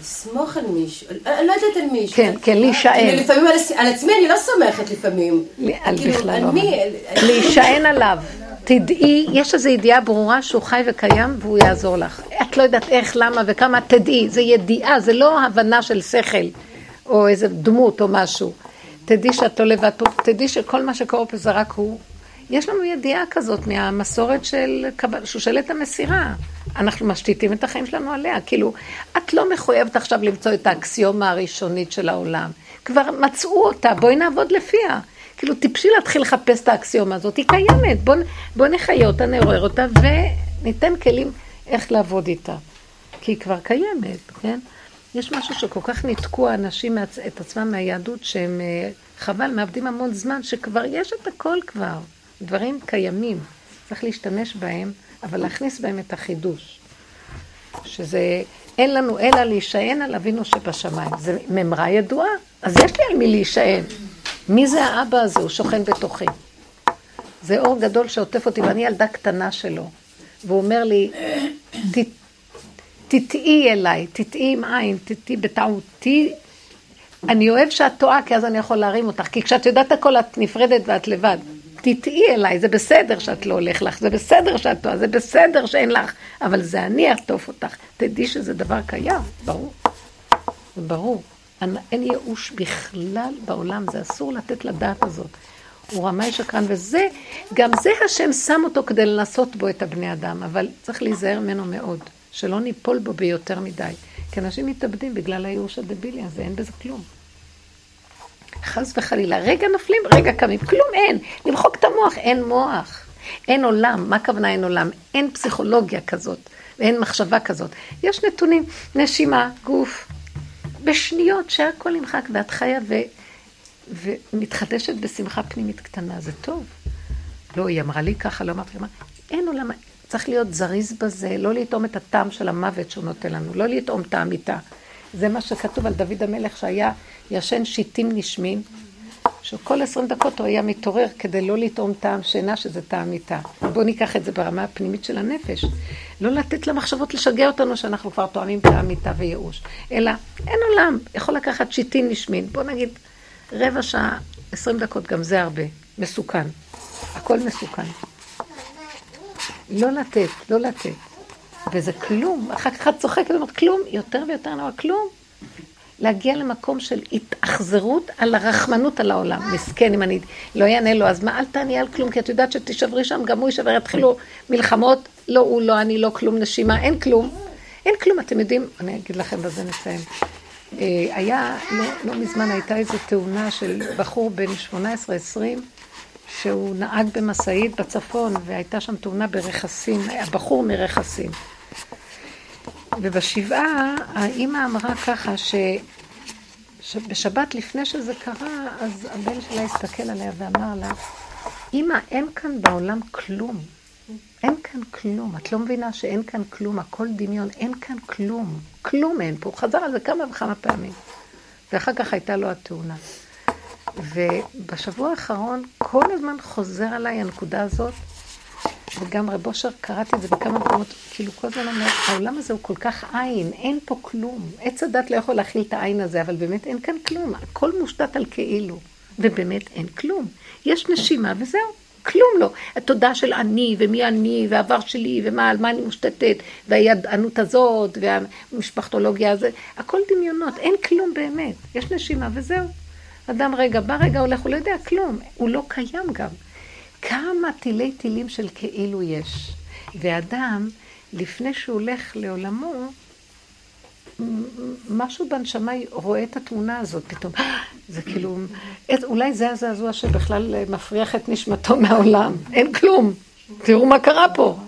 לסמוך על מישהו, אני לא יודעת על מישהו. כן, כן, להישען. כאילו, לפעמים על עצ- על עצמי אני לא סומכת לפעמים. על כאילו, בכלל לא. מי? להישען עליו. תדעי, יש איזו ידיעה ברורה שהוא חי וקיים והוא יעזור לך. את לא יודעת איך, למה וכמה, תדעי. זה ידיעה, זה לא הבנה של שכל, או איזה דמות או משהו. תדעי שאת לא לבד פה, תדעי שכל מה שקורה פה זה רק הוא. יש לנו ידיעה כזאת מהמסורת של שושלת המסירה. אנחנו משתיתים את החיים שלנו עליה. כאילו, את לא מחויבת עכשיו למצוא את האקסיומה הראשונית של העולם. כבר מצאו אותה, בואי נעבוד לפיה. כאילו, טיפשי להתחיל לחפש את האקסיומה הזאת, היא קיימת. בואו בוא נחיה אותה, נעורר אותה, וניתן כלים איך לעבוד איתה. כי היא כבר קיימת, כן? יש משהו שכל כך ניתקו האנשים מעצ... את עצמם מהיהדות, שהם אה, חבל, מאבדים המון זמן, שכבר יש את הכל כבר. דברים קיימים, צריך להשתמש בהם, אבל להכניס בהם את החידוש. שזה, אין לנו אלא להישען על אבינו שבשמיים. זה ממרה ידועה, אז יש לי על מי להישען. מי זה האבא הזה? הוא שוכן בתוכי. זה אור גדול שעוטף אותי, ואני ילדה קטנה שלו. והוא אומר לי, "ת- תטעי אליי, תטעי עם עין, תטעי בטעות, תהיי... אני אוהב שאת טועה, כי אז אני יכול להרים אותך. כי כשאת יודעת הכל, את נפרדת ואת לבד. תטעי אליי, זה בסדר שאת לא הולך לך, זה בסדר שאת טועה, זה בסדר שאין לך, אבל זה אני אעטוף אותך. תדעי שזה דבר קיים, ברור. זה ברור. אין- ייאוש בכלל בעולם, זה אסור לתת לדעת הזאת. הוא רמאי שקרן, וזה, גם זה השם שם אותו כדי לנסות בו את הבני אדם, אבל צריך להיזהר ממנו מאוד, שלא ניפול בו ביותר מדי. כי אנשים מתאבדים בגלל הייאוש הדבילי הזה, אין בזה כלום. חס וחלילה, רגע נופלים, רגע קמים, כלום אין. למחוק את המוח, אין מוח. אין עולם, מה הכוונה אין עולם? אין פסיכולוגיה כזאת, ואין מחשבה כזאת. יש נתונים, נשימה, גוף, בשניות שהכל נמחק ואת חיה ו... ומתחדשת בשמחה פנימית קטנה, זה טוב. לא, היא אמרה לי ככה, לא אמרתי לה, אין עולם, צריך להיות זריז בזה, לא לטעום את הטעם של המוות שהוא נותן לנו, לא לטעום את האמיתה. זה מה שכתוב על דוד המלך שהיה ישן שיטים נשמים, שכל עשרים דקות הוא היה מתעורר כדי לא לטעום טעם שינה, שזה טעם מיתה. בואו ניקח את זה ברמה הפנימית של הנפש. לא לתת למחשבות לשגע אותנו שאנחנו כבר טועמים טעם מיתה וייאוש. אלא, אין עולם, יכול לקחת שיטים נשמים. בואו נגיד, רבע שעה, עשרים דקות, גם זה הרבה. מסוכן. הכל מסוכן. לא לתת, לא לתת. וזה כלום. אחר כך את צוחקת ואומרת, כלום, יותר ויותר נורא, כלום. להגיע למקום של התאכזרות על הרחמנות על העולם. מסכן, אם אני לא אענה לו, אז מה, אל תעני על כלום, כי את יודעת שתישברי שם, גם הוא יישבר, יתחילו מלחמות, לא הוא, לא אני, לא כלום, נשימה, אין כלום. אין כלום, אתם יודעים, אני אגיד לכם, בזה נסיים. אה, היה, לא, לא מזמן הייתה איזו תאונה של בחור בן 18-20, שהוא נהג במשאית בצפון, והייתה שם תאונה ברכסים, הבחור מרכסים. ובשבעה האימא אמרה ככה ש... שבשבת לפני שזה קרה, אז הבן שלה הסתכל עליה ואמר לה, אימא, אין כאן בעולם כלום. אין כאן כלום. את לא מבינה שאין כאן כלום, הכל דמיון, אין כאן כלום. כלום אין פה. הוא חזר על זה כמה וכמה פעמים. ואחר כך הייתה לו התאונה. ובשבוע האחרון כל הזמן חוזר עליי הנקודה הזאת, וגם רב אושר, קראתי את זה בכמה מקומות, כאילו כל הזמן אומר, העולם הזה הוא כל כך עין, אין פה כלום. עץ הדת לא יכול להכיל את העין הזה, אבל באמת אין כאן כלום. הכל מושתת על כאילו, ובאמת אין כלום. יש נשימה וזהו. כלום לא. התודעה של אני, ומי אני, והעבר שלי, ומה, על מה אני מושתתת, והידענות הזאת, והמשפחתולוגיה הזאת, הכל דמיונות, אין כלום באמת. יש נשימה וזהו. אדם רגע בא, רגע הולך, הוא לא יודע כלום. הוא לא קיים גם. כמה תילי תילים של כאילו יש. ואדם, לפני שהוא הולך לעולמו, משהו בנשמה רואה את התמונה הזאת פתאום. זה כאילו, אולי זה הזעזוע שבכלל מפריח את נשמתו מהעולם. אין כלום. תראו מה קרה פה.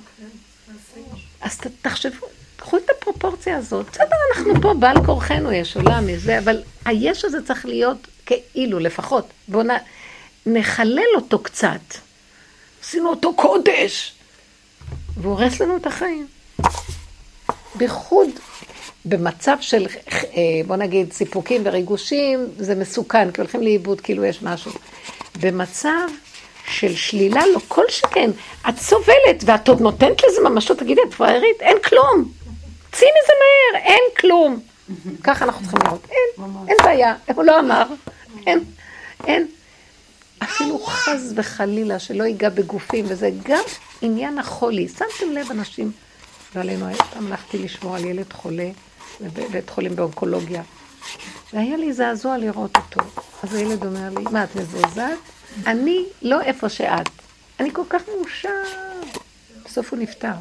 אז תחשבו, קחו את הפרופורציה הזאת. בסדר, אנחנו פה, בעל כורחנו יש עולם, יש זה, אבל היש הזה צריך להיות כאילו, לפחות. בואו נחלל אותו קצת. עשינו אותו קודש. והוא הורס לנו את החיים. בייחוד במצב של, אה, בוא נגיד, סיפוקים וריגושים, זה מסוכן, כי הולכים לאיבוד כאילו יש משהו. במצב של שלילה, לא כל שכן, את סובלת ואת עוד נותנת לזה ממשות, תגידי, את פראיירית? אין כלום. צאי מזה מהר, אין כלום. ככה אנחנו צריכים לראות. אין, אין בעיה, הוא לא אמר. אין, אין. אפילו חס וחלילה שלא ייגע בגופים, וזה גם עניין החולי. שמתם לב, אנשים, ועלינו, פעם הלכתי לשמוע על ילד חולה בבית חולים באונקולוגיה, והיה לי זעזוע לראות אותו. אז הילד אומר לי, מה, את מזועזעת? אני לא איפה שאת. אני כל כך מאושר. בסוף הוא נפטר.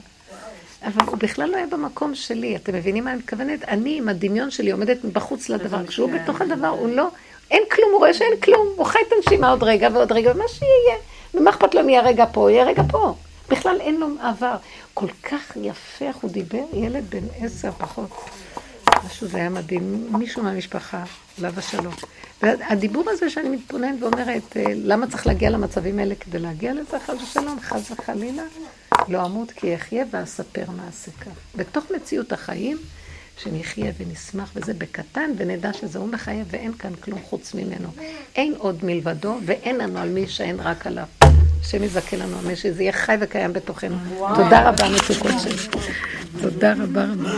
אבל הוא בכלל לא היה במקום שלי. אתם מבינים מה אני מתכוונת? אני עם הדמיון שלי עומדת בחוץ לדבר. כשהוא בתוך הדבר, הוא לא... אין כלום, הוא רואה שאין כלום. הוא חי את הנשימה עוד רגע ועוד רגע, ומה שיהיה. ומה אכפת לו אם יהיה רגע פה, יהיה רגע פה. בכלל אין לו עבר. כל כך יפה איך הוא דיבר, ילד בן עשר פחות. משהו זה היה מדהים, מישהו מהמשפחה, עליו השלום. והדיבור הזה שאני מתבוננת ואומרת, אה, למה צריך להגיע למצבים האלה כדי להגיע לזה, חס ושלום, חס וחלילה, לא אמות כי אחיה ואספר מעשה כך. בתוך מציאות החיים, שנחיה ונשמח וזה בקטן, ונדע שזה הוא מחייב ואין כאן כלום חוץ ממנו. אין עוד מלבדו ואין לנו על מי שאין רק עליו. השם יזכה לנו, אמן, שזה יהיה חי וקיים בתוכנו. תודה רבה, מתוקות שלי. תודה רבה רבה.